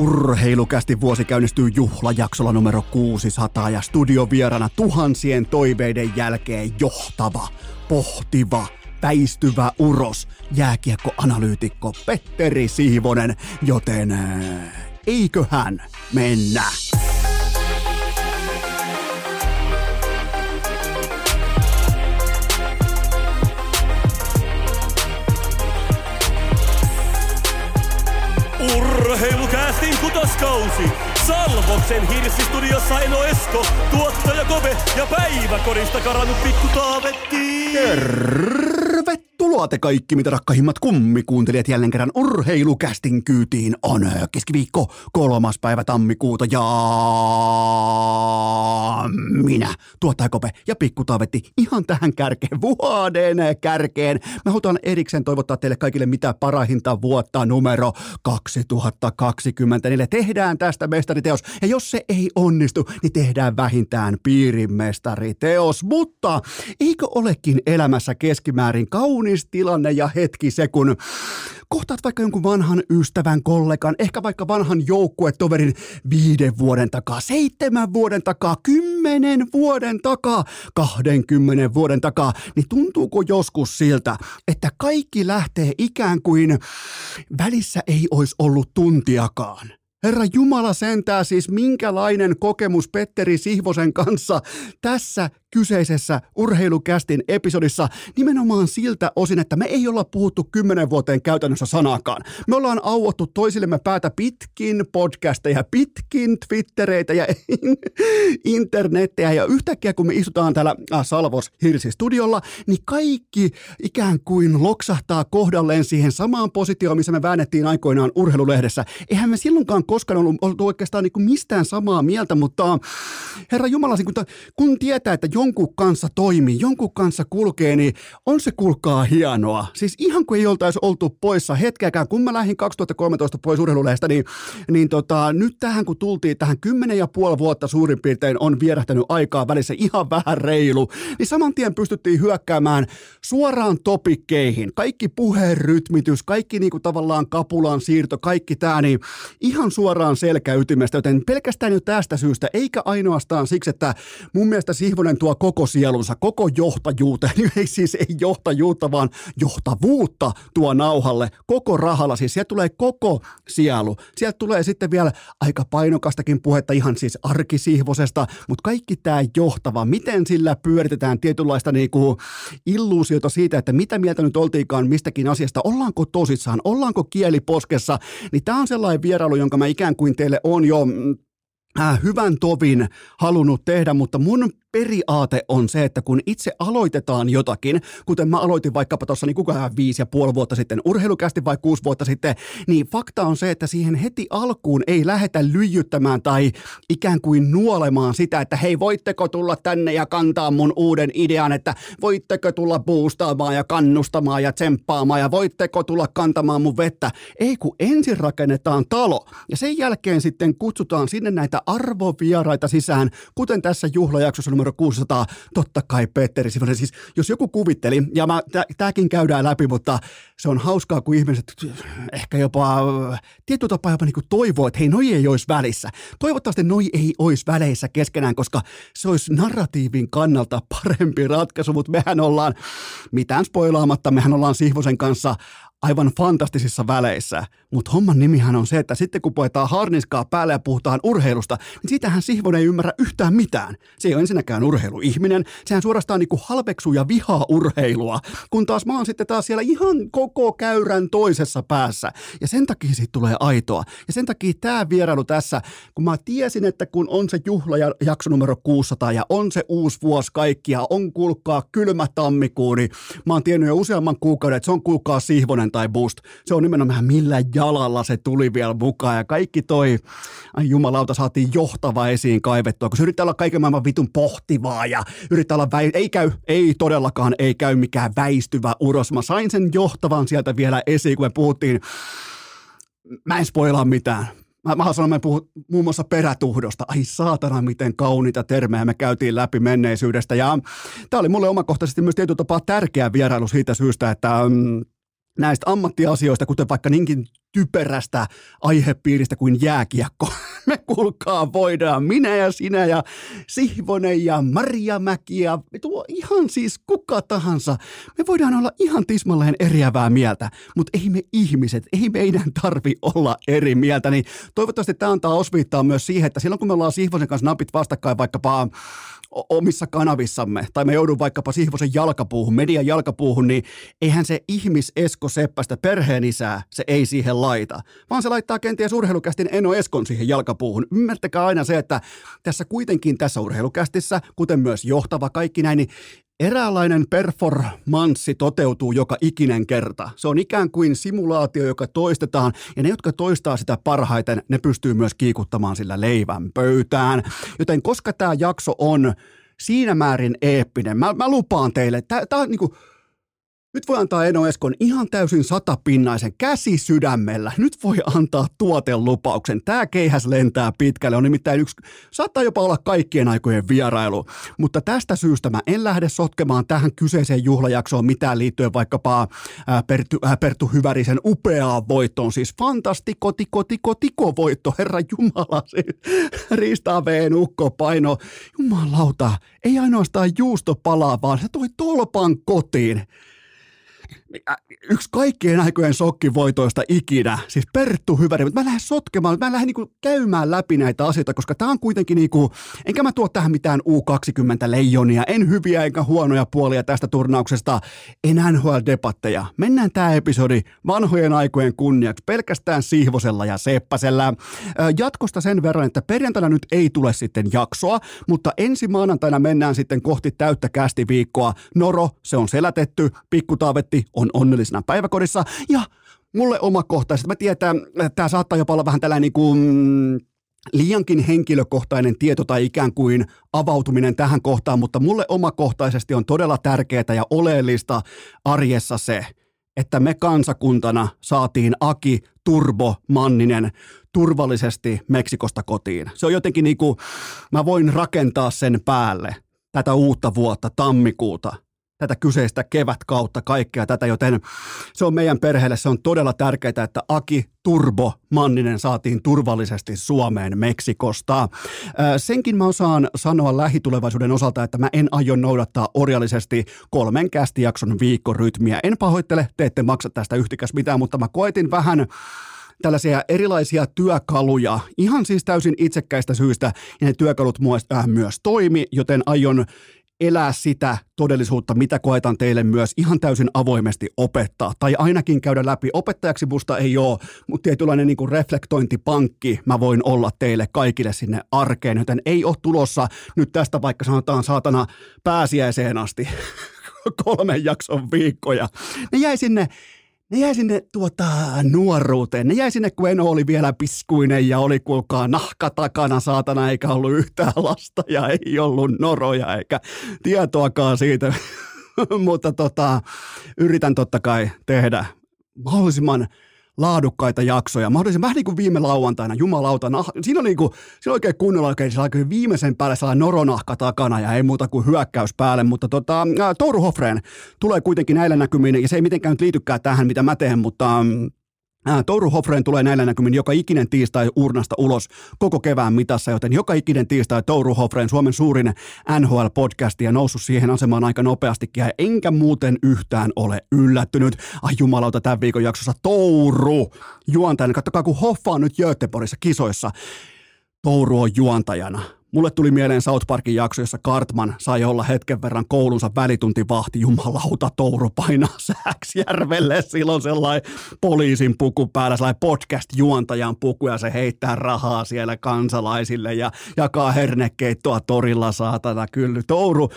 Urheilukästi vuosi käynnistyy juhlajaksolla numero 600 ja studiovierana tuhansien toiveiden jälkeen johtava, pohtiva, väistyvä uros, jääkiekkoanalyytikko Petteri Siivonen, joten äh, eiköhän mennä. Urheilukäästin kutoskausi. Salvoksen hirsistudiossa Eno Esko, tuottaja Kove ja päiväkorista karannut pikku Taavetti. Tervetuloa te kaikki, mitä rakkahimmat kummikuuntelijat jälleen kerran urheilukästin kyytiin on äh, keskiviikko kolmas päivä tammikuuta ja minä, tuottaja Kope ja Pikku Taavetti ihan tähän kärkeen, vuoden kärkeen. Mä haluan erikseen toivottaa teille kaikille mitä parahinta vuotta numero 2024. Tehdään tästä mestariteos ja jos se ei onnistu, niin tehdään vähintään piirin mestariteos. Mutta eikö olekin elämässä keskimäärin kaunis tilanne ja hetki se, kun kohtaat vaikka jonkun vanhan ystävän, kollegan, ehkä vaikka vanhan joukkuetoverin viiden vuoden takaa, seitsemän vuoden takaa, kymmenen vuoden takaa, kahdenkymmenen vuoden takaa, niin tuntuuko joskus siltä, että kaikki lähtee ikään kuin välissä ei olisi ollut tuntiakaan? Herra Jumala sentää siis minkälainen kokemus Petteri Sihvosen kanssa tässä kyseisessä urheilukästin episodissa nimenomaan siltä osin, että me ei olla puhuttu kymmenen vuoteen käytännössä sanakaan. Me ollaan auottu toisillemme päätä pitkin podcasteja, pitkin twittereitä ja internettejä ja yhtäkkiä kun me istutaan täällä äh, Salvos Hirsi studiolla, niin kaikki ikään kuin loksahtaa kohdalleen siihen samaan positioon, missä me väännettiin aikoinaan urheilulehdessä. Eihän me silloinkaan koskaan ollut, ollut oikeastaan niin kuin mistään samaa mieltä, mutta herra Jumala, kun, kun tietää, että jonkun kanssa toimii, jonkun kanssa kulkee, niin on se kulkaa hienoa. Siis ihan kuin ei oltaisi oltu poissa hetkeäkään, kun mä lähdin 2013 pois urheilulehdestä, niin, niin tota, nyt tähän kun tultiin tähän kymmenen ja puoli vuotta suurin piirtein on vierähtänyt aikaa välissä ihan vähän reilu, niin saman tien pystyttiin hyökkäämään suoraan topikkeihin. Kaikki puheen rytmitys, kaikki niinku tavallaan kapulan siirto, kaikki tämä, niin ihan suoraan selkäytimestä, joten pelkästään jo tästä syystä, eikä ainoastaan siksi, että mun mielestä Sihvonen tuo koko sielunsa, koko johtajuuteen, ei siis ei johtajuutta, vaan johtavuutta tuo nauhalle, koko rahalla, siis sieltä tulee koko sielu. Sieltä tulee sitten vielä aika painokastakin puhetta ihan siis arkisihvosesta, mutta kaikki tämä johtava, miten sillä pyöritetään tietynlaista niinku illuusiota siitä, että mitä mieltä nyt oltiinkaan mistäkin asiasta, ollaanko tosissaan, ollaanko kieli poskessa, niin tämä on sellainen vierailu, jonka mä ikään kuin teille on jo mm, hyvän tovin halunnut tehdä, mutta mun periaate on se, että kun itse aloitetaan jotakin, kuten mä aloitin vaikkapa tuossa niin kukaan viisi ja puoli vuotta sitten urheilukästi vai kuusi vuotta sitten, niin fakta on se, että siihen heti alkuun ei lähetä lyijyttämään tai ikään kuin nuolemaan sitä, että hei voitteko tulla tänne ja kantaa mun uuden idean, että voitteko tulla boostaamaan ja kannustamaan ja tsemppaamaan ja voitteko tulla kantamaan mun vettä. Ei kun ensin rakennetaan talo ja sen jälkeen sitten kutsutaan sinne näitä arvovieraita sisään, kuten tässä juhlajaksossa numero 600, totta kai Petteri Sivonen. Siis jos joku kuvitteli, ja mä, tämäkin käydään läpi, mutta se on hauskaa, kun ihmiset ehkä jopa tietty tapa jopa niin toivoo, että hei, noi ei olisi välissä. Toivottavasti noi ei olisi väleissä keskenään, koska se olisi narratiivin kannalta parempi ratkaisu, mutta mehän ollaan, mitään spoilaamatta, mehän ollaan Sihvosen kanssa aivan fantastisissa väleissä. Mutta homman nimihän on se, että sitten kun puetaan harniskaa päälle ja puhutaan urheilusta, niin siitähän Sihvonen ei ymmärrä yhtään mitään. Se ei ole ensinnäkään urheiluihminen, sehän suorastaan niinku halveksuu ja vihaa urheilua, kun taas mä oon sitten taas siellä ihan koko käyrän toisessa päässä. Ja sen takia siitä tulee aitoa. Ja sen takia tämä vierailu tässä, kun mä tiesin, että kun on se juhla ja jakso numero 600 ja on se uusi vuosi kaikkia, on kuulkaa kylmä tammikuu, niin mä oon tiennyt jo useamman kuukauden, että se on kuulkaa Sihvonen tai Boost. Se on nimenomaan millä jalalla se tuli vielä mukaan ja kaikki toi, ai jumalauta, saatiin johtava esiin kaivettua, kun se yrittää olla kaiken maailman vitun pohtivaa ja yrittää olla, väi- ei käy, ei todellakaan, ei käy mikään väistyvä uros. Mä sain sen johtavan sieltä vielä esiin, kun me puhuttiin, mä en spoilaa mitään. Mä, mä sanoin, että puhut muun muassa perätuhdosta. Ai saatana, miten kauniita termejä me käytiin läpi menneisyydestä. Ja tämä oli mulle omakohtaisesti myös tietyllä tapaa tärkeä vierailu siitä syystä, että mm, näistä ammattiasioista, kuten vaikka niinkin typerästä aihepiiristä kuin jääkiekko. Me kuulkaa voidaan, minä ja sinä ja Sihvonen ja Maria Mäki ja tuo ihan siis kuka tahansa. Me voidaan olla ihan tismalleen eriävää mieltä, mutta ei me ihmiset, ei meidän tarvi olla eri mieltä. Niin toivottavasti tämä antaa osviittaa myös siihen, että silloin kun me ollaan Sihvosen kanssa napit vastakkain vaikkapa omissa kanavissamme, tai me joudun vaikkapa Sihvosen jalkapuuhun, median jalkapuuhun, niin eihän se ihmis Esko Seppästä perheen isää, se ei siihen laita, vaan se laittaa kenties urheilukästin Eno Eskon siihen jalkapuuhun. Ymmärtäkää aina se, että tässä kuitenkin tässä urheilukästissä, kuten myös johtava kaikki näin, niin Eräänlainen performanssi toteutuu joka ikinen kerta. Se on ikään kuin simulaatio, joka toistetaan, ja ne, jotka toistaa sitä parhaiten, ne pystyy myös kiikuttamaan sillä leivän pöytään. Joten koska tämä jakso on siinä määrin eeppinen, mä, mä lupaan teille, tämä on niinku, nyt voi antaa Eno Eskon ihan täysin satapinnaisen käsi sydämellä. Nyt voi antaa tuotelupauksen. Tämä keihäs lentää pitkälle. On nimittäin yksi, saattaa jopa olla kaikkien aikojen vierailu. Mutta tästä syystä mä en lähde sotkemaan tähän kyseiseen juhlajaksoon mitään liittyen vaikkapa ää, Perttu, ää, Perttu Hyvärisen upeaan voittoon. Siis fantastiko, tiko, tiko, tiko voitto. Herra Jumala, se Riista Veen ukko paino. Jumalauta, ei ainoastaan juusto palaa, vaan se toi tolpan kotiin yksi kaikkien aikojen sokkivoitoista ikinä, siis Perttu Hyväri, mutta mä lähden sotkemaan, mä lähden niinku käymään läpi näitä asioita, koska tämä on kuitenkin niinku, enkä mä tuo tähän mitään U20-leijonia, en hyviä eikä huonoja puolia tästä turnauksesta, en NHL-debatteja. Mennään tämä episodi vanhojen aikojen kunniaksi pelkästään Sihvosella ja Seppäsellä. Jatkosta sen verran, että perjantaina nyt ei tule sitten jaksoa, mutta ensi maanantaina mennään sitten kohti täyttä kästiviikkoa. Noro, se on selätetty, pikkutaavetti on onnellisena päiväkodissa ja mulle omakohtaisesti, mä tiedän, että tämä saattaa jopa olla vähän tällainen niin kuin liiankin henkilökohtainen tieto tai ikään kuin avautuminen tähän kohtaan, mutta mulle omakohtaisesti on todella tärkeää ja oleellista arjessa se, että me kansakuntana saatiin Aki Turbo Manninen turvallisesti Meksikosta kotiin. Se on jotenkin niin kuin, mä voin rakentaa sen päälle tätä uutta vuotta, tammikuuta, tätä kyseistä kevätkautta, kaikkea tätä, joten se on meidän perheelle, se on todella tärkeää, että Aki Turbo Manninen saatiin turvallisesti Suomeen Meksikosta. Senkin mä osaan sanoa lähitulevaisuuden osalta, että mä en aio noudattaa orjallisesti kolmen kästijakson viikkorytmiä. En pahoittele, te ette maksa tästä yhtikäs mitään, mutta mä koetin vähän tällaisia erilaisia työkaluja, ihan siis täysin itsekkäistä syistä, ja ne työkalut myös toimi, joten aion elää sitä todellisuutta, mitä koetan teille myös ihan täysin avoimesti opettaa, tai ainakin käydä läpi. Opettajaksi musta ei ole, mutta tietynlainen niin kuin reflektointipankki mä voin olla teille kaikille sinne arkeen, joten ei ole tulossa nyt tästä vaikka sanotaan saatana pääsiäiseen asti kolmen jakson viikkoja. Ne jäi sinne ne jäi sinne tuota, nuoruuteen. Ne jäi sinne, kun Eno oli vielä piskuinen ja oli kuulkaa nahka takana saatana, eikä ollut yhtään lasta ja ei ollut noroja eikä tietoakaan siitä. Mutta tota, yritän totta kai tehdä mahdollisimman laadukkaita jaksoja. Mahdollisimman vähän niin kuin viime lauantaina, jumalauta. Nah, siinä niin kuin, siinä oikein kunnolla oikein, siellä viimeisen päälle sellainen noronahka takana ja ei muuta kuin hyökkäys päälle. Mutta tota, Touru Hofreen tulee kuitenkin näillä näkymin, ja se ei mitenkään nyt liitykään tähän, mitä mä teen, mutta mm, Touru Hofreen tulee näillä näkymin joka ikinen tiistai urnasta ulos koko kevään mitassa, joten joka ikinen tiistai Touru Hofreen, Suomen suurin NHL-podcasti ja noussut siihen asemaan aika nopeastikin, ja enkä muuten yhtään ole yllättynyt. Ai jumalauta, tämän viikon jaksossa Touru juontajana. Kattokaa, kun Hoffa on nyt Göteborgissa kisoissa. Touru on juontajana Mulle tuli mieleen South Parkin jakso, jossa Cartman sai olla hetken verran koulunsa välituntivahti, jumalauta Touru painaa Sääksjärvelle, silloin sellainen poliisin puku päällä, sellainen podcast-juontajan puku ja se heittää rahaa siellä kansalaisille ja jakaa hernekeittoa torilla saatana. Kyllä Touru,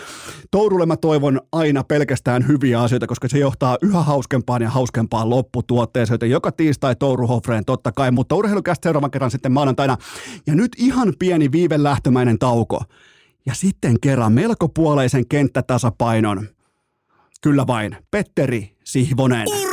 Tourulle mä toivon aina pelkästään hyviä asioita, koska se johtaa yhä hauskempaan ja hauskempaan lopputuotteeseen, joten joka tiistai Touru Hofreen totta kai, mutta urheilukästä seuraavan kerran sitten maanantaina. Ja nyt ihan pieni viive lähtömään ensimmäinen tauko. Ja sitten kerran melko puoleisen kenttätasapainon. Kyllä vain, Petteri Sihvonen.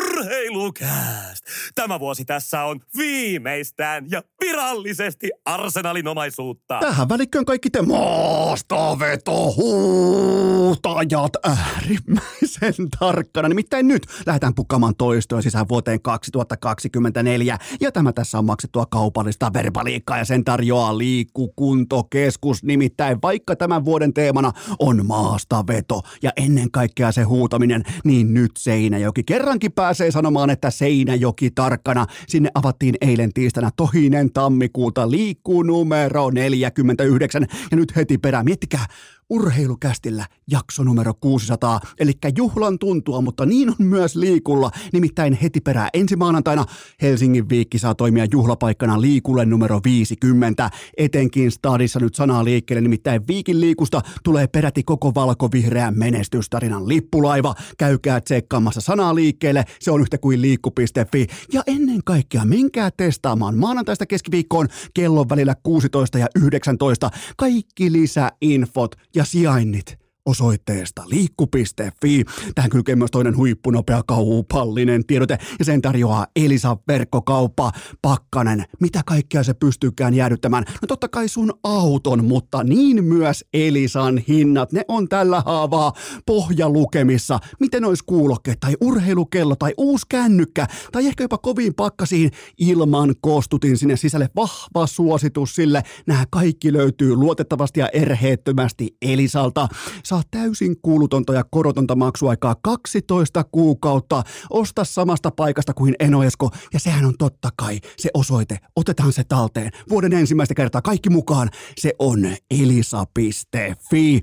Urheilu! Urheilukääst! Tämä vuosi tässä on viimeistään ja virallisesti Arsenalin omaisuutta. Tähän välikköön kaikki te maastavetohuutajat äärimmäisen tarkkana. Nimittäin nyt lähdetään pukkaamaan toistoja sisään vuoteen 2024. Ja tämä tässä on maksettua kaupallista verbaliikkaa ja sen tarjoaa liikkukuntokeskus. Nimittäin vaikka tämän vuoden teemana on maastaveto ja ennen kaikkea se huutaminen, niin nyt Seinäjoki kerrankin pääsee sanomaan, että Seinäjoki tarkkana. Sinne avattiin eilen tiistaina toinen tammikuuta liikkuu numero 49 ja nyt heti perään. Miettikää, urheilukästillä jakso numero 600, eli juhlan tuntua, mutta niin on myös liikulla. Nimittäin heti perään ensi maanantaina Helsingin viikki saa toimia juhlapaikkana liikulle numero 50. Etenkin stadissa nyt sanaa liikkeelle, nimittäin viikin liikusta tulee peräti koko valko-vihreän menestystarinan lippulaiva. Käykää tsekkaamassa sanaa liikkeelle, se on yhtä kuin liikku.fi. Ja ennen kaikkea menkää testaamaan maanantaista keskiviikkoon kellon välillä 16 ja 19 kaikki lisäinfot ja ja sijainnit osoitteesta liikku.fi. Tähän kylkee myös toinen huippunopea kaupallinen tiedote ja sen tarjoaa Elisa verkkokauppa. Pakkanen, mitä kaikkea se pystyykään jäädyttämään? No totta kai sun auton, mutta niin myös Elisan hinnat. Ne on tällä haavaa pohjalukemissa. Miten olisi kuulokkeet tai urheilukello tai uusi kännykkä tai ehkä jopa kovin pakkasiin ilman kostutin sinne sisälle. Vahva suositus sille. Nämä kaikki löytyy luotettavasti ja erheettömästi Elisalta Saa täysin kuulutonta ja korotonta maksuaikaa 12 kuukautta. Osta samasta paikasta kuin Enoesko ja sehän on totta kai se osoite. Otetaan se talteen. Vuoden ensimmäistä kertaa kaikki mukaan. Se on elisa.fi.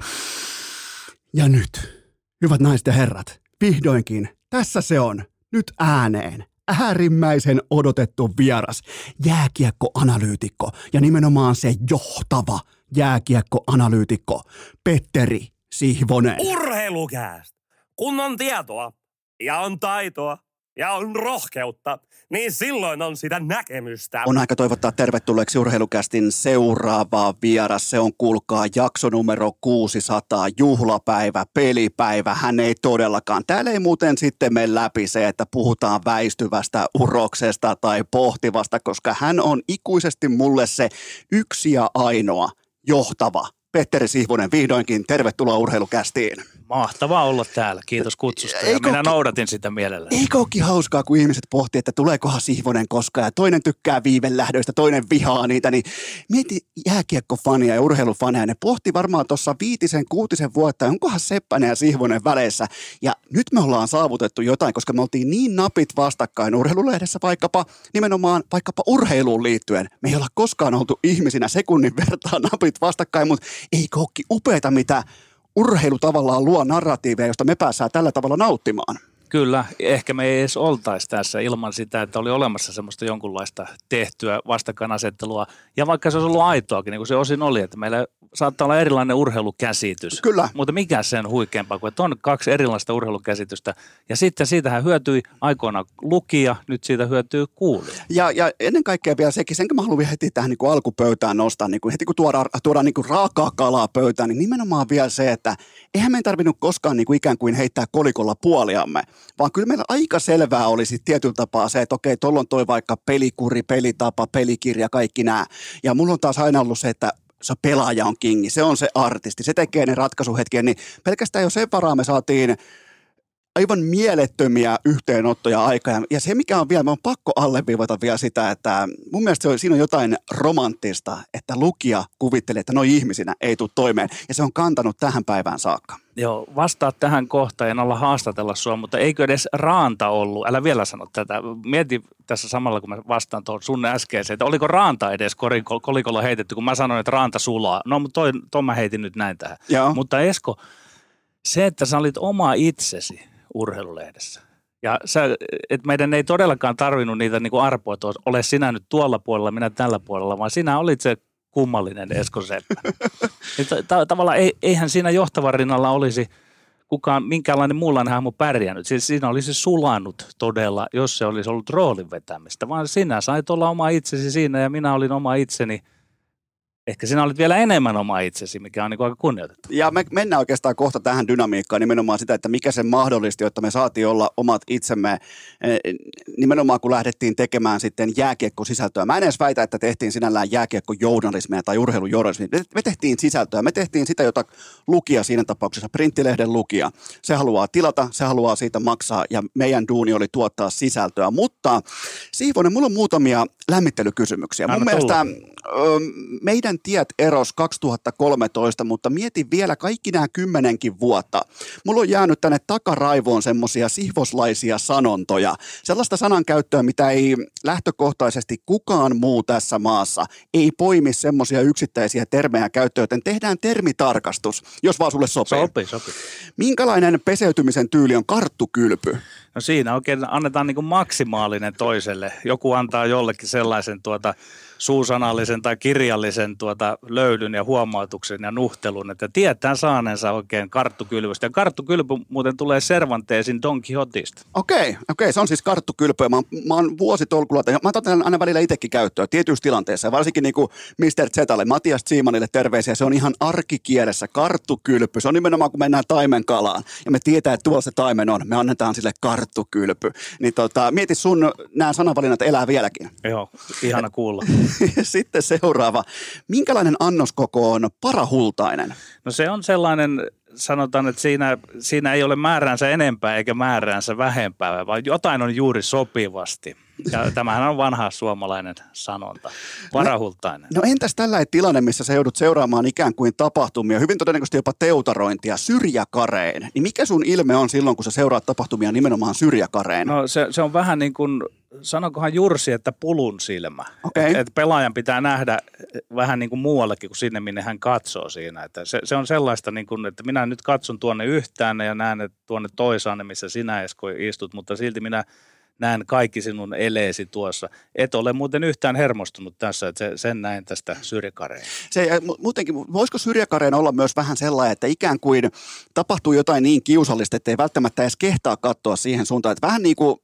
Ja nyt, hyvät naiset ja herrat, vihdoinkin tässä se on. Nyt ääneen äärimmäisen odotettu vieras, jääkiekkoanalyytikko ja nimenomaan se johtava jääkiekkoanalyytikko Petteri Sihvonen. Urheilukääst! Kun on tietoa ja on taitoa ja on rohkeutta, niin silloin on sitä näkemystä. On aika toivottaa tervetulleeksi urheilukästin seuraava vieras. Se on kuulkaa jakso numero 600, juhlapäivä, pelipäivä. Hän ei todellakaan. Täällä ei muuten sitten mene läpi se, että puhutaan väistyvästä uroksesta tai pohtivasta, koska hän on ikuisesti mulle se yksi ja ainoa johtava Petteri Sihvonen, vihdoinkin tervetuloa urheilukästiin. Mahtavaa olla täällä, kiitos kutsusta. Eikö, ja minä noudatin sitä mielellä. Eikö olekin hauskaa, kun ihmiset pohtii, että tuleekohan Sihvonen koskaan ja toinen tykkää viivelähdöistä, toinen vihaa niitä, niin mieti jääkiekkofania ja urheilufaneja, ne pohti varmaan tuossa viitisen, kuutisen vuotta, onkohan Seppänen ja Sihvonen väleissä? Ja nyt me ollaan saavutettu jotain, koska me oltiin niin napit vastakkain urheilulehdessä vaikkapa, nimenomaan vaikkapa urheiluun liittyen. Me ei olla koskaan oltu ihmisinä sekunnin vertaan napit vastakkain, mutta eikö olekin upeita, mitä urheilu tavallaan luo narratiiveja, josta me pääsään tällä tavalla nauttimaan. Kyllä, ehkä me ei edes oltaisi tässä ilman sitä, että oli olemassa semmoista jonkunlaista tehtyä vastakkainasettelua. Ja vaikka se olisi ollut aitoakin, niin kuin se osin oli, että meillä saattaa olla erilainen urheilukäsitys. Kyllä. Mutta mikä sen huikeampaa kuin, että on kaksi erilaista urheilukäsitystä. Ja sitten siitähän hyötyi aikoina lukija, nyt siitä hyötyy kuulija. Ja, ja ennen kaikkea vielä sekin, sen mä haluan vielä heti tähän niin kuin alkupöytään nostaa, niin kuin heti kun tuodaan, tuodaan niin kuin raakaa kalaa pöytään, niin nimenomaan vielä se, että eihän meidän tarvinnut koskaan niin kuin ikään kuin heittää kolikolla puoliamme, vaan kyllä meillä aika selvää olisi tietyllä tapaa se, että okei, tuolla on toi vaikka pelikuri, pelitapa, pelikirja, kaikki nämä. Ja mulla on taas aina ollut se, että se pelaaja on kingi, se on se artisti, se tekee ne ratkaisuhetkiä, niin pelkästään jo sen varaa me saatiin aivan mielettömiä yhteenottoja aikaa. Ja se, mikä on vielä, mä on pakko alleviivata vielä sitä, että mun mielestä se on, siinä on jotain romanttista, että lukija kuvittelee, että noin ihmisinä ei tule toimeen. Ja se on kantanut tähän päivään saakka. Joo, vastaa tähän kohtaan, en olla haastatella sua, mutta eikö edes Raanta ollut? Älä vielä sano tätä. Mieti tässä samalla, kun mä vastaan tuon sun äskeiseen, että oliko Raanta edes kolikolla heitetty, kun mä sanoin, että Raanta sulaa. No, mutta toi, toi mä heitin nyt näin tähän. Joo. Mutta Esko, se, että sä olit oma itsesi, urheilulehdessä. Ja sä, et meidän ei todellakaan tarvinnut niitä niin kuin arpoa, että ole sinä nyt tuolla puolella, minä tällä puolella, vaan sinä olit se kummallinen Esko Seppä. ta- tavallaan eihän siinä johtavan rinnalla olisi kukaan, minkäänlainen muunlainen hahmo pärjännyt. Siis siinä olisi sulannut todella, jos se olisi ollut roolin vetämistä, vaan sinä sait olla oma itsesi siinä ja minä olin oma itseni – ehkä sinä olit vielä enemmän oma itsesi, mikä on niin aika kunnioitettu. Ja me mennään oikeastaan kohta tähän dynamiikkaan, nimenomaan sitä, että mikä sen mahdollisti, jotta me saatiin olla omat itsemme, eh, nimenomaan kun lähdettiin tekemään sitten jääkiekkosisältöä. Mä en edes väitä, että tehtiin sinällään jääkiekkojournalismia tai urheilujournalismia. Me tehtiin sisältöä, me tehtiin sitä, jota lukija siinä tapauksessa, printtilehden lukija. Se haluaa tilata, se haluaa siitä maksaa ja meidän duuni oli tuottaa sisältöä. Mutta Siivonen, mulla on muutamia lämmittelykysymyksiä. Mun mielestä meidän tiet eros 2013, mutta mieti vielä kaikki nämä kymmenenkin vuotta. Mulla on jäänyt tänne takaraivoon semmoisia sihvoslaisia sanontoja. Sellaista sanankäyttöä, mitä ei lähtökohtaisesti kukaan muu tässä maassa ei poimi semmoisia yksittäisiä termejä käyttöön, joten tehdään termitarkastus, jos vaan sulle sopii. Sopii, sopii. Minkälainen peseytymisen tyyli on karttukylpy? No siinä oikein annetaan niin maksimaalinen toiselle. Joku antaa jollekin sellaisen tuota suusanallisen tai kirjallisen tuota löydyn ja huomautuksen ja nuhtelun, että tietää saaneensa oikein karttukylvystä. Ja karttukylpy muuten tulee Cervantesin Don Quixotista. Okei, okei, se on siis karttukylpy. Mä oon, mä oon vuositolkulla, mä otan aina välillä itsekin käyttöön tietyissä tilanteissa, varsinkin niin kuin Mr. Zetalle, Matias Siimanille terveisiä, se on ihan arkikielessä karttukylpy. Se on nimenomaan, kun mennään taimen kalaan ja me tietää, että tuolla se taimen on, me annetaan sille karttukylpy. Niin tota, mieti sun, nämä sanavalinnat elää vieläkin. Joo, ihana kuulla. Sitten seuraava. Minkälainen annoskoko on parahultainen? No se on sellainen, sanotaan, että siinä, siinä ei ole määräänsä enempää eikä määräänsä vähempää, vaan jotain on juuri sopivasti. Ja tämähän on vanha suomalainen sanonta, parahultainen. No entäs tällä tilanne, missä sä joudut seuraamaan ikään kuin tapahtumia, hyvin todennäköisesti jopa teutarointia syrjäkareen, niin mikä sun ilme on silloin, kun sä seuraat tapahtumia nimenomaan syrjäkareen? No se, se on vähän niin kuin, sanokohan Jursi, että pulun silmä. Okei. Et, et pelaajan pitää nähdä vähän niin kuin muuallekin kuin sinne, minne hän katsoo siinä. Että se, se on sellaista, niin kuin, että minä nyt katson tuonne yhtään ja näen että tuonne toisaanne, missä sinä Esko istut, mutta silti minä näen kaikki sinun eleesi tuossa. Et ole muuten yhtään hermostunut tässä, että se, sen näen tästä syrjäkareen. Se, muutenkin, voisiko syrjäkareen olla myös vähän sellainen, että ikään kuin tapahtuu jotain niin kiusallista, että ei välttämättä edes kehtaa katsoa siihen suuntaan, että vähän niin kuin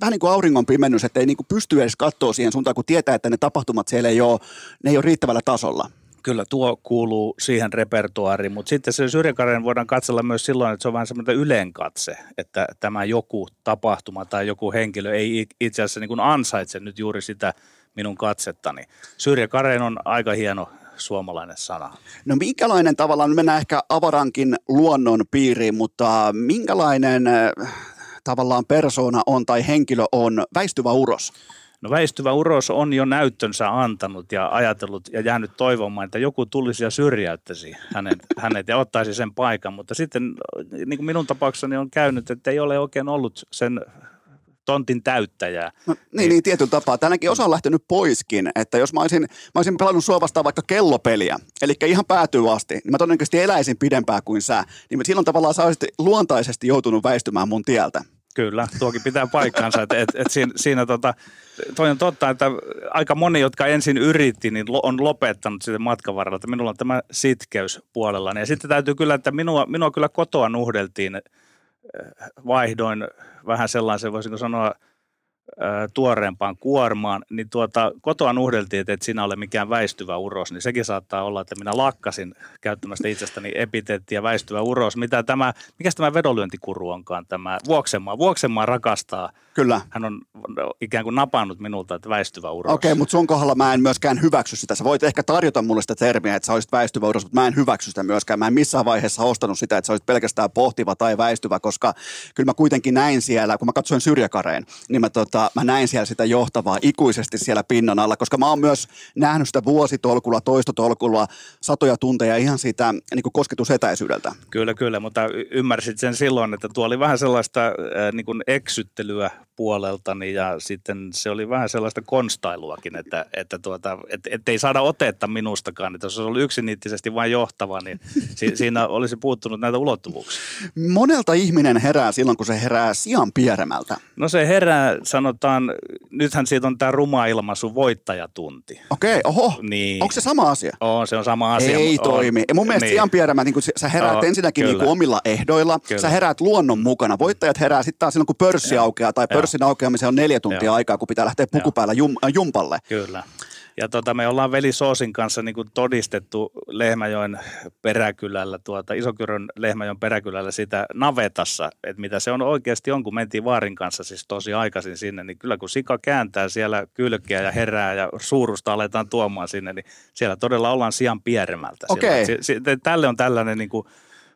vähän niin kuin auringon pimennys, että ei niin kuin pysty edes katsoa siihen suuntaan, kun tietää, että ne tapahtumat siellä ei ole, ne ei ole riittävällä tasolla. Kyllä tuo kuuluu siihen repertuaariin, mutta sitten se syrjäkareen voidaan katsella myös silloin, että se on vähän semmoinen ylenkatse, että tämä joku tapahtuma tai joku henkilö ei itse asiassa niin kuin ansaitse nyt juuri sitä minun katsettani. Syrjäkareen on aika hieno suomalainen sana. No minkälainen tavallaan, mennään ehkä avarankin luonnon piiriin, mutta minkälainen äh, tavallaan persona on tai henkilö on väistyvä uros? No väistyvä uros on jo näyttönsä antanut ja ajatellut ja jäänyt toivomaan, että joku tulisi ja syrjäyttäisi hänet, hänet ja ottaisi sen paikan. Mutta sitten niin kuin minun tapauksessani on käynyt, että ei ole oikein ollut sen tontin täyttäjää. No, niin, niin, tietyllä tapaa. Tänäkin osa on lähtenyt poiskin, että jos mä olisin, mä olisin pelannut sua vastaan vaikka kellopeliä, eli ihan päätyy asti, niin mä todennäköisesti eläisin pidempään kuin sä, niin silloin tavallaan sä olisit luontaisesti joutunut väistymään mun tieltä. Kyllä, tuokin pitää paikkaansa. että et, et siinä, siinä tota, toi on totta, että aika moni, jotka ensin yritti, niin on lopettanut sitten matkan varrella, että minulla on tämä sitkeys puolella. Ja sitten täytyy kyllä, että minua, minua kyllä kotoa nuhdeltiin, äh, vaihdoin vähän sellaisen, voisinko sanoa, tuoreempaan kuormaan, niin tuota, kotoa nuhdeltiin, että et sinä ole mikään väistyvä uros, niin sekin saattaa olla, että minä lakkasin käyttämästä itsestäni epiteettiä väistyvä uros. Mitä tämä, mikä tämä vedonlyöntikuru onkaan tämä Vuoksemaa? Vuoksemaa rakastaa. Kyllä. Hän on ikään kuin napannut minulta, että väistyvä uros. Okei, okay, mutta sun kohdalla mä en myöskään hyväksy sitä. Sä voit ehkä tarjota mulle sitä termiä, että sä olisit väistyvä uros, mutta mä en hyväksy sitä myöskään. Mä en missään vaiheessa ostanut sitä, että sä olisit pelkästään pohtiva tai väistyvä, koska kyllä mä kuitenkin näin siellä, kun mä katsoin syrjäkareen, niin mä tota, mä näin siellä sitä johtavaa ikuisesti siellä pinnan alla, koska mä oon myös nähnyt sitä vuositolkulla, toistotolkulla, satoja tunteja ihan siitä niin kuin kosketusetäisyydeltä. Kyllä, kyllä, mutta ymmärsit sen silloin, että tuo oli vähän sellaista äh, niin kuin eksyttelyä puoleltani ja sitten se oli vähän sellaista konstailuakin, että, että tuota, et, ettei saada otetta minustakaan, että jos olisi ollut yksiniittisesti vain johtava, niin si, siinä olisi puuttunut näitä ulottuvuuksia. Monelta ihminen herää silloin, kun se herää sian pieremältä. No se herää, sanotaan, nythän siitä on tämä ruma ilmaisu voittajatunti. Okei, oho, Niin. onko se sama asia? On, se on sama asia. Ei On. toimi. Ja mun mielestä Niin. sian pieremä, niin sä heräät Joo, ensinnäkin niin kuin omilla ehdoilla, Kyllä. sä heräät luonnon mukana. Voittajat herää sitten taas silloin, kun pörssi Joo. aukeaa, tai Joo. Pörssin aukeamiseen on neljä tuntia Joo. aikaa, kun pitää lähteä pukupäillä jum, äh, jumpalle. Kyllä. Ja tota, me ollaan veli Soosin kanssa niin todistettu Lehmäjoen peräkylällä, tuota, Isokyrön Lehmäjoen peräkylällä sitä navetassa, että mitä se on oikeasti on, kun mentiin Vaarin kanssa siis tosi aikaisin sinne, niin kyllä kun sika kääntää siellä kylkeä ja herää ja suurusta aletaan tuomaan sinne, niin siellä todella ollaan pieremältä. Okei. Se, se, tälle on tällainen niin kuin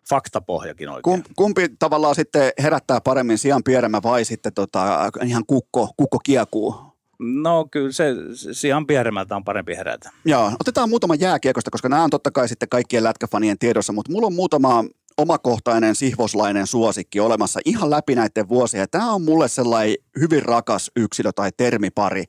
faktapohjakin oikein. Kum, kumpi tavallaan sitten herättää paremmin sian pieremä vai sitten tota, ihan kukko, kukko kiekuu? No kyllä se sian pieremältä on parempi herätä. Joo, otetaan muutama jääkiekosta, koska nämä on totta kai sitten kaikkien lätkäfanien tiedossa, mutta mulla on muutama omakohtainen sihvoslainen suosikki olemassa ihan läpi näiden vuosien. Tämä on mulle sellainen hyvin rakas yksilö tai termipari,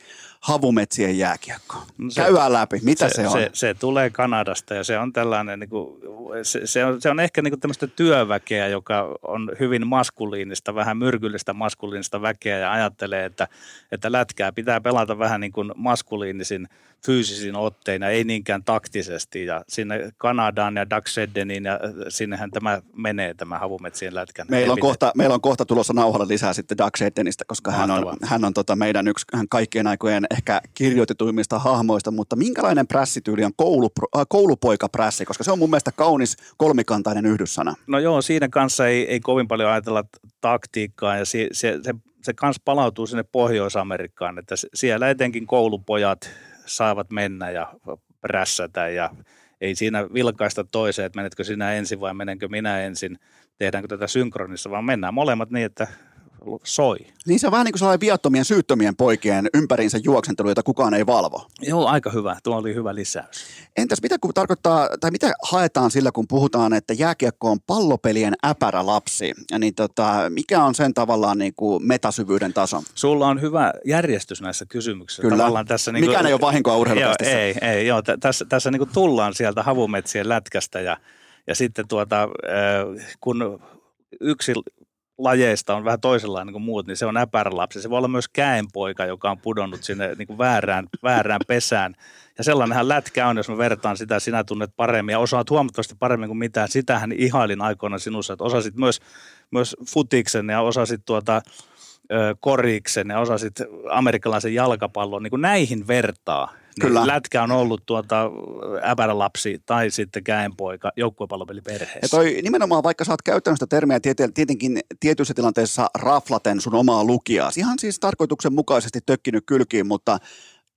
havumetsien jääkiekko. No se, Käydään läpi, mitä se, se on? Se, se tulee Kanadasta ja se on tällainen, niin kuin, se, se, on, se on ehkä niin kuin tämmöistä työväkeä, joka on hyvin maskuliinista, vähän myrkyllistä maskuliinista väkeä ja ajattelee, että, että lätkää pitää pelata vähän niin kuin maskuliinisin fyysisin ottein ja ei niinkään taktisesti. Ja sinne Kanadaan ja Doug Seddeniin ja sinnehän tämä menee, tämä havumetsien lätkän. Meillä on, kohta, meillä on kohta tulossa nauhalla lisää sitten Doug Seddenistä, koska Mahtavaa. hän on, hän on tota meidän yksi hän kaikkien aikojen ehkä kirjoitetuimmista hahmoista, mutta minkälainen prässityyli on koulu, äh, koulupoikaprässi, koska se on mun mielestä kaunis kolmikantainen yhdyssana. No joo, siinä kanssa ei, ei kovin paljon ajatella taktiikkaa ja se, se, se, se kanssa palautuu sinne Pohjois-Amerikkaan, että siellä etenkin koulupojat saavat mennä ja prässätä ja ei siinä vilkaista toiseen, että menetkö sinä ensin vai menenkö minä ensin, tehdäänkö tätä synkronissa, vaan mennään molemmat niin, että soi. Niin se on vähän niin kuin sellainen viattomien, syyttömien poikien ympäriinsä juoksentelu, jota kukaan ei valvo. Joo, aika hyvä. Tuo oli hyvä lisäys. Entäs mitä kun tarkoittaa, tai mitä haetaan sillä, kun puhutaan, että jääkiekko on pallopelien äpärä lapsi? Ja niin tota, mikä on sen tavallaan niin kuin metasyvyyden taso? Sulla on hyvä järjestys näissä kysymyksissä. Kyllä. Tavallaan tässä niin kuin, Mikään ei ole vahinkoa urheilukastissa. Ei, ei, joo. Tässä, tässä niin kuin tullaan sieltä havumetsien lätkästä ja, ja sitten tuota, kun yksi lajeista on vähän toisenlainen kuin muut, niin se on äpärälapsi. Se voi olla myös käenpoika, joka on pudonnut sinne niin kuin väärään, väärään pesään. Ja sellainenhan lätkä on, jos mä vertaan sitä, sinä tunnet paremmin ja osaat huomattavasti paremmin kuin mitään. Sitähän ihailin aikoina sinussa, että osasit myös, myös futiksen ja osasit tuota, koriksen ja osasit amerikkalaisen jalkapallon, niin kuin näihin vertaa niin Kyllä. lätkä on ollut tuota äpärälapsi tai sitten käenpoika joukkuepallopeliperheessä. Ja toi nimenomaan, vaikka sä oot käyttänyt sitä termiä tietenkin tietyissä tilanteissa raflaten sun omaa lukiaasi, ihan siis tarkoituksenmukaisesti tökkinyt kylkiin, mutta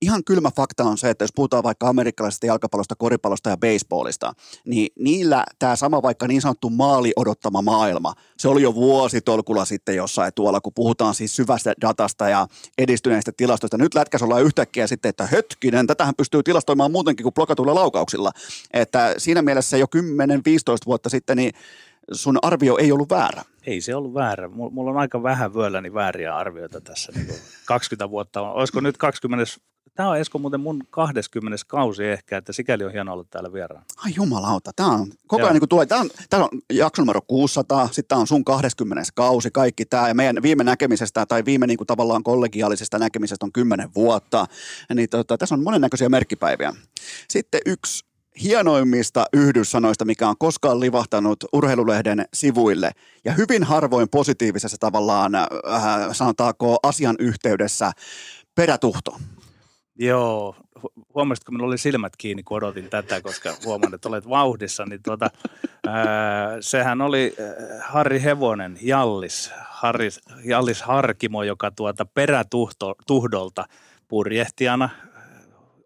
ihan kylmä fakta on se, että jos puhutaan vaikka amerikkalaisesta jalkapallosta, koripallosta ja baseballista, niin niillä tämä sama vaikka niin sanottu maali odottama maailma, se oli jo vuositolkulla sitten jossain tuolla, kun puhutaan siis syvästä datasta ja edistyneistä tilastoista. Nyt lätkäs ollaan yhtäkkiä sitten, että hötkinen, tätähän pystyy tilastoimaan muutenkin kuin blokatuilla laukauksilla. Että siinä mielessä jo 10-15 vuotta sitten, niin sun arvio ei ollut väärä. Ei se ollut väärä. Mulla on aika vähän vyölläni vääriä arvioita tässä. Niin 20 vuotta on. Olisiko nyt 20 Tämä on Esko muuten mun 20. kausi ehkä, että sikäli on hienoa olla täällä vieraan. Ai jumalauta, tämä on koko ajan niin tulee, tämä on, tämä on jakso numero 600, sitten tämä on sun 20. kausi, kaikki tämä, ja meidän viime näkemisestä tai viime niin kuin tavallaan kollegiaalisesta näkemisestä on 10 vuotta, niin tota, tässä on monennäköisiä merkkipäiviä. Sitten yksi hienoimmista yhdyssanoista, mikä on koskaan livahtanut urheilulehden sivuille ja hyvin harvoin positiivisessa tavallaan, äh, sanotaanko asian yhteydessä, perätuhto. Joo, huomasitko, minulla oli silmät kiinni, kun odotin tätä, koska huomaan, että olet vauhdissa. Niin tuota, ää, sehän oli Harri Hevonen, Jallis, Harri, Jallis Harkimo, joka tuota perätuhdolta purjehtijana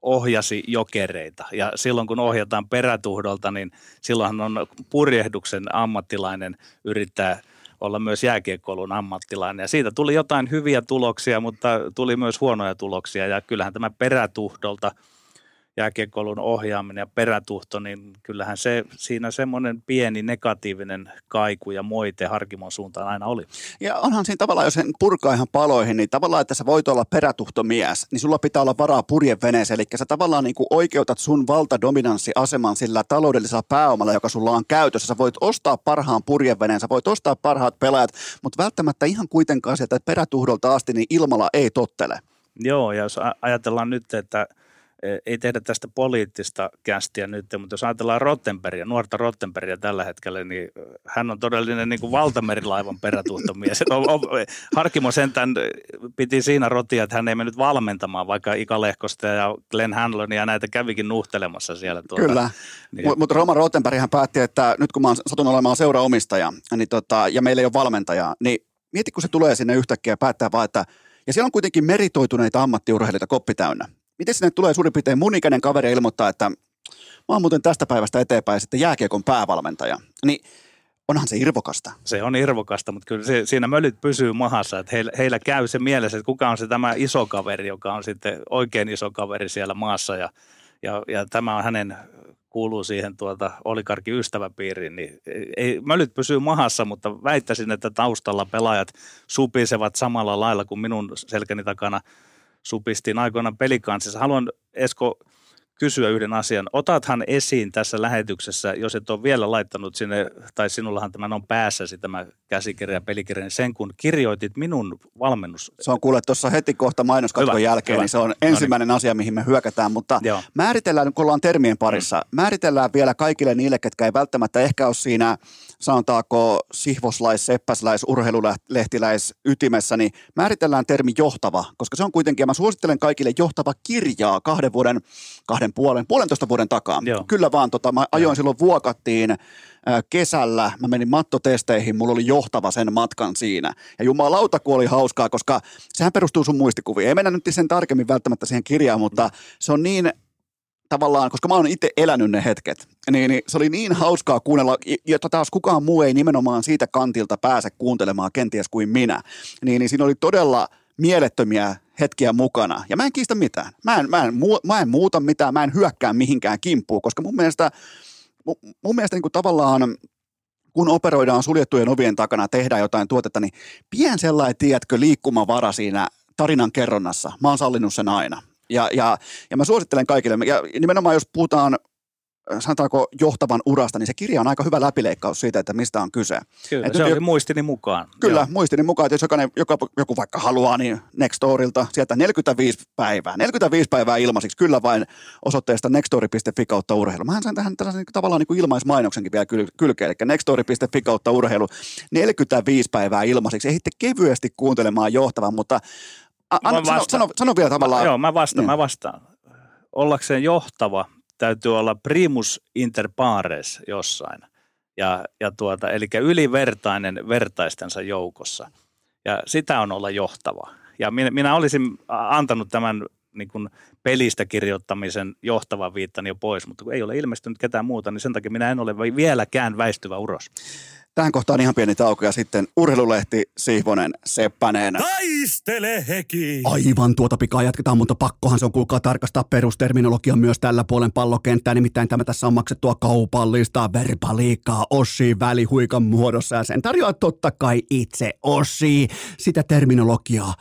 ohjasi jokereita. Ja silloin kun ohjataan perätuhdolta, niin silloinhan on purjehduksen ammattilainen yrittää – olla myös jääkiekkoilun ammattilainen. Ja siitä tuli jotain hyviä tuloksia, mutta tuli myös huonoja tuloksia. Ja kyllähän tämä perätuhdolta – jääkiekkoilun ohjaaminen ja perätuhto, niin kyllähän se siinä semmoinen pieni negatiivinen kaiku ja moite Harkimon suuntaan aina oli. Ja onhan siinä tavallaan, jos sen purkaa ihan paloihin, niin tavallaan, että sä voit olla perätuhtomies, niin sulla pitää olla varaa purjeveneeseen, eli sä tavallaan niin kuin oikeutat sun valtadominanssiaseman sillä taloudellisella pääomalla, joka sulla on käytössä. Sä voit ostaa parhaan purjeveneen, sä voit ostaa parhaat pelaajat, mutta välttämättä ihan kuitenkaan sieltä perätuhdolta asti, niin ilmalla ei tottele. Joo, ja jos ajatellaan nyt, että – ei tehdä tästä poliittista kästiä nyt, mutta jos ajatellaan Rottenbergia, nuorta Rottenbergia tällä hetkellä, niin hän on todellinen niin kuin valtamerilaivan perätuhtomies. Harkimo sentään piti siinä rotia, että hän ei mennyt valmentamaan, vaikka Ika Lehkosta ja Glenn Hanlon ja näitä kävikin nuhtelemassa siellä. Tuota, Kyllä, niin. mutta mut Roman Rottenberg hän päätti, että nyt kun mä satun olemaan seuraomistaja niin tota, ja meillä ei ole valmentajaa, niin mieti kun se tulee sinne yhtäkkiä ja päättää vaan, että ja siellä on kuitenkin meritoituneita ammattiurheilijoita koppi täynnä. Miten sinne tulee suurin piirtein mun ikäinen kaveri ilmoittaa, että mä oon muuten tästä päivästä eteenpäin sitten jääkiekon päävalmentaja. Niin onhan se irvokasta. Se on irvokasta, mutta kyllä se, siinä mölyt pysyy mahassa, että heillä, heillä käy se mielessä, että kuka on se tämä iso kaveri, joka on sitten oikein iso kaveri siellä maassa ja, ja, ja tämä on hänen kuuluu siihen tuota olikarkin ystäväpiiriin, niin ei, mölyt pysyy mahassa, mutta väittäisin, että taustalla pelaajat supisevat samalla lailla kuin minun selkäni takana supistiin aikoinaan pelikansissa. Haluan Esko kysyä yhden asian. Otathan esiin tässä lähetyksessä, jos et ole vielä laittanut sinne, tai sinullahan tämä on päässäsi tämä käsikirja ja pelikirja, niin sen kun kirjoitit minun valmennus. Se on kuule tuossa heti kohta mainoskatkon hyvä, jälkeen, hyvä. niin se on ensimmäinen no niin. asia, mihiin me hyökätään, mutta Joo. määritellään, kun ollaan termien parissa, mm. määritellään vielä kaikille niille, ketkä ei välttämättä ehkä ole siinä sanotaanko sihvoslais, seppäsläis, urheilulehtiläis ytimessä, niin määritellään termi johtava, koska se on kuitenkin, ja mä suosittelen kaikille johtava kirjaa kahden vuoden, kahden puolen, puolentoista vuoden takaa. Joo. Kyllä vaan, tota, mä ajoin Joo. silloin vuokattiin äh, kesällä, mä menin mattotesteihin, mulla oli johtava sen matkan siinä. Ja jumalauta, kun oli hauskaa, koska sehän perustuu sun muistikuviin. Ei mennä nyt sen tarkemmin välttämättä siihen kirjaan, mutta se on niin tavallaan, koska mä oon itse elänyt ne hetket, niin, niin se oli niin hauskaa kuunnella, jota taas kukaan muu ei nimenomaan siitä kantilta pääse kuuntelemaan kenties kuin minä. Niin, niin siinä oli todella mielettömiä hetkiä mukana. Ja mä en kiistä mitään. Mä en, mä en, mä en muuta mitään, mä en hyökkää mihinkään kimppuun, koska mun mielestä, mun mielestä niin kuin tavallaan kun operoidaan suljettujen ovien takana, tehdään jotain tuotetta, niin pien sellainen, tiedätkö, liikkumavara siinä tarinan kerronnassa. Mä oon sallinut sen aina. Ja, ja, ja mä suosittelen kaikille, ja nimenomaan jos puhutaan sanotaanko johtavan urasta, niin se kirja on aika hyvä läpileikkaus siitä, että mistä on kyse. Kyllä, Et se on muistini mukaan. Kyllä, Joo. muistini mukaan, että jos jokainen, joka, joku vaikka haluaa, niin Nextorilta sieltä 45 päivää, 45 päivää ilmaisiksi, kyllä vain osoitteesta nextory.fi kautta urheilu. Mähän sain tähän tällaisen niin tavallaan niin kuin ilmaismainoksenkin vielä kyl, kylkeen, eli nextory.fi kautta urheilu, 45 päivää ilmaisiksi. Ehitte kevyesti kuuntelemaan johtavan, mutta Anna, sano, sano, sano vielä tavallaan. Joo, mä vastaan, niin. mä vastaan. Ollakseen johtava täytyy olla primus inter pares jossain. Ja, ja tuota, eli ylivertainen vertaistensa joukossa. Ja sitä on olla johtava. Ja minä, minä olisin antanut tämän niin kuin pelistä kirjoittamisen johtavan viittani jo pois, mutta kun ei ole ilmestynyt ketään muuta, niin sen takia minä en ole vieläkään väistyvä uros. Tähän kohtaan ihan pieni tauko ja sitten urheilulehti Sihvonen Seppänen. Taistele heki! Aivan tuota pikaa jatketaan, mutta pakkohan se on kuulkaa tarkastaa perusterminologia myös tällä puolen pallokenttää. Nimittäin tämä tässä on maksettua kaupallista verbaliikkaa Ossi välihuikan muodossa ja sen tarjoaa totta kai itse Ossi. Sitä terminologiaa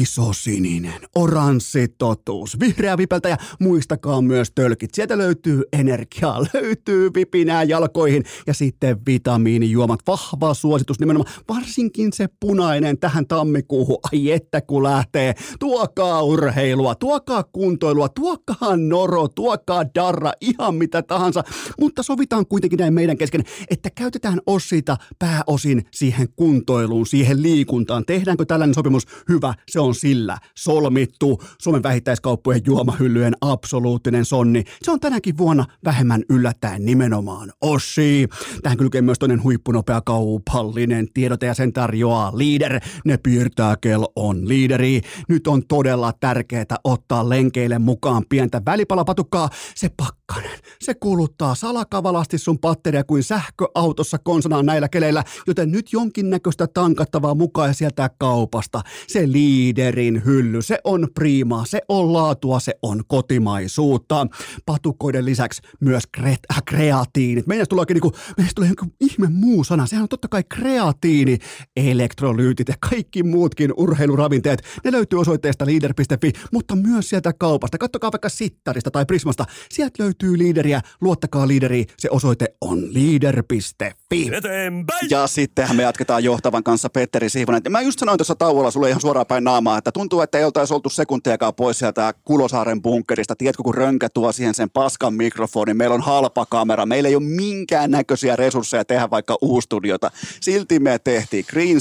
iso sininen, oranssi totuus, vihreä vipeltä ja muistakaa myös tölkit. Sieltä löytyy energiaa, löytyy vipinää jalkoihin ja sitten vitamiinijuomat. Vahva suositus nimenomaan, varsinkin se punainen tähän tammikuuhun. Ai että kun lähtee, tuokaa urheilua, tuokaa kuntoilua, tuokaa noro, tuokaa darra, ihan mitä tahansa. Mutta sovitaan kuitenkin näin meidän kesken, että käytetään osita pääosin siihen kuntoiluun, siihen liikuntaan. Tehdäänkö tällainen sopimus? Hyvä, se on sillä solmittu. Suomen vähittäiskauppojen juomahyllyjen absoluuttinen sonni. Se on tänäkin vuonna vähemmän yllättäen nimenomaan Ossi. Tähän kylkee myös toinen huippunopea kaupallinen tiedote ja sen tarjoaa Leader. Ne piirtää kel on liideri. Nyt on todella tärkeää ottaa lenkeille mukaan pientä välipalapatukkaa. Se pakkanen, se kuluttaa salakavalasti sun patteria kuin sähköautossa konsanaan näillä keleillä, joten nyt jonkinnäköistä tankattavaa mukaan ja sieltä kaupasta. Se liiderin hylly, se on priimaa, se on laatua, se on kotimaisuutta. Patukoiden lisäksi myös kre- äh, kreatiinit. Meidän tulee niinku, meidän tulee joku ihme muu sana. Sehän on totta kai kreatiini, elektrolyytit ja kaikki muutkin urheiluravinteet. Ne löytyy osoitteesta leader.fi, mutta myös sieltä kaupasta. Kattokaa vaikka Sittarista tai Prismasta. Sieltä löytyy liideriä. Luottakaa liideriin. Se osoite on leader.fi. Eteenpäin! Ja sittenhän me jatketaan johtavan kanssa Petteri Siivonen. Mä just sanoin tuossa tauolla sulle ihan suoraan päin naamaa huomaamaan, että tuntuu, että ei oltaisi oltu sekuntiakaan pois sieltä Kulosaaren bunkkerista. Tiedätkö, kun Rönkä tuo siihen sen paskan mikrofonin, meillä on halpa kamera, meillä ei ole minkään näköisiä resursseja tehdä vaikka uustudiota. Silti me tehtiin green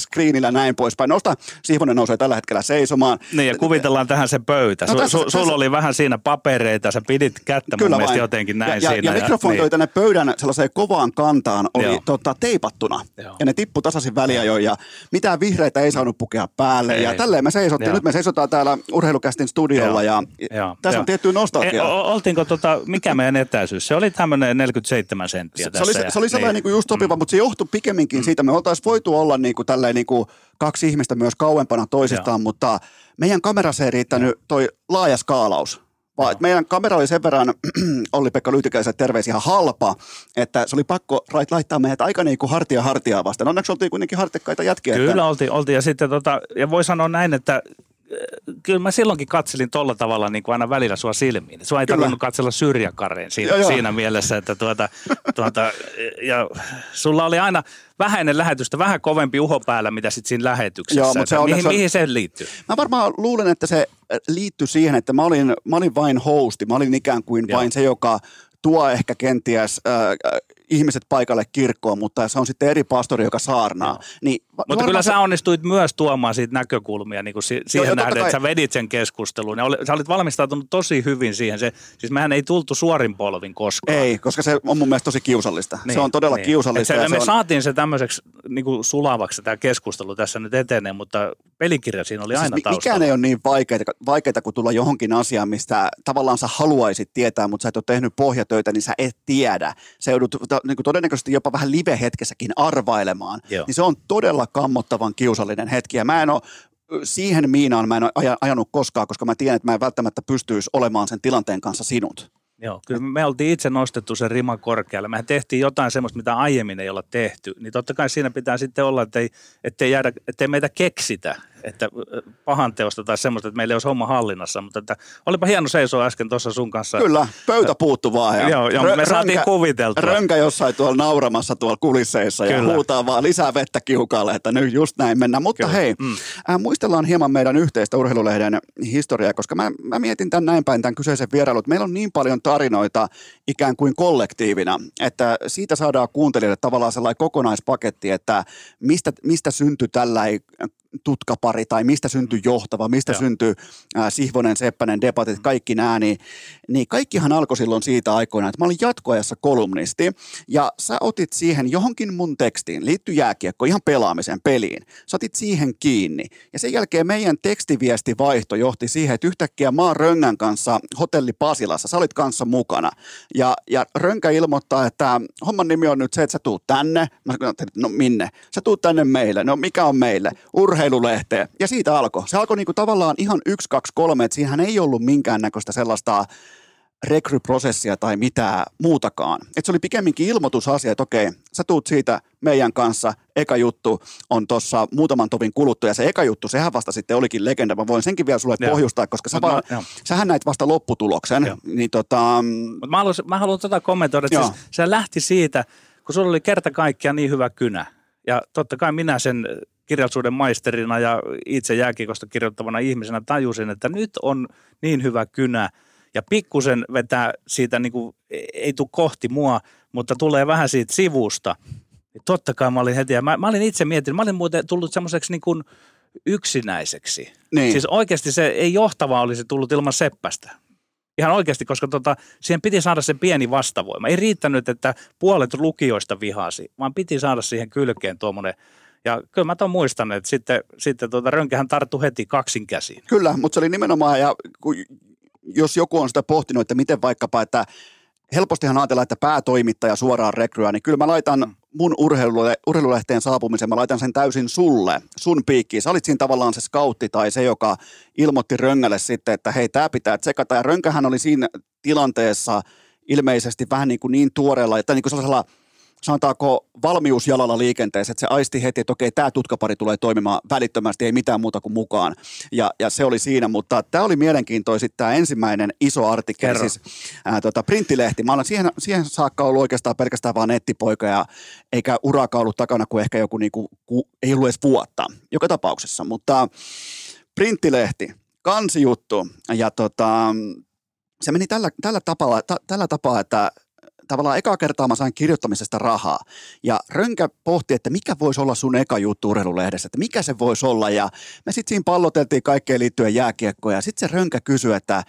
screenillä näin poispäin. Nosta, Sihvonen nousee tällä hetkellä seisomaan. Niin ja kuvitellaan tähän se pöytä. No, tässä, su, tässä, sulla oli vähän siinä papereita, sä pidit kättä Kyllä mun mielestä jotenkin näin ja, siinä. Ja, ja mikrofoni niin. tänne pöydän sellaiseen kovaan kantaan, oli tota, teipattuna. Joo. Ja ne tippu tasaisin väliä jo ja mitään vihreitä ei saanut pukea päälle. Ei. Ja tälleen me seisottiin. Joo. Nyt me seisotaan täällä urheilukästin studiolla Joo. ja tässä Joo. on tietty nostalgia. E, oltiinko tota, mikä meidän etäisyys? Se oli tämmöinen 47 senttiä se, tässä. Se oli, se oli sellainen niin. niin just sopiva, mm. mutta se johtui pikemminkin mm. siitä. Me oltaisiin voitu olla niin kuin, tälleen, niin kuin kaksi ihmistä myös kauempana toisistaan, Joo. mutta meidän kamerassa ei riittänyt toi laaja skaalaus vaan meidän kamera oli sen verran, Olli-Pekka Lyhtykäisen terveisiä ihan halpa, että se oli pakko laittaa meidät aika niin kuin hartia hartiaa vastaan. Onneksi oltiin kuitenkin hartekkaita jätkiä. Kyllä että... oltiin, oltiin, ja sitten tota, ja voi sanoa näin, että kyllä mä silloinkin katselin tolla tavalla niin kuin aina välillä sua silmiin. Sua ei kyllä. tarvinnut katsella syrjäkareen siinä, joo, siinä mielessä, että tuota, tuota, ja sulla oli aina vähäinen lähetystä, vähän kovempi uho päällä, mitä sitten siinä lähetyksessä. Joo, mutta se on, mihin, se on, mihin se liittyy? Mä varmaan luulen, että se liittyy siihen, että mä olin, mä olin vain hosti, mä olin ikään kuin Joo. vain se, joka tuo ehkä kenties äh, ihmiset paikalle kirkkoon, mutta se on sitten eri pastori, joka saarnaa. Niin, mutta varmaan... kyllä sä onnistuit myös tuomaan siitä näkökulmia niin kuin si- siihen jo, nähden, kai... että sä vedit sen keskustelun. Ja oli, sä olit valmistautunut tosi hyvin siihen. Se, siis mehän ei tultu suorin polvin koskaan. Ei, koska se on mun mielestä tosi kiusallista. Niin, se on todella niin. kiusallista. Se, me on... saatiin se tämmöiseksi niin kuin sulavaksi tämä keskustelu tässä nyt etenee, mutta pelikirja siinä oli siis aina taustalla. Mikään ei ole niin vaikeaa, vaikeaa kuin tulla johonkin asiaan, mistä tavallaan sä haluaisit tietää, mutta sä et ole tehnyt pohjatöitä, niin sä et tiedä. Se joudut niin kuin todennäköisesti jopa vähän live-hetkessäkin arvailemaan. Joo. Niin se on todella kammottavan kiusallinen hetki. Ja mä en ole siihen miinaan mä en ole ajanut koskaan, koska mä tiedän, että mä en välttämättä pystyisi olemaan sen tilanteen kanssa sinut. Joo, kyllä me oltiin itse nostettu sen rima korkealle. Mehän tehtiin jotain semmoista, mitä aiemmin ei olla tehty. Niin totta kai siinä pitää sitten olla, ettei, ettei, jäädä, ettei meitä keksitä että pahan teosta tai semmoista, että meillä ei olisi homma hallinnassa, mutta että olipa hieno seisoa äsken tuossa sun kanssa. Kyllä, pöytä puuttu vaan. Ja joo, joo, me saatiin rönkä, kuviteltua. Rönkä jossain tuolla nauramassa tuolla kulisseissa Kyllä. ja huutaa vaan lisää vettä kiukalle, että nyt just näin mennään. Mutta Kyllä. hei, mm. äh, muistellaan hieman meidän yhteistä urheilulehden historiaa, koska mä, mä mietin tämän näin päin tämän kyseisen vierailut. Meillä on niin paljon tarinoita ikään kuin kollektiivina, että siitä saadaan kuuntelijoille tavallaan sellainen kokonaispaketti, että mistä, mistä syntyi tällä tutkapari tai mistä syntyi mm. johtava, mistä äh, Sihvonen, Seppänen, debatit, mm. kaikki nämä, niin, niin kaikkihan alkoi silloin siitä aikoina, että mä olin jatkoajassa kolumnisti ja sä otit siihen johonkin mun tekstiin, liittyy jääkiekko ihan pelaamisen peliin, sä otit siihen kiinni ja sen jälkeen meidän tekstiviestivaihto johti siihen, että yhtäkkiä mä oon Röngän kanssa hotelli Pasilassa, sä olit kanssa mukana ja, ja Rönkä ilmoittaa, että homman nimi on nyt se, että sä tuut tänne, mä sanoin, no minne, sä tuut tänne meille, no mikä on meille, urheilu urheilulehteä. Ja siitä alkoi. Se alkoi niinku tavallaan ihan yksi, kaksi, kolme, että siinähän ei ollut minkäännäköistä sellaista rekryprosessia tai mitään muutakaan. Et se oli pikemminkin ilmoitusasia, että okei, sä tuut siitä meidän kanssa, eka juttu on tuossa muutaman tovin kuluttua, ja se eka juttu, sehän vasta sitten olikin legenda. Mä voin senkin vielä sulle Joo. pohjustaa, koska sä vaan, mä, sähän näit vasta lopputuloksen. Niin tota, Mut mä, haluan, mä haluan tota kommentoida, että siis, se lähti siitä, kun sulla oli kerta kaikkiaan niin hyvä kynä. Ja totta kai minä sen kirjallisuuden maisterina ja itse jääkiekosta kirjoittavana ihmisenä tajusin, että nyt on niin hyvä kynä ja pikkusen vetää siitä, niin kuin, ei tule kohti mua, mutta tulee vähän siitä sivusta. Niin totta kai mä olin heti, ja mä, mä olin itse miettinyt, mä olin muuten tullut semmoiseksi niin kuin yksinäiseksi. Niin. Siis oikeasti se ei johtava olisi tullut ilman seppästä. Ihan oikeasti, koska tota, siihen piti saada se pieni vastavoima. Ei riittänyt, että puolet lukijoista vihasi, vaan piti saada siihen kylkeen tuommoinen ja kyllä mä tuon muistan, että sitten, sitten tuota Rönkähän tarttu heti kaksin käsiin. Kyllä, mutta se oli nimenomaan, ja kun, jos joku on sitä pohtinut, että miten vaikkapa, että helpostihan ajatellaan, että päätoimittaja suoraan rekryä, niin kyllä mä laitan mm. mun urheilule, urheilulehteen saapumisen, mä laitan sen täysin sulle, sun piikkiin. Sä olit siinä tavallaan se scoutti tai se, joka ilmoitti Röngälle sitten, että hei, tämä pitää tsekata. Ja Rönkähän oli siinä tilanteessa ilmeisesti vähän niin, kuin niin tuoreella, että niin kuin sellaisella – sanotaanko valmiusjalalla liikenteessä, että se aisti heti, että okei, tämä tutkapari tulee toimimaan välittömästi, ei mitään muuta kuin mukaan. Ja, ja se oli siinä, mutta tämä oli mielenkiintoista tämä ensimmäinen iso artikkeli, siis ää, tota, printtilehti. Mä olen siihen, siihen saakka ollut oikeastaan pelkästään vain nettipoika ja eikä uraka ollut takana kuin ehkä joku, niinku, ku, ei ollut edes vuotta joka tapauksessa, mutta printtilehti, kansijuttu ja tota, se meni tällä, tällä, tapaa, ta, tällä tapaa, että tavallaan eka kertaa mä sain kirjoittamisesta rahaa. Ja Rönkä pohti, että mikä voisi olla sun eka juttu urheilulehdessä, että mikä se voisi olla. Ja me sitten siinä palloteltiin kaikkeen liittyen jääkiekkoja. Ja sitten se Rönkä kysyi, että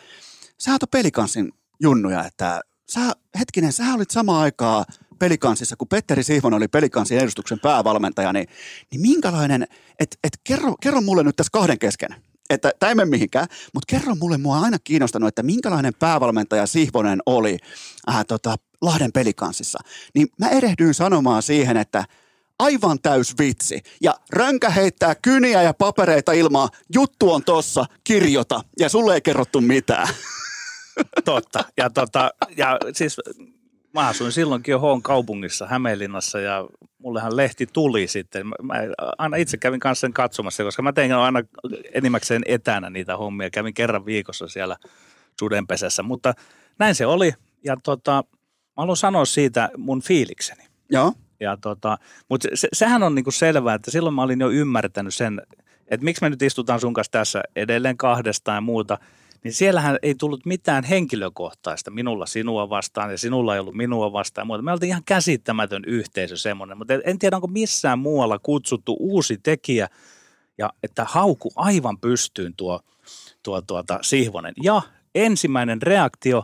sä oot pelikanssin junnuja, että sä, hetkinen, sä olit samaan aikaa pelikansissa, kun Petteri Sihvonen oli pelikanssin edustuksen päävalmentaja, niin, niin minkälainen, että et kerro, kerro mulle nyt tässä kahden kesken, että tämä ei mene mihinkään, mutta kerro mulle, mua on aina kiinnostanut, että minkälainen päävalmentaja Sihvonen oli äh, tota, Lahden pelikanssissa. Niin mä erehdyin sanomaan siihen, että aivan täys vitsi. Ja rönkä heittää kyniä ja papereita ilmaa, juttu on tossa, kirjoita. Ja sulle ei kerrottu mitään. Totta. Ja, tota, ja siis mä asuin silloinkin jo Hoon kaupungissa Hämeenlinnassa ja mullehan lehti tuli sitten. Mä, aina itse kävin kanssa sen katsomassa, koska mä tein aina enimmäkseen etänä niitä hommia. Kävin kerran viikossa siellä sudenpesässä, mutta näin se oli. Ja tota, mä haluan sanoa siitä mun fiilikseni. Joo. Ja tota, mutta se, sehän on niinku selvää, että silloin mä olin jo ymmärtänyt sen, että miksi me nyt istutaan sun kanssa tässä edelleen kahdestaan ja muuta – niin siellähän ei tullut mitään henkilökohtaista minulla sinua vastaan ja sinulla ei ollut minua vastaan. Mutta me oltiin ihan käsittämätön yhteisö semmoinen, mutta en tiedä onko missään muualla kutsuttu uusi tekijä ja että hauku aivan pystyyn tuo, tuo tuota, Sihvonen. Ja ensimmäinen reaktio,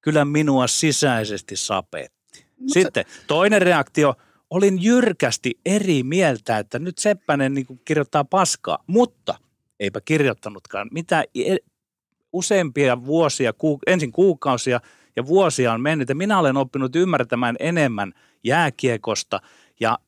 kyllä minua sisäisesti sapetti. Sitten toinen reaktio, olin jyrkästi eri mieltä, että nyt Seppänen niin kirjoittaa paskaa, mutta eipä kirjoittanutkaan. Mitä useampia vuosia, ensin kuukausia ja vuosia on mennyt. Ja minä olen oppinut ymmärtämään enemmän jääkiekosta ja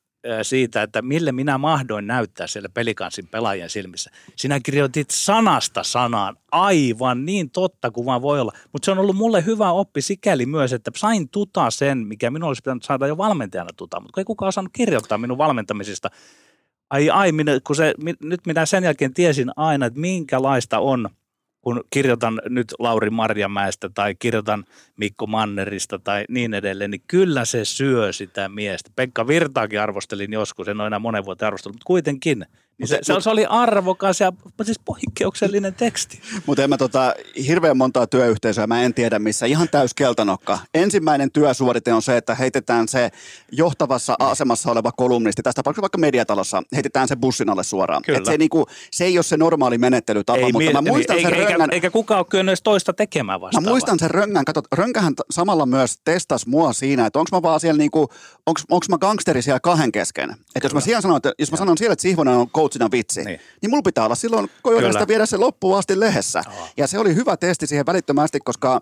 siitä, että mille minä mahdoin näyttää siellä pelikansin pelaajien silmissä. Sinä kirjoitit sanasta sanaan aivan niin totta kuin vaan voi olla. Mutta se on ollut mulle hyvä oppi sikäli myös, että sain tuta sen, mikä minun olisi pitänyt saada jo valmentajana tuta. Mutta ei kukaan osannut kirjoittaa minun valmentamisista. Ai ai, minä, kun se, nyt minä sen jälkeen tiesin aina, että minkälaista on – kun kirjoitan nyt Lauri Marjamäestä tai kirjoitan Mikko Mannerista tai niin edelleen, niin kyllä se syö sitä miestä. Pekka Virtaakin arvostelin joskus, en ole enää monen vuoteen arvostellut, mutta kuitenkin – niin se, se, se oli arvokas ja siis poikkeuksellinen teksti. Mutta en mä tota, hirveän montaa työyhteisöä, mä en tiedä missä, ihan täys keltanokka. Ensimmäinen työsuorite on se, että heitetään se johtavassa asemassa oleva kolumnisti, tästä tapauksessa vaikka mediatalossa, heitetään se bussin alle suoraan. Kyllä. Et se, niinku, se ei ole se normaali menettelytapa, ei, mutta mä muistan sen eikä, röngän. Eikä kukaan ole kyennyt toista tekemään vastaavaa. Mä muistan sen röngän, kato, rönkähän samalla myös testas mua siinä, että onko mä vaan siellä niinku, onko mä gangsteri siellä kahden kesken. Että jos mä siellä sanon, että jos mä sanon siellä, että Sihvonen on coachina vitsi, niin, niin mulla pitää olla silloin koirasta viedä se loppuun asti lehdessä. Oh. Ja se oli hyvä testi siihen välittömästi, koska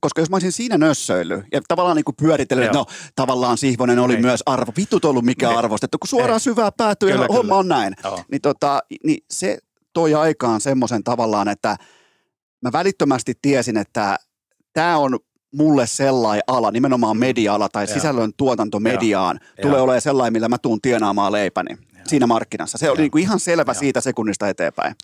koska jos mä olisin siinä nössöily ja tavallaan niin kuin pyöritellyt, että no tavallaan Sihvonen oli Ei. Niin. myös arvo, vitut ollut mikä Ei. arvostettu, kun suoraan Ei. syvää päätyy kyllä, ja kyllä. homma on näin. Niin, tota, niin se toi aikaan semmoisen tavallaan, että mä välittömästi tiesin, että tämä on mulle sellainen ala, nimenomaan media-ala tai sisällön tuotantomediaan, tulee olemaan sellainen, millä mä tuun tienaamaan leipäni siinä markkinassa. Se oli niin kuin ihan selvä Joo. siitä sekunnista eteenpäin.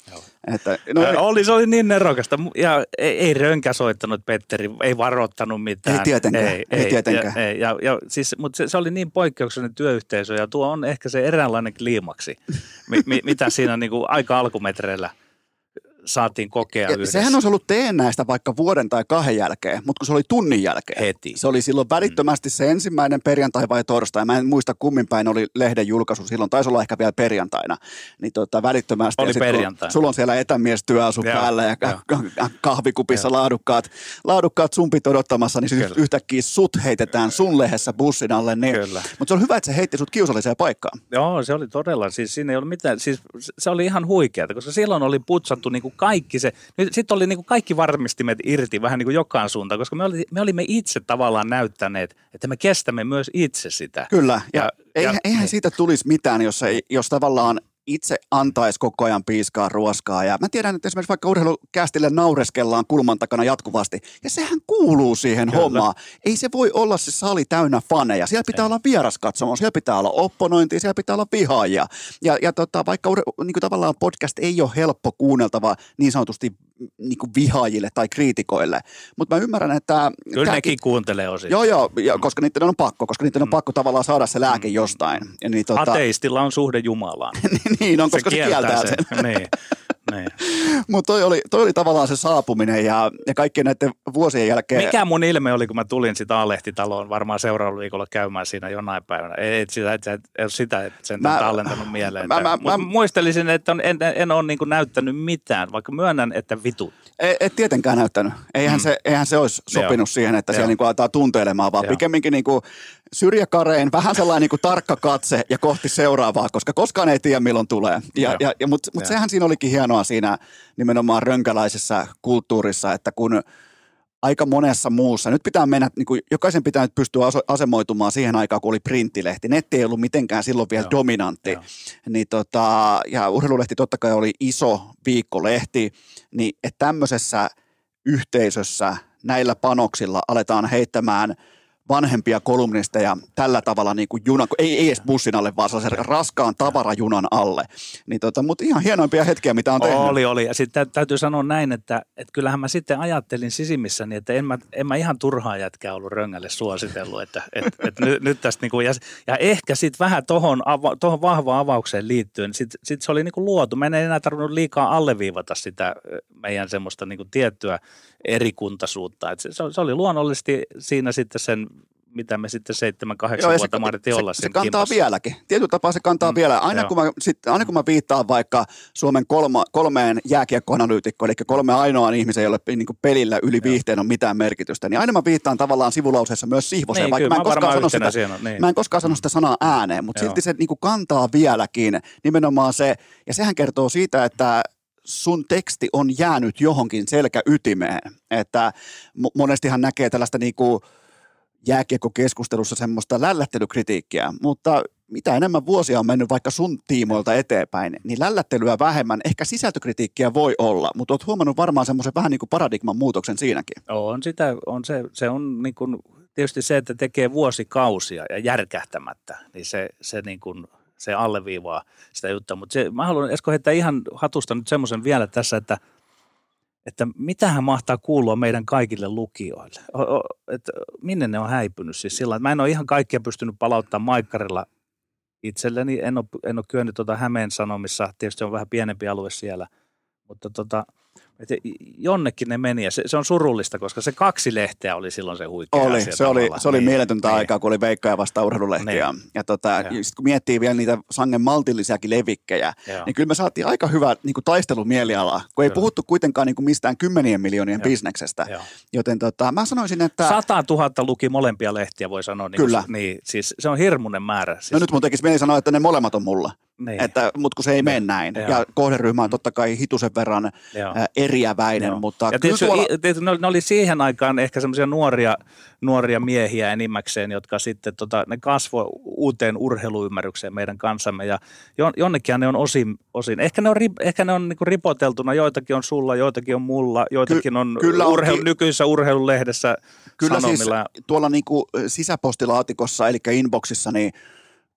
Että, no, oli, se oli niin nerokasta. Ja ei, ei rönkä soittanut Petteri, ei varoittanut mitään. Ei tietenkään. Ei, ei, ei tietenkään. Ja, ei, ja, ja, siis, mutta se, se, oli niin poikkeuksellinen työyhteisö ja tuo on ehkä se eräänlainen kliimaksi, mi, mi, mitä siinä niin kuin aika alkumetreillä – saatiin kokea ja yhdessä. Sehän olisi ollut teennäistä vaikka vuoden tai kahden jälkeen, mutta kun se oli tunnin jälkeen. Heti. Se oli silloin välittömästi se ensimmäinen perjantai vai torstai. Mä en muista kummin päin oli lehden julkaisu silloin. Taisi olla ehkä vielä perjantaina. Niin tota, välittömästi. Oli perjantai. Sulla on siellä etämiestyöasu päällä ja joo. kahvikupissa joo. laadukkaat, laadukkaat sumpit odottamassa, niin siis yhtäkkiä sut heitetään sun lehdessä bussin alle. Niin. Kyllä. Mutta se on hyvä, että se heitti sut kiusalliseen paikkaan. Joo, se oli todella. Siis siinä ei ollut mitään. Siis se oli ihan huikeaa, koska silloin oli putsattu niin kuin kaikki se, sitten oli niin kuin kaikki varmistimet irti vähän niin kuin jokaan suuntaan, koska me, oli, me olimme itse tavallaan näyttäneet, että me kestämme myös itse sitä. Kyllä, ja, ja, eihän, ja eihän niin. siitä tulisi mitään, jos, ei, jos tavallaan itse antaisi koko ajan piiskaa ruoskaa. Ja mä tiedän, että esimerkiksi vaikka urheilukästille naureskellaan kulman takana jatkuvasti. Ja sehän kuuluu siihen Kyllä. hommaan. Ei se voi olla se sali täynnä faneja. Siellä pitää Ei. olla vieraskatsomo, siellä pitää olla opponointia, siellä pitää olla vihaajia. Ja, ja tota, vaikka niin kuin tavallaan podcast ei ole helppo kuunneltava niin sanotusti niin kuin vihaajille tai kriitikoille. Mutta mä ymmärrän, että... Kyllä tää, nekin kuuntelee osin. Joo, joo, ja, koska niiden on pakko, koska niiden on mm. pakko tavallaan saada se lääke mm. jostain. Ja niin, tota... Ateistilla on suhde Jumalaan. niin on, koska se kieltää, se kieltää sen. niin. Niin. Mutta toi oli, toi oli tavallaan se saapuminen ja, ja kaikkien näiden vuosien jälkeen. Mikä mun ilme oli, kun mä tulin sitä Alehtitaloon varmaan seuraavalla viikolla käymään siinä jonain päivänä. Ei, et sitä, et, et, et sitä et sen Mä- tallentanut mieleen. mä- mä- mä- muistelisin, että on, en, en ole niin näyttänyt mitään, vaikka myönnän, että vitu. Ei, et tietenkään näyttänyt. Eihän, mm. se, eihän se olisi sopinut Joo. siihen, että siellä Joo. niinku aletaan tunteilemaan, vaan Joo. pikemminkin niinku syrjäkareen, vähän sellainen niinku tarkka katse ja kohti seuraavaa, koska koskaan ei tiedä milloin tulee. Ja, Joo. ja, ja, Mutta mut sehän siinä olikin hienoa siinä nimenomaan rönkäläisessä kulttuurissa, että kun aika monessa muussa, nyt pitää mennä, niin kuin jokaisen pitää nyt pystyä asemoitumaan siihen aikaan, kun oli printtilehti. Netti ei ollut mitenkään silloin vielä Joo. dominantti. Joo. Niin tota, ja urheilulehti totta kai oli iso viikkolehti, niin että tämmöisessä yhteisössä näillä panoksilla aletaan heittämään vanhempia kolumnisteja tällä tavalla niin kuin junan, ei, ei edes bussin alle, vaan sellaisen raskaan tavarajunan alle. Niin tota, mutta ihan hienoimpia hetkiä, mitä on tehnyt. Oli, oli. Ja sitten täytyy sanoa näin, että, että kyllähän mä sitten ajattelin sisimmissäni, että en mä, en mä ihan turhaa jätkää ollut Röngälle suositellut. Että, että, että nyt, nyt tästä niinku, ja, ja ehkä sitten vähän tohon, ava, tohon vahvaan avaukseen liittyen, sitten sit se oli niinku luotu. Mä en enää tarvinnut liikaa alleviivata sitä meidän semmoista niinku tiettyä erikuntaisuutta. Et se, se oli luonnollisesti siinä sitten sen, mitä me sitten seitsemän, kahdeksan vuotta mahdettiin olla se, se kantaa kimpassa. vieläkin. Tietyllä tapaa se kantaa Mm, vielä. Aina joo. kun, mä, sit, aina kun mä viittaan vaikka Suomen kolma, kolmeen jääkiekkoanalyytikkoon, eli kolme ainoaan ihmiseen, jolle niin pelillä yli Joo. viihteen on mitään merkitystä, niin aina mä viittaan tavallaan sivulauseessa myös Sihvoseen, Niin, vaikka kyllä, mä en koskaan sano sitä, siinä, niin. Mä en koskaan sano sitä sanaa ääneen, mutta Joo. silti se niin kuin kantaa vieläkin nimenomaan se, ja sehän kertoo siitä, että sun teksti on jäänyt johonkin selkäytimeen. Että mo- monestihan näkee tällaista niin kuin jääkiekkokeskustelussa semmoista lällättelykritiikkiä, mutta mitä enemmän vuosia on mennyt vaikka sun tiimoilta eteenpäin, niin lällättelyä vähemmän, ehkä sisältökritiikkiä voi olla, mutta oot huomannut varmaan semmoisen vähän niin kuin paradigman muutoksen siinäkin. On sitä, on se, se on niin kuin, tietysti se, että tekee vuosikausia ja järkähtämättä, niin se, se, niin kuin, se alleviivaa sitä juttua. Mutta mä haluan Esko heittää ihan hatusta nyt semmoisen vielä tässä, että, että mitähän mahtaa kuulua meidän kaikille lukijoille. O, o, että minne ne on häipynyt siis sillä, mä en ole ihan kaikkia pystynyt palauttamaan Maikkarilla itselleni. En ole, en ole kyennyt tuota Hämeen Sanomissa, tietysti on vähän pienempi alue siellä, mutta tota, että jonnekin ne meni ja se, se on surullista, koska se kaksi lehteä oli silloin se huikea Oli, asia se oli, se oli Niin, mieletöntä niin. aikaa, kun oli Veikka ja vasta urheilulehtiä. Niin. Ja, tota, ja Joo. sit kun miettii vielä niitä sangen maltillisiakin levikkejä, Joo. niin kyllä me saatiin aika hyvä niin kuin taistelumieliala, kun ei Kyllä. puhuttu kuitenkaan niin kuin mistään kymmenien miljoonien Joo. bisneksestä. Joo. Joten tota, mä sanoisin, että... 100 000 luki molempia lehtiä, voi sanoa. Niin Kyllä. Niin, siis se on hirmuinen määrä. Siis, No nyt mun tekisi mieli sanoa, että ne molemmat on mulla, niin, että, mutta kun se ei mene näin. Joo. Ja kohderyhmä on totta kai hitusen verran ä, eriäväinen, Joo. mutta ja tietysti, tuolla... tietysti ne, oli, siihen aikaan ehkä semmoisia nuoria, nuoria miehiä enimmäkseen, jotka sitten tota, ne kasvoi uuteen urheiluymmärrykseen meidän kanssamme ja jon, jonnekin ne on osin, osin. ehkä ne on, ehkä ne on niinku ripoteltuna, joitakin on sulla, joitakin on mulla, joitakin on kyllä urheilu, onkin. nykyisessä urheilulehdessä Kyllä siis sanomilla. tuolla niin kuin sisäpostilaatikossa, eli inboxissa, niin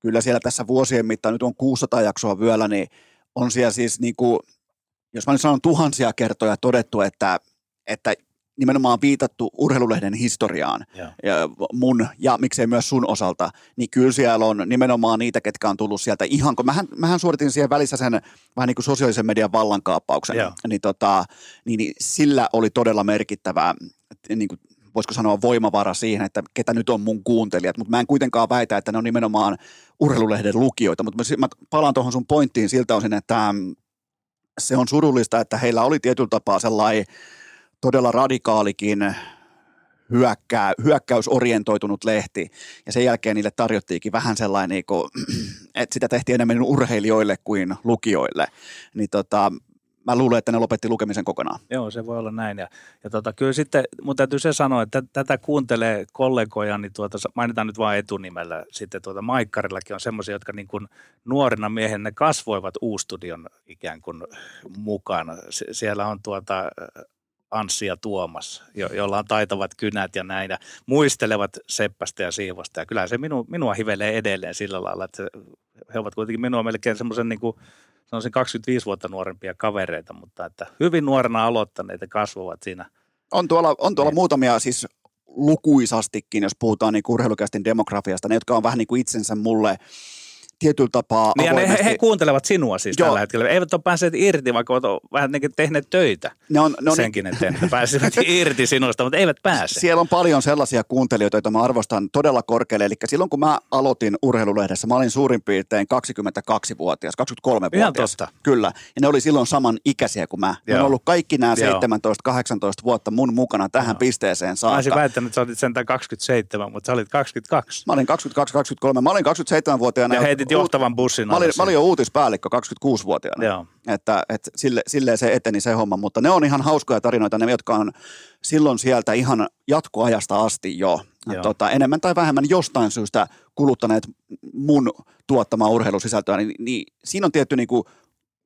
kyllä siellä tässä vuosien mittaan, nyt on 600 jaksoa vyöllä, niin on siellä siis niin kuin, jos mä nyt sanon tuhansia kertoja todettu, että, että nimenomaan viitattu urheilulehden historiaan ja mun ja miksei myös sun osalta, niin kyllä siellä on nimenomaan niitä, ketkä on tullut sieltä ihan, kun mähän, mähän suoritin siihen välissä sen vähän niin kuin sosiaalisen median vallankaappauksen, niin, tota, niin, niin sillä oli todella merkittävää, niin kuin, voisiko sanoa voimavara siihen, että ketä nyt on mun kuuntelijat, mutta mä en kuitenkaan väitä, että ne on nimenomaan urheilulehden lukijoita, mutta mä, palaan tuohon sun pointtiin siltä osin, että mm, se on surullista, että heillä oli tietyllä tapaa sellainen todella radikaalikin hyökkää, hyökkäysorientoitunut lehti, ja sen jälkeen niille tarjottiinkin vähän sellainen, niin kuin, että sitä tehtiin enemmän urheilijoille kuin lukijoille, niin tota, mä luulen, että ne lopetti lukemisen kokonaan. Joo, se voi olla näin. Ja, ja tota, kyllä sitten, mun täytyy se sanoa, että tätä kuuntelee kollegoja, niin tuota, mainitaan nyt vain etunimellä. Sitten tuota Maikkarillakin on semmoisia, jotka niin kuin nuorina miehen, ne kasvoivat uustudion ikään kuin mukana. Sie- siellä on tuota Anssi ja Tuomas, jo, joilla on taitavat kynät ja näin, ja muistelevat Seppästä ja Siivosta. Ja kyllä se minu, minua hivelee edelleen sillä lailla, että he ovat kuitenkin minua melkein semmoisen niin kuin sanoisin 25 vuotta nuorempia kavereita, mutta että hyvin nuorena aloittaneita kasvavat siinä. On tuolla, on tuolla Niin. muutamia siis lukuisastikin, jos puhutaan niin urheilukästin demografiasta, ne, jotka on vähän niin kuin itsensä mulle tietyllä tapaa Niin ja ne, he, avoimesti. he, kuuntelevat sinua siis Joo. tällä hetkellä. Eivät ole päässeet irti, vaikka ovat vähän niin kuin tehneet töitä ne on, ne on, senkin eteen, että pääsivät irti sinusta, mutta eivät pääse. Siellä on paljon sellaisia kuuntelijoita, joita mä arvostan todella korkealle. Eli silloin kun mä aloitin urheilulehdessä, mä olin suurin piirtein 22-vuotias, 23-vuotias. Ihan. Kyllä. Ja ne oli silloin saman ikäisiä kuin mä. Ne on Joo. ollut kaikki nämä Joo. 17-18 vuotta mun mukana tähän Joo. pisteeseen Mä olisin saakka. väittänyt, että sä olit sentään 27, mutta sä olit 22. Mä olin 22-23. Mä olin 27-vuotiaana. Ja heitit johtavan bussin Mä olin, mä olin jo uutispäällikkö 26-vuotiaana. Joo. Että, että sille, silleen se eteni se homma, mutta ne on ihan hauskoja tarinoita, ne jotka on silloin sieltä ihan jatkoajasta asti jo. Joo. Tota, enemmän tai vähemmän jostain syystä kuluttaneet mun tuottamaa urheilusisältöä, niin, niin siinä on tietty niin kuin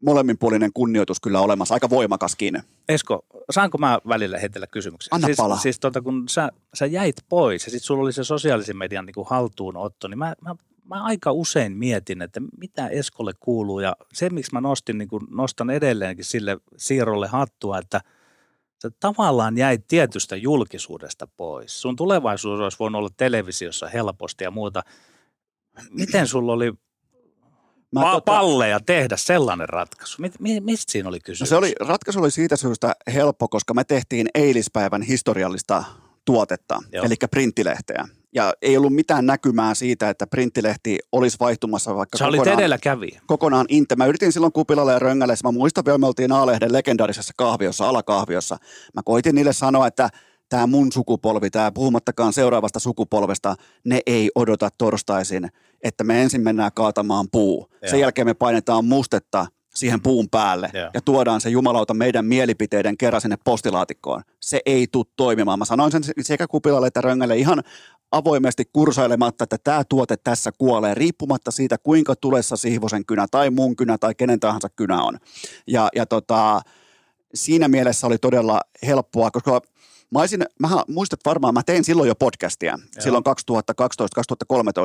molemminpuolinen kunnioitus kyllä olemassa, aika voimakaskin. Esko, saanko mä välillä heitellä kysymyksiä? Anna siis, palaa. Siis tota, kun sä, sä jäit pois ja sitten sulla oli se sosiaalisen median niin kuin haltuunotto, niin mä, mä, mä aika usein mietin, että mitä Eskolle kuuluu ja se, miksi mä nostin, niin kuin nostan edelleenkin sille siirrolle hattua, että sä tavallaan jäit tietystä julkisuudesta pois. Sun tulevaisuus olisi voinut olla televisiossa helposti ja muuta. Miten sulla oli Mä pa- tota- palleja tehdä sellainen ratkaisu? Mi- mi- mistä siinä oli No kysymys? se oli, ratkaisu oli siitä syystä helppo, koska me tehtiin eilispäivän historiallista tuotetta, Joo. eli printtilehteä. Ja ei ollut mitään näkymää siitä, että printtilehti olisi vaihtumassa vaikka Sä olit kokonaan, edelläkävijä. kokonaan inte. Mä yritin silloin Kupilalle ja Röngälle, mä muistan vielä, me oltiin A-lehden legendaarisessa kahviossa, alakahviossa. Mä koitin niille sanoa, että tämä mun sukupolvi, tämä puhumattakaan seuraavasta sukupolvesta, ne ei odota torstaisin, että me ensin mennään kaatamaan puu. Joo. Sen jälkeen me painetaan mustetta siihen puun päälle Joo. ja tuodaan se jumalauta meidän mielipiteiden kerran sinne postilaatikkoon. Se ei tule toimimaan. Mä sanoin sen sekä Kupilalle että Röngälle ihan avoimesti kursailematta, että tämä tuote tässä kuolee, riippumatta siitä, kuinka tulessa Sihvosen kynä tai mun kynä tai kenen tahansa kynä on. Ja, ja tota, siinä mielessä oli todella helppoa, koska mä olisin, mähän muistat varmaan, mä tein silloin jo podcastia, Joo. silloin 2012-2013,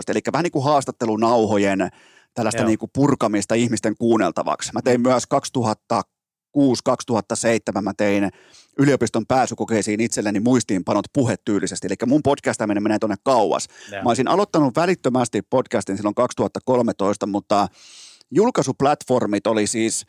eli vähän niin kuin haastattelunauhojen tällaista Joo. niin kuin purkamista ihmisten kuunneltavaksi. Mä tein myös 2006-2007, mä tein yliopiston pääsykokeisiin itselleni muistiinpanot puhetyylisesti, eli mun podcastaminen menee tuonne kauas. Joo. Mä olisin aloittanut välittömästi podcastin silloin 2013, mutta julkaisuplatformit oli siis,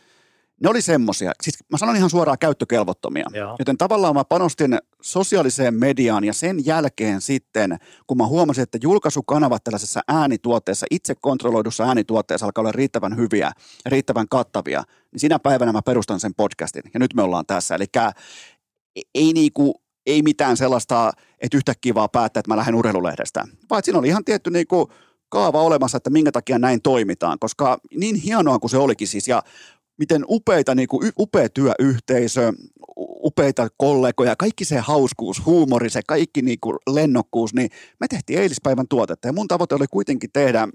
ne oli semmosia, siis mä sanon ihan suoraan käyttökelvottomia. Joo. Joten tavallaan mä panostin sosiaaliseen mediaan ja sen jälkeen sitten, kun mä huomasin, että julkaisukanavat tällaisessa äänituotteessa, itse kontrolloidussa äänituotteessa alkaa olla riittävän hyviä ja riittävän kattavia, niin sinä päivänä mä perustan sen podcastin ja nyt me ollaan tässä. Eli ei niinku, ei mitään sellaista, että yhtäkkiä vaan päättää, että mä lähden urheilulehdestä. Vaan siinä oli ihan tietty niinku kaava olemassa, että minkä takia näin toimitaan, koska niin hienoa kuin se olikin siis ja miten upeita, niinku, y- upea työyhteisö, upeita kollegoja, kaikki se hauskuus, huumori, se kaikki niinku lennokkuus, niin me tehtiin eilispäivän tuotetta. Ja mun tavoite oli kuitenkin tehdä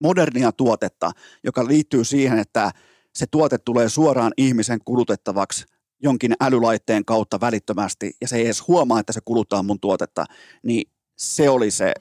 modernia tuotetta, joka liittyy siihen, että se tuote tulee suoraan ihmisen kulutettavaksi jonkin älylaitteen kautta välittömästi ja se ei edes huomaa, että se kuluttaa mun tuotetta, niin se oli se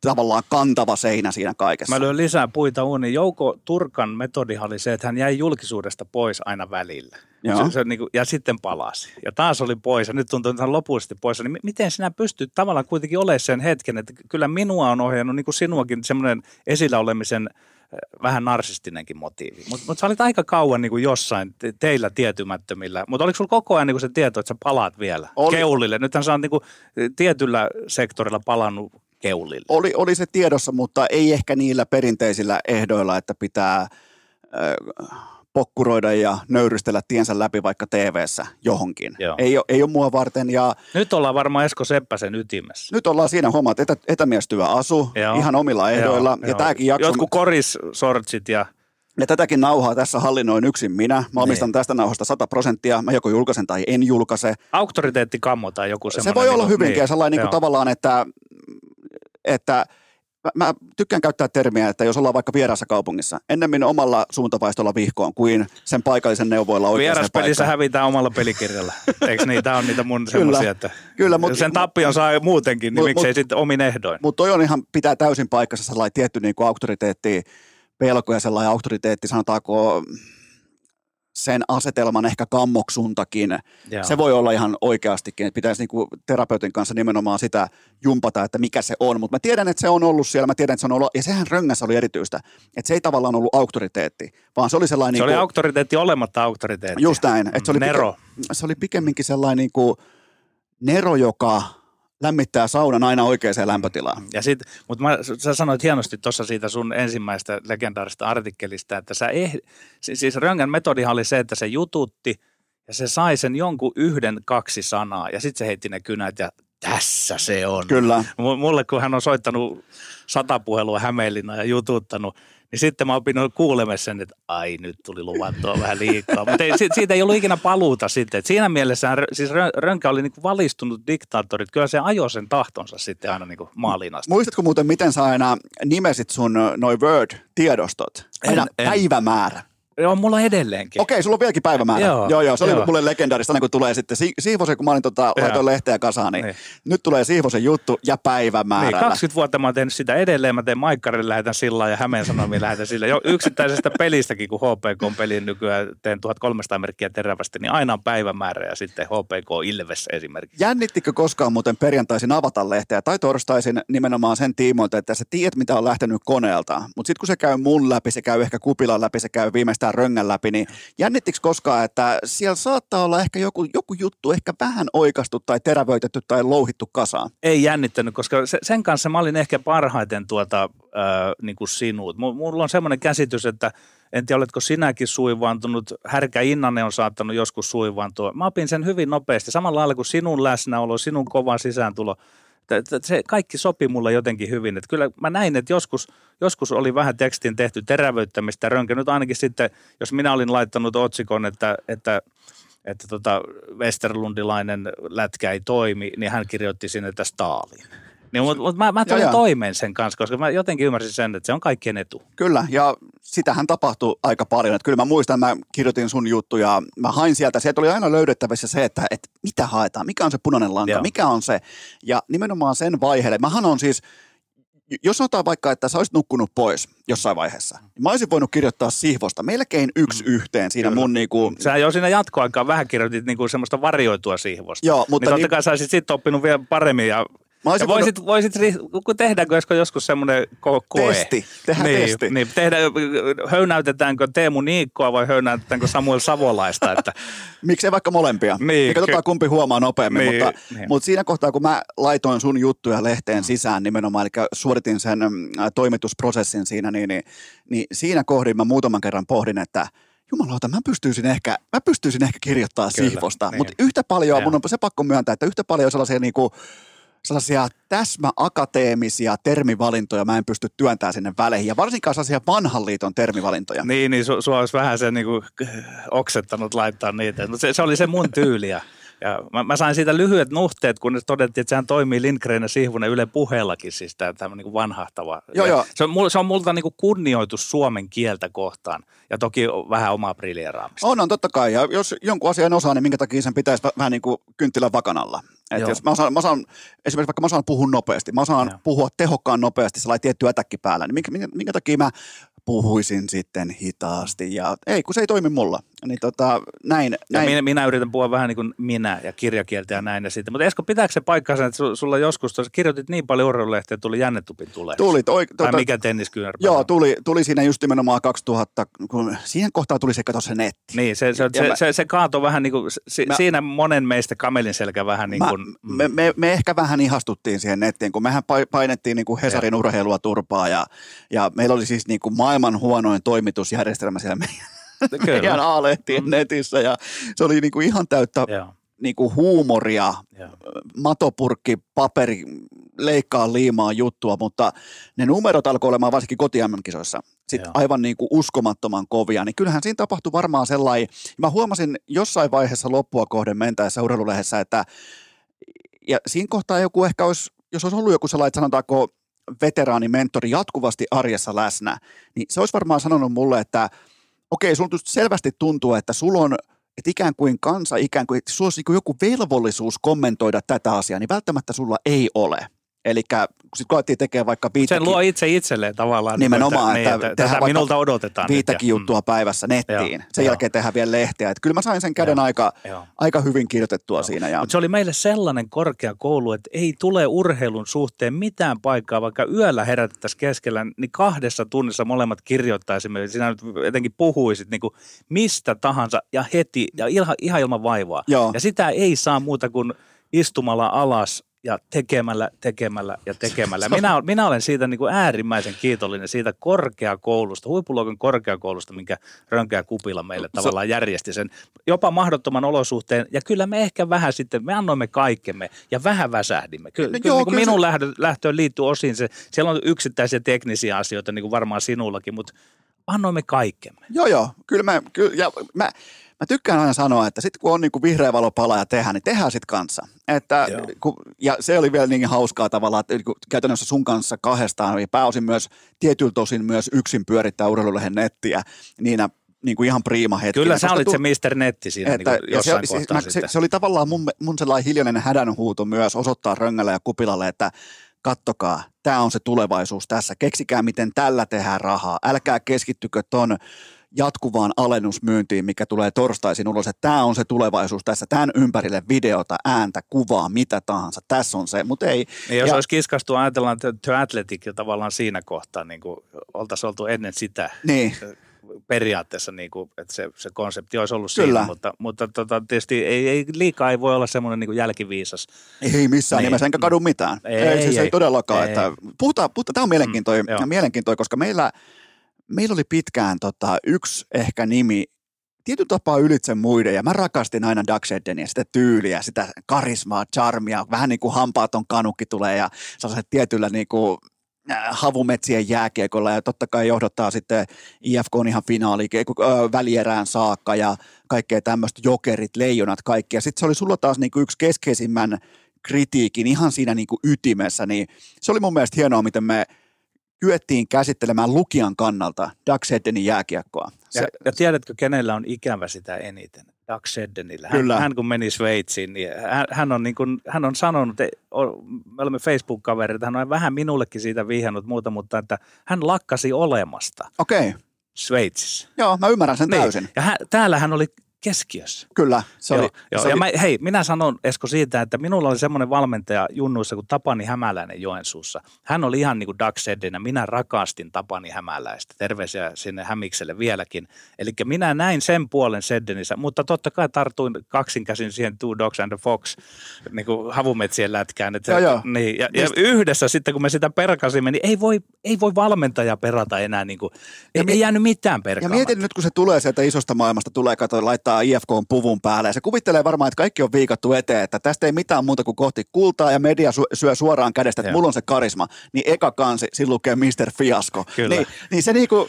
tavallaan kantava seinä siinä kaikessa. Mä lyön lisää puita uuniin. Jouko Turkan metodihan oli se, että hän jäi julkisuudesta pois aina välillä. Joo. Se, se, niin kuin, ja sitten palasi. Ja taas oli pois ja nyt tuntuu, että hän lopullisesti pois. Niin mi- miten sinä pystyt tavallaan kuitenkin olemaan sen hetken, että kyllä minua on ohjannut, niin kuin sinuakin, semmoinen esillä olemisen äh, vähän narsistinenkin motiivi. Mutta mut sä olit aika kauan niin kuin jossain te- teillä tietymättömillä. Mutta oliko sulla koko ajan niin kuin se tieto, että sä palaat vielä Oli. keulille? Nythän sä oot niin kuin tietyllä sektorilla palannut keulille. oli, oli se tiedossa, mutta ei ehkä niillä perinteisillä ehdoilla, että pitää äh, pokkuroida ja nöyristellä tiensä läpi vaikka TV-ssä johonkin. Joo. Ei ei ole mua varten ja Nyt ollaan varmaan Esko Seppäsen ytimessä. nyt ollaan siinä hommat, etä, etämiestyö asu Joo. ihan omilla ehdoilla Joo, ja joo. tämäkin jakso, Jotkut korissortsit ja ja tätäkin nauhaa tässä hallinnoin yksin minä. Mä omistan Niin. tästä nauhasta 100 prosenttia, mä joko julkaisen tai en julkaise. auktoriteettikammo tai joku Se semmoinen. voi olla niin hyvinkin niin, sellainen niin kuin tavallaan, että, että mä, tykkään käyttää termiä, että jos ollaan vaikka vieraassa kaupungissa, ennemmin omalla suuntavaistolla vihkoon kuin sen paikallisen neuvoilla oikeaan Vieraspelissä paikkaan. hävitään omalla pelikirjalla. Eikö niin? Tämä on niitä mun Kyllä. semmoisia, että Kyllä, mut- sen tappion saa muutenkin, niin mut- miksei sitten omin ehdoin. Mutta toi on ihan, pitää täysin paikkansa sellainen tietty niin kuin auktoriteetti, pelko ja sellainen auktoriteetti, sanotaanko sen asetelman ehkä kammoksuntakin. Joo. Se voi olla ihan oikeastikin, että pitäisi niinku terapeutin kanssa nimenomaan sitä jumpata, että mikä se on. Mutta mä tiedän, että se on ollut siellä, mä tiedän, että se on ollut, ja sehän Röngässä oli erityistä, että se ei tavallaan ollut auktoriteetti, vaan se oli sellainen... Se oli niinku- auktoriteetti olematta auktoriteetti. Just näin. Että se oli Nero. Pike, se oli pikemminkin sellainen niin kuin Nero, joka lämmittää saunan aina oikeaan lämpötilaan. Ja sit, mutta mä, sä sanoit hienosti tuossa siitä sun ensimmäistä legendaarista artikkelista, että sä eh, si- siis Röngän metodihan oli se, että se jututti ja se sai sen jonkun yhden, kaksi sanaa ja sitten se heitti ne kynät ja tässä se on. Kyllä. M- Mulle kun hän on soittanut sata puhelua Hämeenlinna ja jututtanut, niin sitten mä opin kuulemaan sen, että ai nyt tuli luvattua vähän liikaa. Mutta ei, si- siitä ei ollut ikinä paluuta sitten. Et siinä mielessä siis Rö- Rönkä oli niinku valistunut diktaattori, kyllä se ajoi sen tahtonsa sitten aina niinku maaliin asti. Muistatko muuten, miten sä aina nimesit sun noi Word-tiedostot? Aina En- en. päivämäärä. Joo, mulla on edelleenkin. Okei, sulla on vieläkin päivämäärä. Joo, joo, joo se oli joo. mulle legendaarista, aina kun tulee sitten Si- Siivosen, kun mä olin tota, laitoin lehteä kasaan, niin, Niin. nyt tulee Siivosen juttu ja Niin, päivämäärä. 20 vuotta mä oon tehnyt sitä edelleen. Mä teen Maikkarille lähetän sillä ja Hämeen Sanomiin lähetän sillä. Jo yksittäisestä pelistäkin, kun HPK on pelin nykyään teen 1300 merkkiä terävästi, niin aina on päivämäärä ja sitten HPK Ilves esimerkiksi. Jännittikö koskaan muuten perjantaisin avata lehteä tai torstaisin nimenomaan sen tiimoilta, että sä tiedät, mitä on lähtenyt koneelta, mutta sitten kun se käy mun läpi, se käy ehkä kupilan läpi, se käy viimeistään röngän läpi, niin jännittikö koskaan, että siellä saattaa olla ehkä joku, joku juttu ehkä vähän oikastu tai terävöitetty tai louhittu kasaan? Ei jännittänyt, koska se, sen kanssa mä olin ehkä parhaiten tuota, äh, niin kuin sinut. Mu- Mulla on semmoinen käsitys, että en tiedä, oletko sinäkin suivaantunut, Härkä Innanen on saattanut joskus suivaantua. Mä opin sen hyvin nopeasti, samalla lailla kuin sinun läsnäolo, sinun kova sisääntulo. Se kaikki sopi mulle jotenkin hyvin. Että kyllä mä näin, että joskus, joskus oli vähän tekstin tehty terävöittämistä ja rönkä. Nyt ainakin sitten, jos minä olin laittanut otsikon, että, että että tota Westerlundilainen lätkä ei toimi, niin hän kirjoitti sinne, että Stalin. Niin, mutta mut mä, mä tulin joo. toimeen sen kanssa, koska mä jotenkin ymmärsin sen, että se on kaikkien etu. Kyllä, ja sitähän tapahtui aika paljon. Että kyllä mä muistan, mä kirjoitin sun juttuja, mä hain sieltä, sieltä oli aina löydettävissä se, että, että mitä haetaan, mikä on se punainen lanka, Joo. mikä on se. Ja nimenomaan sen vaiheelle, mähän on siis, jos sanotaan vaikka, että sä olisit nukkunut pois jossain vaiheessa, niin mä olisin voinut kirjoittaa Sihvosta melkein yksi yhteen siinä Mm. Kyllä. mun niinku, Sä jo siinä jatkoaikaan vähän kirjoitit niinku semmoista varioitua siivosta. Joo, mutta niin totta niin- kai sä olisit sitten oppinut vielä paremmin ja Mä ja voisit, voisit, ri- kun tehdäänkö joskus, joskus semmoinen ko- koe? Testi, tehdään niin, testi. Niin, tehdä, höynäytetäänkö Teemu Niikkoa vai höynäytetäänkö Samuel Savolaista? Että, Miksei vaikka molempia. Niin, Niin katsotaan kumpi huomaa nopeammin. Niin, mutta, niin. mutta siinä kohtaa, kun mä laitoin sun juttuja lehteen sisään nimenomaan, eli suoritin sen mm, toimitusprosessin siinä, niin, niin, niin siinä kohdin mä muutaman kerran pohdin, että jumalauta, mä pystyisin ehkä, mä pystyisin ehkä kirjoittaa Kyllä, Sihvosta. niin. Mutta yhtä paljon, Joo. mun on se pakko myöntää, että yhtä paljon sellaisia niinku, sellaisia täsmäakateemisia termivalintoja mä en pysty työntämään sinne väleihin. Ja varsinkaan sellaisia vanhan liiton termivalintoja. Niin, niin su, sua olisi vähän se niinku oksettanut laittaa niitä. Mutta se, se, oli se mun tyyli. Ja, mä, mä, sain siitä lyhyet nuhteet, kun todettiin, että sehän toimii Lindgren ja Sihvonen Yle puheellakin, siis tämä niinku vanhahtava. Joo, joo. Se on, se on multa niinku kunnioitus suomen kieltä kohtaan ja toki vähän omaa briljeeraamista. On, on totta kai. Ja jos jonkun asian osaa, niin minkä takia sen pitäisi vä- vähän niin kuin kynttilän vakanalla. Et Joo. jos mä osaan, mä osaan, esimerkiksi vaikka mä osaan puhua nopeasti, mä osaan Joo. puhua tehokkaan nopeasti, sellainen tietty ätäkki päällä, niin minkä, minkä, minkä takia mä puhuisin sitten hitaasti ja ei, kun se ei toimi mulla. Niin tota, näin, Ja näin. minä, minä, yritän puhua vähän niin kuin minä ja kirjakieltä ja näin. Ja sitten. Mutta Esko, pitääkö se paikkansa, että su, sulla joskus tuossa kirjoitit niin paljon urheilulehtiä, että tuli jännetupin tulee? Tuli, Tai tota, mikä tenniskyynärpä? Joo, tuli, tuli siinä just nimenomaan 2000, kun siihen kohtaan tuli se, kato se netti. Niin, se, se, Ja se, mä- se, se kaatoi vähän niin kuin, si, Mä- siinä monen meistä kamelin selkä vähän niin Mä, kuin, me, me, me, ehkä vähän ihastuttiin siihen nettiin, kun mehän pai- painettiin niin kuin Hesarin urheilua turpaa ja, ja meillä oli siis niin kuin maailman huonoin toimitusjärjestelmä siellä meidän, kyllä. A-lehtien netissä ja se oli niin kuin ihan täyttä Joo, niin kuin huumoria, joo. matopurkki, paperi, leikkaa liimaa juttua, mutta ne numerot alkoi olemaan varsinkin koti kisoissa sitten Joo. aivan niin kuin uskomattoman kovia, niin kyllähän siinä tapahtui varmaan sellainen, mä huomasin jossain vaiheessa loppua kohden mentäessä urheilulehdessä, että ja siinä kohtaa joku ehkä olisi, jos olisi ollut joku sellainen, että sanotaanko veteraanimentori jatkuvasti arjessa läsnä, niin se olisi varmaan sanonut mulle, että okei, just selvästi tuntuu, että sulla on että ikään kuin kansa, ikään kuin, että sulla olisi joku velvollisuus kommentoida tätä asiaa, niin välttämättä sulla ei ole. Eli sitten kun alettiin tekemään vaikka Sen luo itse itselleen tavallaan. Nimenomaan, niin, että että, tätä minulta odotetaan. viittäkin ja- juttua päivässä nettiin. Joo, Sen joo. jälkeen tehdään vielä lehteä. Että kyllä mä sain sen käden Joo, aika, Joo. aika hyvin kirjoitettua siinä. Ja, Mutta se oli meille sellainen korkeakoulu, että ei tule urheilun suhteen mitään paikkaa, vaikka yöllä herätettäisiin keskellä, niin kahdessa tunnissa molemmat kirjoittaisimme. Sinä nyt etenkin puhuisit niin kuin mistä tahansa ja heti ja ihan, ihan ilman vaivaa. Joo. Ja sitä ei saa muuta kuin istumalla alas ja tekemällä, tekemällä ja tekemällä. Minä, minä olen siitä niin kuin äärimmäisen kiitollinen siitä korkeakoulusta, huippuluokan korkeakoulusta, minkä Rönkä ja Kupila meille tavallaan järjesti sen jopa mahdottoman olosuhteen. Ja kyllä me ehkä vähän sitten, me annoimme kaikkemme ja vähän väsähdimme. Ky- No kyllä, joo, niin kuin kyllä minun se- lähtö, lähtöön liittyy osin se, siellä on yksittäisiä teknisiä asioita, niin kuin varmaan sinullakin, mutta annoimme kaikkemme. Joo, joo. Kyllä mä, kyllä, ja mä, mä tykkään aina sanoa, että sitten kun on niin kuin vihreä valo palaa ja tehdään, niin tehdään sitten kanssa. Että, Joo. kun, ja se oli vielä niin hauskaa tavallaan, että niin käytännössä sun kanssa kahdestaan ja pääosin myös tietyiltä osin myös yksin pyörittää urheilulehen nettiä niinä niin kuin ihan priima hetkinä. Kyllä sä olit tu- se Mr. Netti siinä että, niin kuin se, siis kohtaa mä, se, se, oli tavallaan mun, mun sellainen hiljainen hädänhuuto myös osoittaa Röngälle ja Kupilalle, että kattokaa, tämä on se tulevaisuus tässä. Keksikää, miten tällä tehdään rahaa. Älkää keskittykö ton jatkuvaan alennusmyyntiin, mikä tulee torstaisin ulos, että tämä on se tulevaisuus tässä, tämän ympärille videota, ääntä, kuvaa, mitä tahansa, tässä on se, mutta ei. Niin jos ja- olisi kiskastu, ajatellaan että The Athletic jo tavallaan siinä kohtaa, niin kuin oltaisiin oltu ennen sitä Niin, periaatteessa, niin kuin, että se, se konsepti olisi ollut Kyllä. siinä, mutta, mutta tota, tietysti ei, ei, liikaa ei voi olla semmoinen niin jälkiviisas. ei missään Niin. nimessä, enkä kadu mitään. Ei, ei, siis ei, ei. todellakaan. Ei. Että, puhutaan, puhutaan, tämä on mielenkiintoinen, Mm, joo. mm, mielenkiintoinen koska meillä, meillä oli pitkään tota, yksi ehkä nimi, tietyllä tapaa ylitse muiden, ja mä rakastin aina Doug Eddenia, sitä tyyliä, sitä karismaa, charmia, vähän niin kuin hampaaton kanukki tulee, ja sellaiset tietyllä niin kuin, äh, havumetsien jääkiekolla, ja totta kai johdottaa sitten IFK on ihan finaali, välierään saakka, ja kaikkea tämmöistä jokerit, leijonat, kaikki, ja sitten se oli sulla taas niin kuin yksi keskeisimmän kritiikin ihan siinä niin kuin ytimessä, niin se oli mun mielestä hienoa, miten me kyettiin käsittelemään lukijan kannalta Doug Seddenin jääkiekkoa. Se, Ja, ja tiedätkö, kenellä on ikävä sitä eniten? Doug Sheddenillä. Hän, Kyllä. hän kun meni Sveitsiin, niin hän, hän, on, niin kuin, hän on sanonut, että me olemme Facebook-kavereita, hän on vähän minullekin siitä vihjannut muuta, mutta että hän lakkasi olemasta Okei, okay. Sveitsissä. joo, mä ymmärrän sen Niin. täysin. Ja hän, täällä hän oli keskiössä. Kyllä, se joo, oli, joo. se ja oli mä, hei, minä sanon Esko siitä, että minulla oli semmoinen valmentaja junnuissa kuin Tapani Hämäläinen Joensuussa. Hän oli ihan niin kuin Doug Seddinä. Minä rakastin Tapani Hämäläistä. Terveisiä sinne Hämikselle vieläkin. Eli minä näin sen puolen Seddinissä, mutta totta kai tartuin kaksin käsin siihen Two Dogs and a Fox niin kuin havumetsien lätkään. Että, Joo, joo. Niin, ja, ja, yhdessä sitten, kun me sitä perkasimme, niin ei voi, ei voi valmentaja perata enää. Niin kuin, ei, mi- ei jäänyt mitään ja perkaamatta. mietin nyt, kun se tulee sieltä isosta maailmasta, tulee katsoa, laittaa IFK on puvun päälle, ja se kuvittelee varmaan, että kaikki on viikattu eteen, että tästä ei mitään muuta kuin kohti kultaa, ja media su- syö suoraan kädestä, että Joo. mulla on se karisma, niin eka kansi, siinä lukee Mr. Fiasko. Kyllä. Niin, niin se niinku,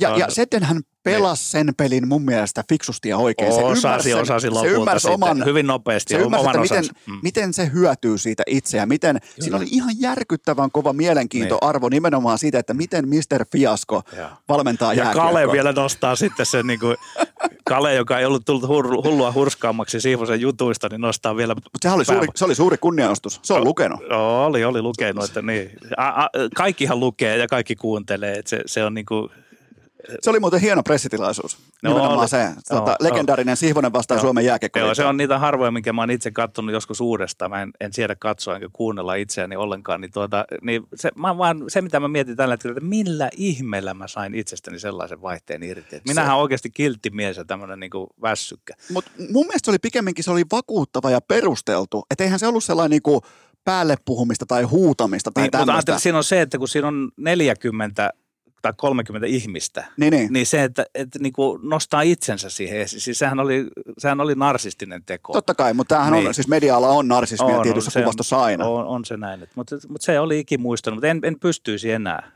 ja, ja Seddenhän pelasi sen pelin mun mielestä fiksusti ja oikein. Se Osasi, ymmärsi sen- osasi se ymmärsi sitten oman, hyvin nopeasti se ymmärsi, oman että miten. Mm. miten se hyötyy siitä itse ja miten, siinä oli ihan järkyttävän kova mielenkiintoarvo nimenomaan siitä, että miten Mr. Fiasko Joo. valmentaa Ja. Kale vielä nostaa sitten sen niin kuin, Kale, joka ei ollut tullut hullua hurskaammaksi Siivosen jutuista, niin nostaa vielä... Mutta sehän oli suuri, se oli suuri kunnianostus. Se on lukenut. Joo, oli, oli lukenut, että niin. A, a, kaikkihan lukee ja kaikki kuuntelee, että se, se on niin kuin, Se oli muuten hieno pressitilaisuus. No, Nimenomaan oli. se. Tota, Joo, legendaarinen Sihvonen vastaan Joo. Suomen jääkiekko. Joo, se on niitä harvoja, minkä mä oon itse katsonut joskus uudestaan. Mä en, en siedä katsoa enkä kuunnella itseäni ollenkaan. Niin tuota, niin se, mä vaan, se, mitä mä mietin tällä hetkellä, että millä ihmeellä mä sain itsestäni sellaisen vaihteen irti. Et minähän olen oikeasti kiltti mies ja tämmöinen niin väsykkä. Mutta mun mielestä se oli pikemminkin se oli vakuuttava ja perusteltu. Että eihän se ollut sellainen niinku päälle puhumista tai huutamista tai Niin, mutta tämmöistä. ajattelin, siinä on se, että kun siinä on 40 tai 30 ihmistä, Niin, niin. niin se, että, että niin kuin nostaa itsensä siihen esiin, siis sehän oli, sehän oli narsistinen teko. Totta kai, mutta tämähän on, Niin. siis media-ala on narsismia On, tietyssä on- kuvastossa aina. On, on se näin, että- mutta, mutta se oli ikimuistanut, mutta en, en pystyisi enää.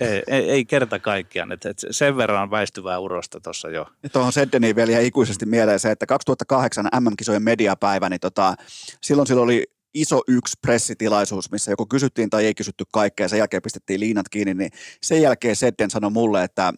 Ei, ei, ei kerta kaikkiaan, että, että sen verran väistyvää urosta tuossa jo. Tuohon Seddeniin vielä ikuisesti mieleen se, että 2008 MM-kisojen mediapäivä, niin tota, silloin silloin oli iso yksi pressitilaisuus, missä joko kysyttiin tai ei kysytty kaikkea, sen jälkeen pistettiin liinat kiinni, niin sen jälkeen Sedden sanoi mulle, että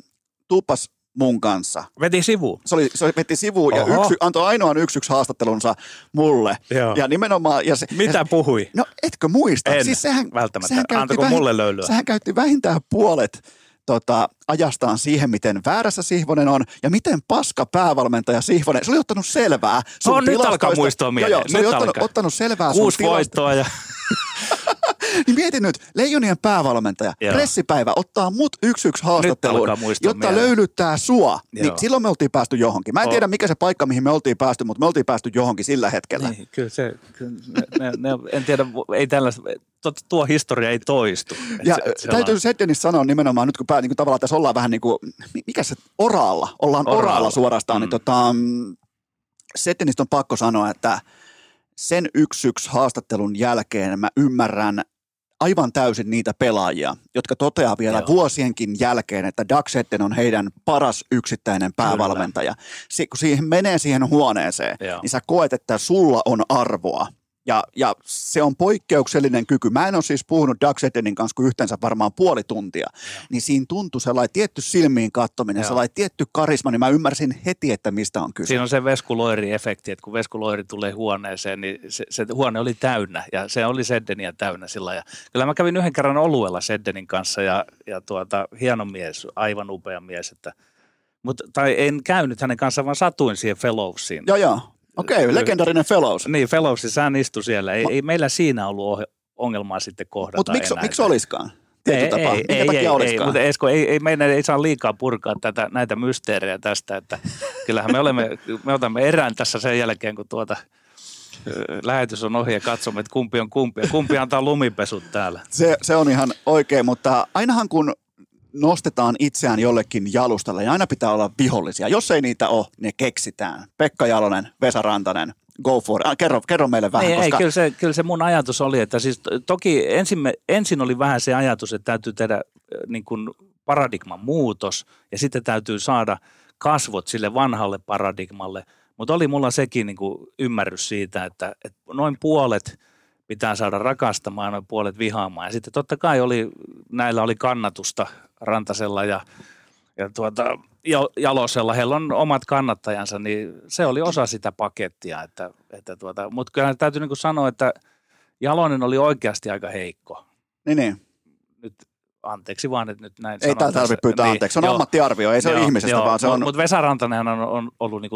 tuupas mun kanssa. Veti sivuun. Se, oli, se veti sivuun ja yksi, antoi ainoan yksi yksi haastattelunsa mulle. Joo. Ja nimenomaan... Ja se, Mitä ja, puhui? No etkö muista? En, siis sehän, välttämättä. Sehän käytti Antako mulle löylyä? Sehän käytti vähintään puolet tota, ajastaan siihen, miten väärässä Sihvonen on ja miten paska päävalmentaja Sihvonen. Se oli ottanut selvää sun No, nyt alkaa tilastoista. muistua Joo, mieleen. joo, se Nyt oli ottanut, alkaa. ottanut selvää sun Kuusi tilasta- voittoa ja Niin mieti nyt, Leijonien päävalmentaja, Joo. pressipäivä, ottaa mut yksi yksi haastatteluun, jotta mieleen. löylyttää sua. Niin silloin me oltiin päästy johonkin. Mä en Oh. tiedä, mikä se paikka, mihin me oltiin päästy, mutta me oltiin päästy johonkin sillä hetkellä. Niin, kyllä se, kyllä ne, ne, ne, en tiedä, ei tällaista, tuo, tuo historia ei toistu. Ja se- et se täytyy on- Seddenissa sanoa nimenomaan, nyt kun pää, niin kuin tavallaan tässä ollaan vähän niin kuin, mi- mikä se, oraalla, ollaan oraalla, Oraalla. suorastaan, niin Mm. tota, mm, Seddenistä on pakko sanoa, että sen yksi yksi haastattelun jälkeen mä ymmärrän aivan täysin niitä pelaajia, jotka toteaa vielä Joo. vuosienkin jälkeen, että Doug Setten on heidän paras yksittäinen päävalmentaja. Si- kun siihen menee siihen huoneeseen, Joo. niin sä koet, että sulla on arvoa. Ja, ja se on poikkeuksellinen kyky. Mä en ole siis puhunut Doug Seddenin kanssa kuin yhteensä varmaan puoli tuntia. Niin siinä tuntui sellainen tietty silmiin kattominen, Joo. sellainen tietty karisma, niin mä ymmärsin heti, että mistä on kyse. Siinä on se veskuloiri-efekti, että kun veskuloiri tulee huoneeseen, niin se, se huone oli täynnä ja se oli Seddeniä täynnä sillä ja Kyllä mä kävin yhden kerran oluella Seddenin kanssa ja, ja tuota, hieno mies, aivan upea mies, että Mut, tai en käynyt hänen kanssaan, vaan satuin siihen Fellowsiin. Joo, joo. Okei, okay, legendarinen fellows. Niin, Fellowsissa hän istui siellä. Ei, ei meillä siinä ollut ongelmaa sitten kohdata Mutta miksi, miksi olisikaan? Tietyllä tapaa. Minkä ei, takia ei, ei, olisikaan? mutta Esko, ei, ei, meidän ei saa liikaa purkaa tätä, näitä mysteerejä tästä, että kyllähän me, olemme, me otamme erään tässä sen jälkeen, kun tuota, lähetys on ohi ja katsomme, että kumpi on kumpi ja kumpi antaa lumipesut täällä. Se, se on ihan oikein, mutta ainahan kun nostetaan itseään jollekin jalustalle, niin aina pitää olla vihollisia. Jos ei niitä ole, ne keksitään. Pekka Jalonen, Vesa Rantanen, go for it. Ah, kerro, kerro meille vähän, Ei, ei koska kyllä, se, kyllä se mun ajatus oli, että siis to- toki ensin, me, ensin oli vähän se ajatus, että täytyy tehdä niin kuin paradigman muutos ja sitten täytyy saada kasvot sille vanhalle paradigmalle. Mutta oli mulla sekin niin kuin ymmärrys siitä, että, että noin puolet pitää saada rakastamaan ja noin puolet vihaamaan. Ja sitten totta kai oli, näillä oli kannatusta Rantasella ja, ja tuota, Jalosella, heillä on omat kannattajansa, niin se oli osa sitä pakettia. Että, että tuota, mutta kyllä täytyy niin sanoa, että Jalonen oli oikeasti aika heikko. niin, niin. Nyt anteeksi vaan, että nyt näin ei tässä. tarvitse pyytää anteeksi. Se on joo, ammattiarvio, ei se ole joo, ihmisestä, joo, vaan se on... Mutta Vesa Rantanen on, on ollut niin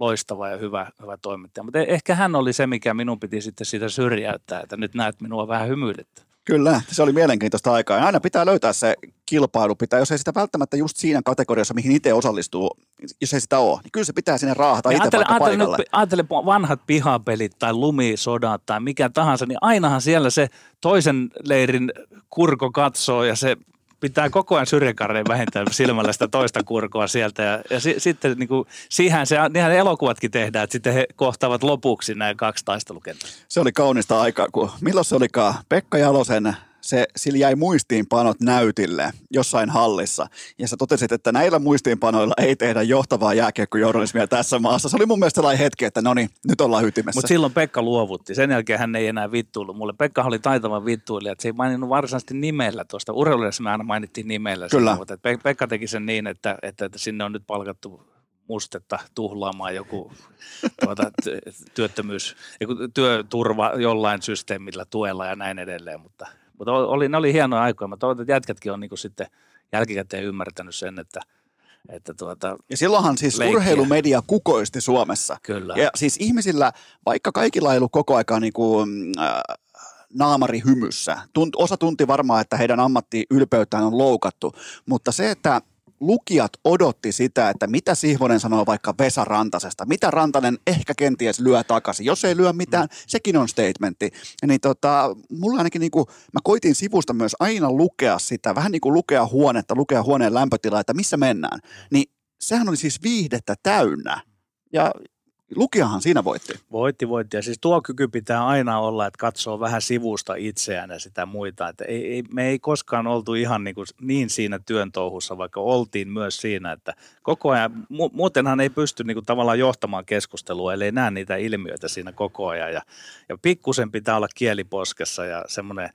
loistava ja hyvä, hyvä toimittaja. Mutta ehkä hän oli se, mikä minun piti sitten siitä syrjäyttää, että nyt näet minua vähän hymyilettä. Kyllä, se oli mielenkiintoista aikaa. Ja aina pitää löytää se kilpailu, pitää, jos ei sitä välttämättä just siinä kategoriassa, mihin itse osallistuu, jos ei sitä ole, niin kyllä se pitää sinne raahata Niin itse ajattele, vaikka ajattele, paikalle. nyt, ajattele vanhat pihapelit tai lumisodat tai mikä tahansa, niin ainahan siellä se toisen leirin kurko katsoo ja se pitää koko ajan syrjäkareen vähintään silmällä sitä toista kurkoa sieltä. Ja, ja si, sitten niin kuin, siihen se, niinhän elokuvatkin tehdään, että sitten he kohtaavat lopuksi nämä kaksi taistelukenttää. Se oli kaunista aikaa, kun milloin se olikaan Pekka Jalosen, se, sillä jäi muistiinpanot näytille jossain hallissa. Ja sä totesit, että näillä muistiinpanoilla ei tehdä johtavaa jääkiekkojournalismia tässä maassa. Se oli mun mielestä sellainen hetki, että no niin, nyt ollaan ytimessä. Mutta silloin Pekka luovutti. Sen jälkeen hän ei enää vittuillut mulle. Pekka oli taitava vittuilija, että se ei maininnut varsinaisesti nimellä tuosta. Urheiluudessa me aina mainittiin nimellä. Kyllä. Siinä, mutta Pe- Pekka teki sen niin, että, että, että sinne on nyt palkattu mustetta tuhlaamaan joku tuota, työttömyys, joku työturva jollain systeemillä tuella ja näin edelleen. Mutta, mutta oli, ne oli hienoja aikoja. Mä toivon, että jätkätkin on niin sitten jälkikäteen ymmärtänyt sen, että, että tuota, Ja silloinhan siis Leikkiä. urheilumedia kukoisti Suomessa. kyllä. Ja siis ihmisillä, vaikka kaikilla ei ollut koko aikaa niin kuin, äh, naamari hymyssä, tunt, osa tunti varmaan, että heidän ammattiylpeyttään on loukattu, mutta se, että lukijat odotti sitä, että mitä Sihvonen sanoo vaikka Vesa Rantasesta, mitä Rantanen ehkä kenties lyö takaisin. Jos ei lyö mitään, mm. sekin on statementti. Ja niin tota, mulla ainakin niin kuin, mä koitin sivusta myös aina lukea sitä, vähän niin kuin lukea huonetta, lukea huoneen lämpötilaa, että missä mennään. Niin sehän oli siis viihdettä täynnä. Ja lukijahan siinä voitti. Voitti, voitti. Ja siis tuo kyky pitää aina olla, että katsoo vähän sivusta itseään ja sitä muita. Että ei, ei, me ei koskaan oltu ihan niin, kuin niin siinä työn touhussa, vaikka oltiin myös siinä, että koko ajan, mu- muutenhan ei pysty niin kuin tavallaan johtamaan keskustelua, ellei näe niitä ilmiöitä siinä koko ajan. Ja, ja pikkusen pitää olla kieli poskessa ja semmoinen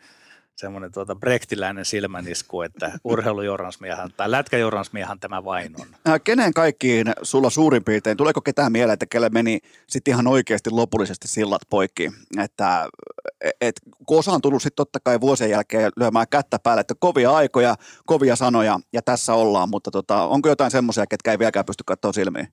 semmoinen tuota brektiläinen silmänisku, että urheilujoransmiehän tai lätkäjoransmiehän tämä vain on. Ää, Kenen kaikkiin sulla suurin piirtein, tuleeko ketään mieleen, että kelle meni sitten ihan oikeasti lopullisesti sillat poikki? Että et, kun osa on tullut sitten totta kai vuosien jälkeen lyömään kättä päälle, että kovia aikoja, kovia sanoja ja tässä ollaan, mutta tota, onko jotain semmoisia, ketkä ei vieläkään pysty katsoa silmiin?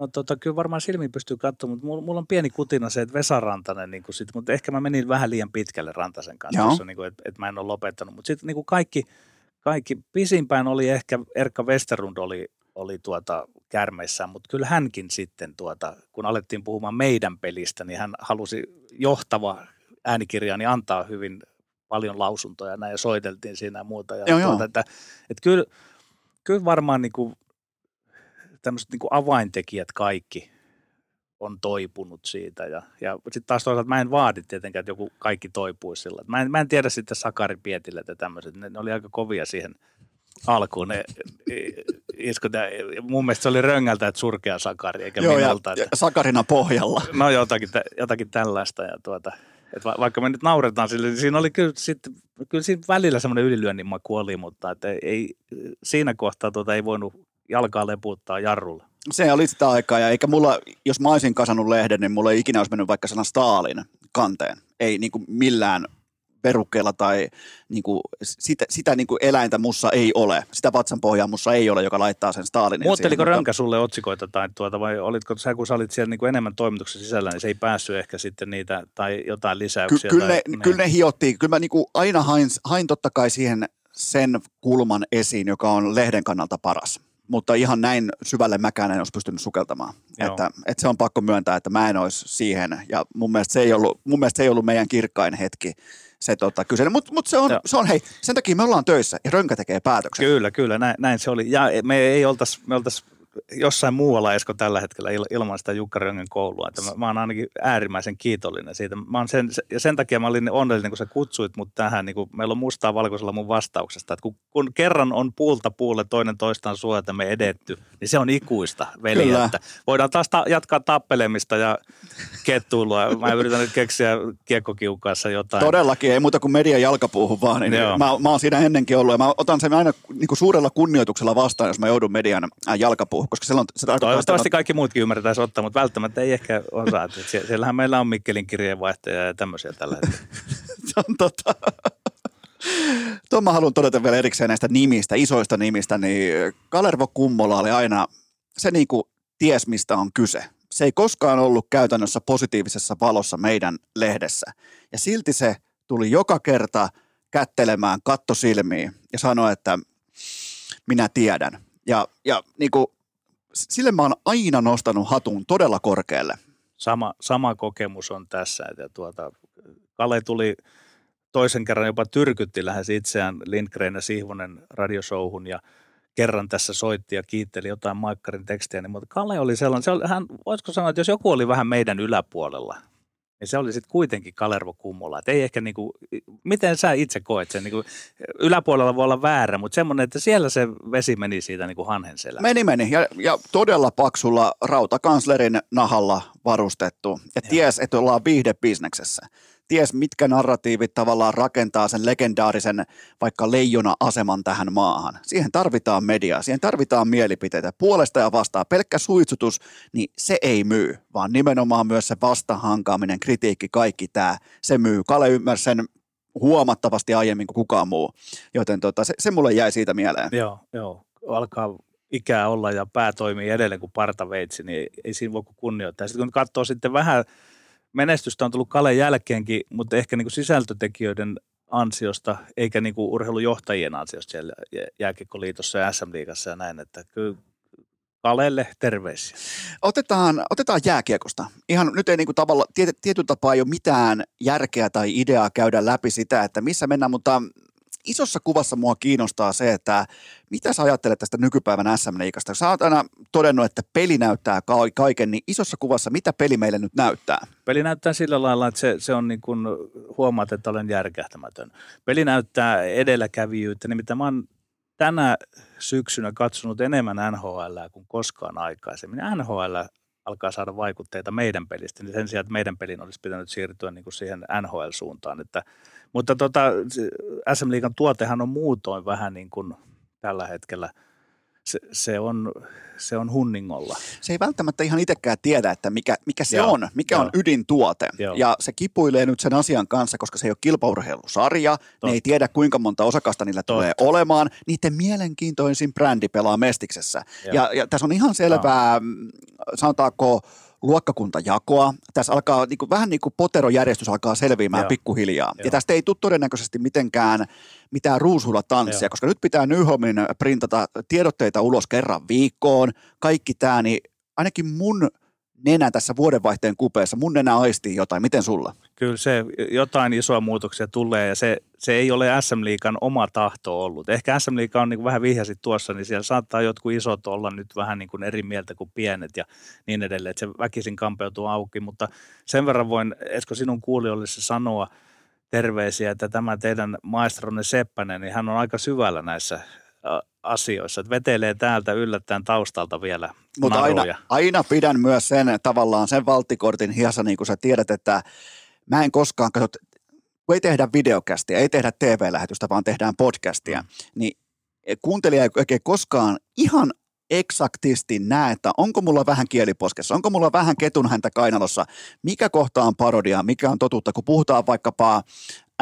No tota, kyllä varmaan silmiin pystyy katsomaan, mutta mulla, mulla on pieni kutina se, että Vesa Rantanen, niin sit, mutta ehkä mä menin vähän liian pitkälle Rantasen kanssa, jossa, niin että et mä en ole lopettanut. Mutta sitten niin kaikki, kaikki, pisimpään oli ehkä Erkka Westerlund oli, oli tuota kärmeissään, mutta kyllä hänkin sitten, tuota, kun alettiin puhumaan meidän pelistä, niin hän halusi johtava äänikirjaani antaa hyvin paljon lausuntoja näin, ja soiteltiin siinä ja muuta. Ja joo, tuota, joo. Että, että kyllä, kyllä varmaan niin kuin tämmöiset niin avaintekijät kaikki on toipunut siitä. Ja, ja sitten taas toisaalta mä en vaadi tietenkään, että joku kaikki toipuisi sillä. Mä en, mä en tiedä sitten Sakari Pietille että tämmöiset. Ne, ne, oli aika kovia siihen alkuun ne iskut. Ja mun mielestä se oli röngältä, että surkea Sakari, eikä Joo, minulta. ja, että, ja Sakarina pohjalla. no jotakin, jotakin tällaista. Ja tuota, että va, vaikka me nyt nauretaan sille, niin siinä oli kyllä, sit, kyllä siinä välillä semmoinen ylilyönnin maku oli, mutta että ei, siinä kohtaa tuota ei voinut jalkaa leputtaa jarrulla. Se oli sitä aikaa, ja eikä mulla, jos mä olisin kasannut lehden, niin mulla ei ikinä olisi mennyt vaikka sana Stalin kanteen. Ei niin kuin millään verukkeella tai niin kuin, sitä, sitä niin kuin eläintä mussa ei ole. Sitä vatsanpohjaa mussa ei ole, joka laittaa sen Stalinin Muutteliko siihen, Rönkä sulle otsikoita tai tuota, vai olitko sä, kun sä olit siellä niin kuin enemmän toimituksen sisällä, niin se ei päässyt ehkä sitten niitä tai jotain lisäyksiä? Ky- kyllä, tai, ne, niin. kyllä ne hiottiin. Kyllä mä niin kuin aina hain, hain totta kai siihen sen kulman esiin, joka on lehden kannalta paras mutta ihan näin syvälle mäkään en olisi pystynyt sukeltamaan. Että, että, se on pakko myöntää, että mä en olisi siihen, ja mun mielestä se ei ollut, mun mielestä se ei ollut meidän kirkkain hetki se tota, kyseinen. Mutta mut se, on, se on, hei, sen takia me ollaan töissä ja Rönkä tekee päätöksen. Kyllä, kyllä, näin, näin se oli. Ja me ei oltaisi, me oltaisi jossain muualla Esko tällä hetkellä ilman sitä Jukka Röngen koulua. Että mä, mä oon ainakin äärimmäisen kiitollinen siitä. Mä oon sen, ja sen takia mä olin onnellinen, kun sä kutsuit mut tähän. Niin kun meillä on mustaa valkoisella mun vastauksesta. Että kun, kun kerran on puulta puulle toinen toistaan suojata me edetty, niin se on ikuista, veli. Että voidaan taas ta- jatkaa tappelemista ja kettuilua. Mä yritän nyt keksiä kiekkokiukaassa jotain. Todellakin, ei muuta kuin median jalkapuuhun vaan. Niin mä, mä oon siinä ennenkin ollut ja mä otan sen aina niin suurella kunnioituksella vastaan, jos mä joudun median jalkapuuhun koska silloin se Toivottavasti sitä... kaikki muutkin ymmärtäisi ottaa, mutta välttämättä ei ehkä osaa. Siellähän meillä on Mikkelin kirjeenvaihtaja ja tämmöisiä tällä hetkellä. se on. Tuon mä haluan todeta vielä erikseen näistä nimistä, isoista nimistä, niin Kalervo Kummola oli aina, se niin kuin ties mistä on kyse. Se ei koskaan ollut käytännössä positiivisessa valossa meidän lehdessä. Ja silti se tuli joka kerta kättelemään katto silmiin ja sanoi, että minä tiedän. Ja, ja niin kuin, sille mä oon aina nostanut hatun todella korkealle. Sama, sama kokemus on tässä. Että tuota, Kale tuli toisen kerran jopa tyrkytti lähes itseään Lindgren ja Sihvonen radioshowhun ja kerran tässä soitti ja kiitteli jotain Maikkarin tekstiä, niin, mutta Kalle oli sellainen, se oli, hän, voisiko sanoa, että jos joku oli vähän meidän yläpuolella, niin se oli sitten kuitenkin Kalervo Kummola. Et ei ehkä niinku, miten sä itse koet sen? Niinku, yläpuolella voi olla väärä, mutta semmoinen, että siellä se vesi meni siitä niinku hanhen selään. Meni, meni. Ja, ja todella paksulla rautakanslerin nahalla varustettu. Ja ties, että ollaan viihdebisneksessä ties mitkä narratiivit tavallaan rakentaa sen legendaarisen vaikka leijona-aseman tähän maahan. Siihen tarvitaan mediaa, siihen tarvitaan mielipiteitä. Puolesta ja vastaan pelkkä suitsutus, niin se ei myy, vaan nimenomaan myös se vastahankaaminen, kritiikki, kaikki tämä, se myy. Kale ymmärsi sen huomattavasti aiemmin kuin kukaan muu, joten tota, se, se mulle jäi siitä mieleen. Joo, joo. Alkaa ikää olla ja pää toimii edelleen kuin partaveitsi, niin ei siinä voi kunnioittaa. Sitten kun katsoo sitten vähän menestystä on tullut Kalen jälkeenkin, mutta ehkä niin kuin sisältötekijöiden ansiosta, eikä niin kuin urheilujohtajien ansiosta siellä jääkiekkoliitossa ja SM-liigassa ja näin, että kyllä Kalelle terveisiä. Otetaan, otetaan jääkiekosta. Ihan nyt ei niin kuin tavalla, tiety, tietyllä tapaa ei ole mitään järkeä tai ideaa käydä läpi sitä, että missä mennään, mutta isossa kuvassa mua kiinnostaa se, että mitä sä ajattelet tästä nykypäivän SM-liikasta? Sä oot aina todennut, että peli näyttää kaiken, niin isossa kuvassa mitä peli meille nyt näyttää? Peli näyttää sillä lailla, että se, se on niin kuin, huomaat, että olen järkähtämätön. Peli näyttää edelläkävijyyttä, nimittäin mä oon tänä syksynä katsonut enemmän NHL kuin koskaan aikaisemmin. NHL alkaa saada vaikutteita meidän pelistä, niin sen sijaan, että meidän pelin olisi pitänyt siirtyä niin kuin siihen NHL-suuntaan. Että, mutta tota, SM Liigan tuotehan on muutoin vähän niin kuin tällä hetkellä – se, se, on, se on hunningolla. Se ei välttämättä ihan itsekään tiedä, että mikä, mikä se Joo, on, mikä joo. on ydintuote. Joo. Ja se kipuilee nyt sen asian kanssa, koska se ei ole kilpaurheilusarja, ne ei tiedä kuinka monta osakasta niillä Totta. tulee olemaan. Niiden mielenkiintoisin brändi pelaa Mestiksessä. Joo. Ja, ja tässä on ihan selvää, mm, sanotaanko, luokkakuntajakoa. Tässä alkaa niin kuin, vähän niin kuin poterojärjestys alkaa selviämään Joo. pikkuhiljaa. Ja Joo. tästä ei tule todennäköisesti mitenkään mitään ruusulla tanssia, Joo. koska nyt pitää Nyholmin printata tiedotteita ulos kerran viikkoon. Kaikki tämä, niin ainakin mun nenä tässä vuodenvaihteen kupeessa, mun nenä aistii jotain. Miten sulla? Kyllä se jotain isoa muutoksia tulee ja se, se ei ole SM Liikan oma tahto ollut. Ehkä SM Liiga on niin vähän vihjasit tuossa, niin siellä saattaa jotkut isot olla nyt vähän niin kuin eri mieltä kuin pienet ja niin edelleen, että se väkisin kampeutuu auki, mutta sen verran voin Esko sinun kuulijoille se sanoa terveisiä, että tämä teidän maestronne Seppänen, niin hän on aika syvällä näissä ä, asioissa, että vetelee täältä yllättäen taustalta vielä Mutta aina, aina pidän myös sen tavallaan sen valttikortin hiassa, niin kuin sä tiedät, että mä en koskaan katso, kun ei tehdä videokästiä, ei tehdä TV-lähetystä, vaan tehdään podcastia, Mm. niin kuuntelija ei oikein koskaan ihan eksaktisti näe, että onko mulla vähän kieliposkessa, onko mulla vähän ketunhäntä kainalossa, mikä kohta on parodia, mikä on totuutta, kun puhutaan vaikkapa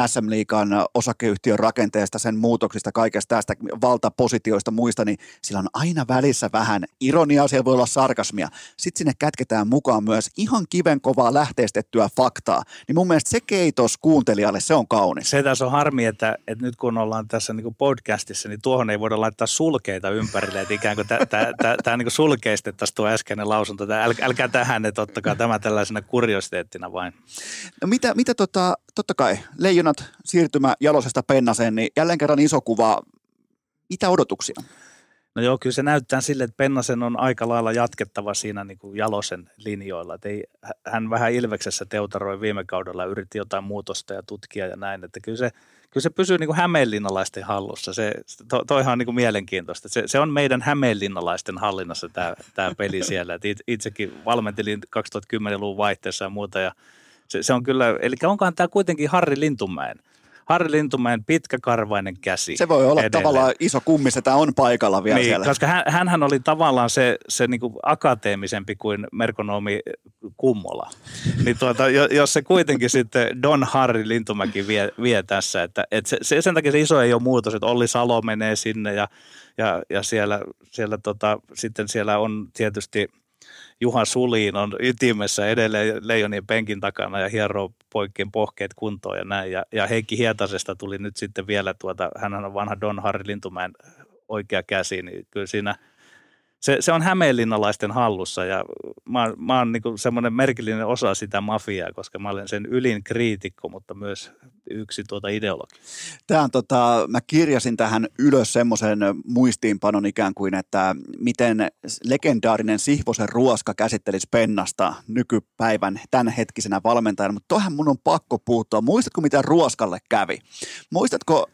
SM Liikan osakeyhtiön rakenteesta, sen muutoksista, kaikesta tästä valtapositioista muista, niin sillä on aina välissä vähän ironiaa, siellä voi olla sarkasmia. Sitten sinne kätketään mukaan myös ihan kivenkovaa lähteistettyä faktaa. Niin mun mielestä se keitos kuuntelijalle, se on kaunis. Se tässä on harmi, että, että nyt kun ollaan tässä niin podcastissa, niin tuohon ei voida laittaa sulkeita ympärille, että ikään kuin tämä niin sulkeistettaisiin tuo äskeinen lausunto. Äl, älkää tähän, että ottakaa tämä tällaisena kuriositeettina vain. No mitä, mitä tota, totta kai, leijonat siirtymä Jalosesta Pennaseen, niin jälleen kerran iso kuva. Mitä odotuksia? No joo, kyllä se näyttää sille, että Pennasen on aika lailla jatkettava siinä niin kuin Jalosen linjoilla. Et ei, hän vähän Ilveksessä teutaroi viime kaudella, yritti jotain muutosta ja tutkia ja näin. Että kyllä se, kyllä se pysyy niin kuin hämeenlinnalaisten hallussa. Se, to, toihan on niin kuin mielenkiintoista. Se, se on meidän hämeenlinnalaisten hallinnassa tämä, tämä peli siellä. Et it- itsekin valmentelin 2010-luvun vaihteessa ja muuta. Ja se, se on kyllä, eli onkohan tämä kuitenkin Harri Lintumäen, Harri Lintumäen pitkäkarvainen käsi. Se voi olla edelleen. tavallaan iso kummi, se on paikalla vielä Niin, siellä. koska hän, hänhän oli tavallaan se, se niin kuin akateemisempi kuin merkonomi Kummola. Niin tuota, jo- jos se kuitenkin sitten Don Harri Lintumäki vie, vie tässä, että, että se, se, sen takia se iso ei ole muutos, että Olli Salo menee sinne ja, ja, ja siellä, siellä tota, sitten siellä on tietysti Juha Suliin on ytimessä edelleen Leijonien penkin takana ja hieroo poikien pohkeet kuntoon ja näin. Ja, ja Heikki Hietasesta tuli nyt sitten vielä tuota, hän on vanha Don Harri Lintumäen oikea käsi, niin kyllä siinä se, se on hämeenlinnalaisten hallussa ja mä, mä oon niin semmoinen merkillinen osa sitä mafiaa, koska mä olen sen ylin kriitikko, mutta myös yksi tuota ideologi. Tämä on tota, mä kirjasin tähän ylös semmoisen muistiinpanon ikään kuin, että miten legendaarinen Sihvosen ruoska käsittelisi Pennasta nykypäivän tämänhetkisenä valmentajana, mutta tohän mun on pakko puuttua. Muistatko mitä ruoskalle kävi? Muistatko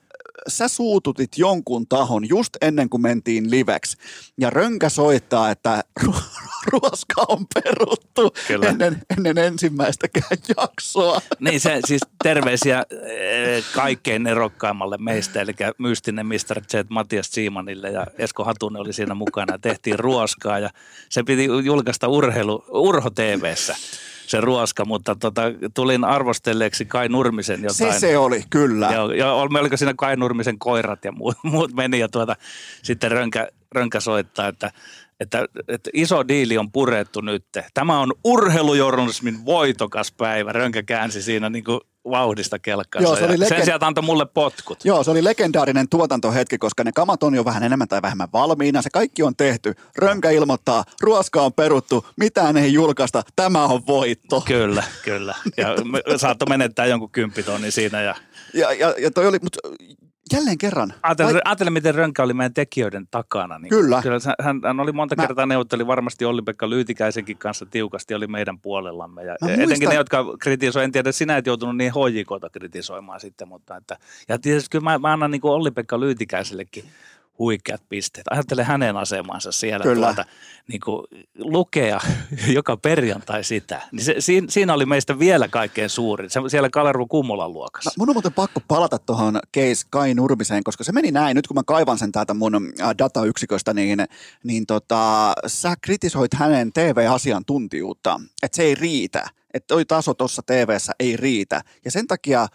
sä suututit jonkun tahon just ennen kuin mentiin liveksi ja rönkä soittaa, että ru- ruoska on peruttu Kyllä. ennen, ennen ensimmäistäkään jaksoa. Niin se siis terveisiä eh, kaikkein erokkaimmalle meistä, eli mystinen Mr. Z Matias Siimanille ja Esko Hatunen oli siinä mukana. Tehtiin ruoskaa ja se piti julkaista urheilu, Urho TVssä se ruoska, mutta tota, tulin arvostelleeksi Kai Nurmisen jotain. Se se oli, kyllä. Joo, ol- oliko siinä Kai Nurmisen koirat ja muut, muut meni ja tuota, sitten rönkä, rönkä soittaa, että, että, että iso diili on purettu nyt. Tämä on urheilujournalismin voitokas päivä. Rönkä käänsi siinä niin kuin vauhdista kelkkaansa. Joo, se oli legend- Sen sijaan antoi mulle potkut. Joo, se oli legendaarinen tuotantohetki, koska ne kamat on jo vähän enemmän tai vähemmän valmiina. Se kaikki on tehty. Rönkä ilmoittaa, ruoska on peruttu, mitään ei julkaista, tämä on voitto. Kyllä, kyllä. Ja saattoi menettää jonkun kymppitonnin siinä. Ja Ja, ja, ja toi oli, mutta jälleen kerran. Ajattele, vai- ajattele, miten Rönkä oli meidän tekijöiden takana. Niin Kyllä. kyllä hän, hän oli monta Mä- kertaa neuvotteli varmasti Olli-Pekka Lyytikäisenkin kanssa tiukasti, oli meidän puolellamme. Ja etenkin muistan- ne, jotka kritisoivat, en tiedä, sinä et joutunut niin hoijikota kritisoimaan sitten, mutta että, ja tietysti kyllä mä, mä annan niin Olli-Pekka Lyytikäisellekin huikeat pisteet. Ajattele hänen asemansa siellä Kyllä. tuota, niin kuin lukea joka perjantai sitä. Niin se, siinä, siinä oli meistä vielä kaikkein suurin, se, siellä Kalervo Kummolan No, luokassa. mun on muuten pakko palata tuohon case Kai Nurmiseen, koska se meni näin. Nyt kun mä kaivan sen täältä mun äh, datayksiköstä, niin, niin tota, sä kritisoit hänen TV-asiantuntijuutta, että se ei riitä. Että toi taso tuossa TVssä ei riitä. Ja sen takia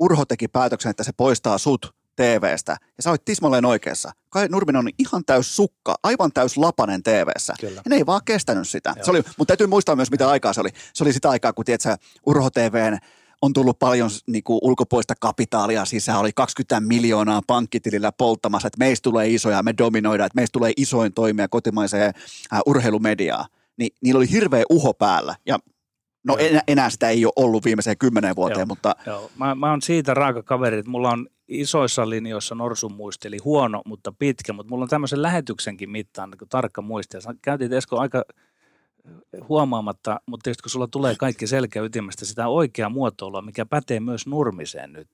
Urho teki päätöksen, että se poistaa sut TVstä. Ja sä oot tismalleen oikeassa. Kai Nurminen on ihan täys sukka, aivan täys lapanen TVssä. Kyllä. Ja ne ei vaan kestänyt sitä. Joo. Se oli, mutta täytyy muistaa myös, mitä aikaa se oli. Se oli sitä aikaa, kun tiedät, sä, Urho TVn on tullut paljon niin kuin, ulkopuolista kapitaalia sisään, oli 20 miljoonaa pankkitilillä polttamassa, että meistä tulee isoja, me dominoidaan, että meistä tulee isoin toimija kotimaiseen äh, urheilumediaan. Ni, niillä oli hirveä uho päällä ja no Joo. enää, sitä ei ole ollut viimeiseen kymmeneen vuoteen, Joo. mutta Joo, mä, mä oon siitä raaka kaveri, että mulla on isoissa linjoissa norsun muisteli huono, mutta pitkä, mutta mulla on tämmöisen lähetyksenkin mittaan niin tarkka muisti. Ja sä käytit Esko aika huomaamatta, mutta tietysti kun sulla tulee kaikki selkeä ytimestä sitä oikeaa muotoilua, mikä pätee myös Nurmiseen nyt.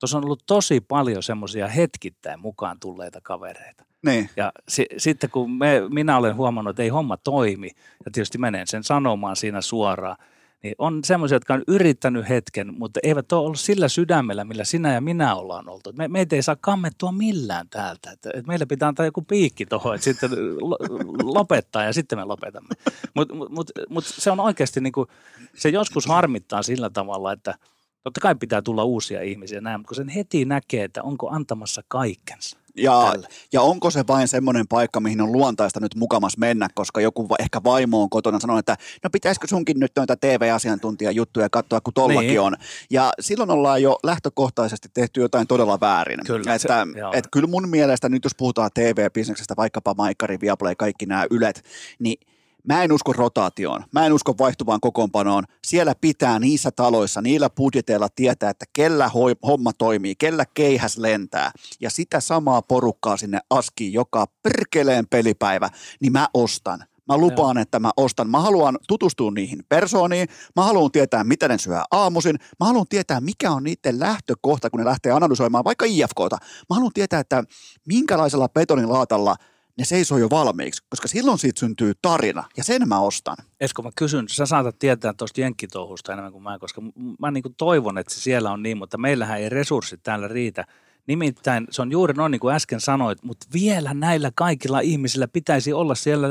Tuossa on ollut tosi paljon semmoisia hetkittäin mukaan tulleita kavereita. niin. Ja si- sitten kun me, minä olen huomannut, että ei homma toimi, ja tietysti menen sen sanomaan siinä suoraan, niin on semmoisia, jotka on yrittänyt hetken, mutta eivät ole ollut sillä sydämellä, millä sinä ja minä ollaan oltu. Me, meitä ei saa kammettua millään täältä. Että, että meillä pitää antaa joku piikki tuohon, että sitten lo- lopettaa ja sitten me lopetamme. Mutta mut, mut, mut se on oikeasti, niin kuin, se joskus harmittaa sillä tavalla, että totta kai pitää tulla uusia ihmisiä näin, mutta kun sen heti näkee, että onko antamassa kaikkensa. Ja, Tälle. ja onko se vain semmoinen paikka, mihin on luontaista nyt mukamas mennä, koska joku va- ehkä vaimo on kotona sanonut, että no pitäisikö sunkin nyt noita TV-asiantuntijajuttuja katsoa, kun tollakin Niin. on. Ja silloin ollaan jo lähtökohtaisesti tehty jotain todella väärin. Kyllä, että, se- joo. että kyllä mun mielestä nyt jos puhutaan TV-bisneksestä, vaikkapa Maikkari, Viaplay, kaikki nämä ylet, niin Mä en usko rotaatioon, mä en usko vaihtuvaan kokoonpanoon. Siellä pitää niissä taloissa, niillä budjeteilla tietää, että kellä hoi- homma toimii, kellä keihäs lentää. Ja sitä samaa porukkaa sinne askiin joka perkeleen pelipäivä, niin mä ostan. Mä lupaan, että mä ostan. Mä haluan tutustua niihin persooniin. Mä haluan tietää, mitä ne syö aamuisin. Mä haluan tietää, mikä on niiden lähtökohta, kun ne lähtee analysoimaan vaikka IFKta. Mä haluan tietää, että minkälaisella betonilaatalla ne seisoo jo valmiiksi, koska silloin siitä syntyy tarina, ja sen mä ostan. Esko, mä kysyn, sä saatat tietää tuosta jenkkitouhusta enemmän kuin mä, koska mä niin kuin toivon, että se siellä on niin, mutta meillähän ei resurssit täällä riitä. Nimittäin se on juuri noin niin kuin äsken sanoit, mutta vielä näillä kaikilla ihmisillä pitäisi olla siellä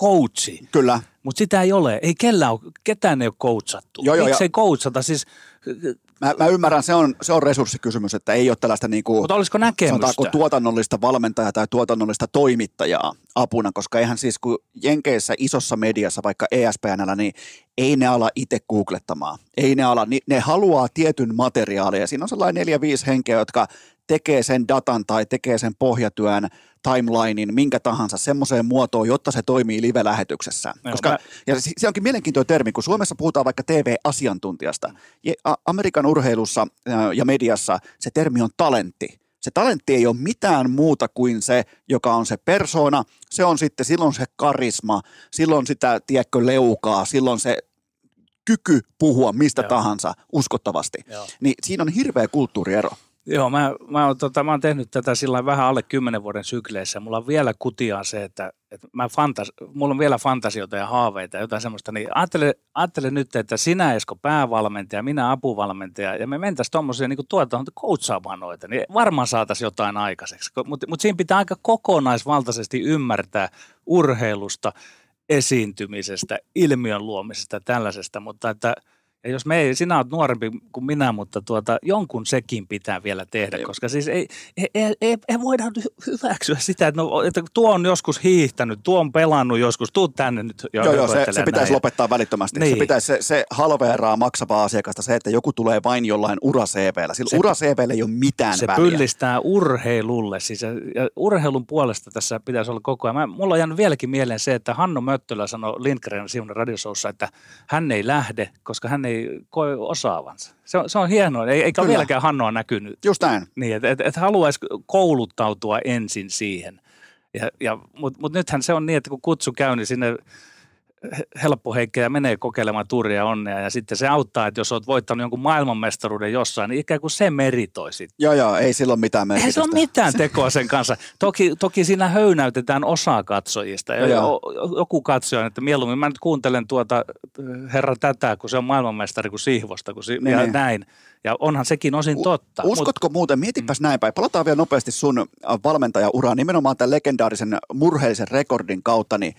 coachi, Kyllä. mutta sitä ei ole. Ei kellään ole, ketään ei ole coachattu. Joo, joo, Miksi ei coachata? Siis, Mä, mä ymmärrän, se on, se on resurssikysymys, että ei ole tällaista niin kuin, mutta olisiko näkemystä? sanotaanko tuotannollista valmentajaa tai tuotannollista toimittajaa apuna, koska eihän siis kun Jenkeissä isossa mediassa, vaikka ESPNllä, niin ei ne ala itse googlettamaan. Ei ne ala, ne haluaa tietyn materiaalin ja siinä on sellainen neljä, viisi henkeä, jotka tekee sen datan tai tekee sen pohjatyön timelinein, minkä tahansa semmoiseen muotoon, jotta se toimii live-lähetyksessä. Joo, Koska, mä- ja se, onkin mielenkiintoinen termi, kun Suomessa puhutaan vaikka TV-asiantuntijasta. Amerikan urheilussa ja mediassa se termi on talentti. Se talentti ei ole mitään muuta kuin se, joka on se persona. Se on sitten silloin se karisma, silloin sitä, tiedätkö, leukaa, silloin se kyky puhua mistä Joo. tahansa uskottavasti. Joo. Niin siinä on hirveä kulttuuriero. Joo, mä, mä, oon, tota, mä oon tehnyt tätä sillä vähän alle kymmenen vuoden sykleissä. Mulla on vielä kutiaa se, että, että mä fantas, mulla on vielä fantasioita ja haaveita ja jotain semmoista. Niin ajattele, ajattele nyt, että sinä Esko päävalmentaja, minä apuvalmentaja ja me mentäisiin tuommoisia niin tuotantoon coachaamaan noita. Niin varmaan saataisiin jotain aikaiseksi. Mutta mut siinä pitää aika kokonaisvaltaisesti ymmärtää urheilusta, esiintymisestä, ilmiön luomisesta ja tällaisesta. Mutta että ja jos me ei, sinä olet nuorempi kuin minä, mutta tuota, jonkun sekin pitää vielä tehdä, koska siis ei, ei, ei, ei, ei voida hy- hyväksyä sitä, että, no, että tuo on joskus hiihtänyt, tuo on pelannut joskus, tuu tänne nyt. Joo, joo, se, se pitäisi näin. lopettaa välittömästi. Niin. Se, pitäisi, se, se halveeraa maksavaa asiakasta se, että joku tulee vain jollain ura-CVllä. Sillä Se- ura-CVllä ei ole mitään se väliä. pyllistää urheilulle. Siis ja, ja urheilun puolesta tässä pitäisi olla koko ajan. Mä, mulla on jäänyt vieläkin mieleen se, että Hanno Möttölä sanoi Lindgren Sivunen radiosoussa, että hän ei lähde, koska hän ei koe osaavansa. Se on, se on hienoa, ei, eikä Kyllä. vieläkään Hannoa näkynyt. Just näin. Niin, että et, et haluaisi kouluttautua ensin siihen. Ja, ja, Mutta mut nythän se on niin, että kun kutsu käy, niin sinne helppo heikkejä menee kokeilemaan turia ja onnea ja sitten se auttaa, että jos olet voittanut jonkun maailmanmestaruuden jossain, niin ikään kuin se meritoi sitten. Joo, joo, ei silloin mitään merkitystä. Ei se ole mitään tekoa sen kanssa. Toki, toki siinä höynäytetään osaa katsojista. Ja Joo. joku katsoja, että mieluummin mä nyt kuuntelen tuota herra tätä, kun se on maailmanmestari kuin Sihvosta kun si- Niin, ja niin. näin. Ja onhan sekin osin totta. Mut- Uskotko muuten, mietipäs näin päin, palataan vielä nopeasti sun äh, valmentajauraan nimenomaan tämän legendaarisen murheellisen rekordin kautta, niin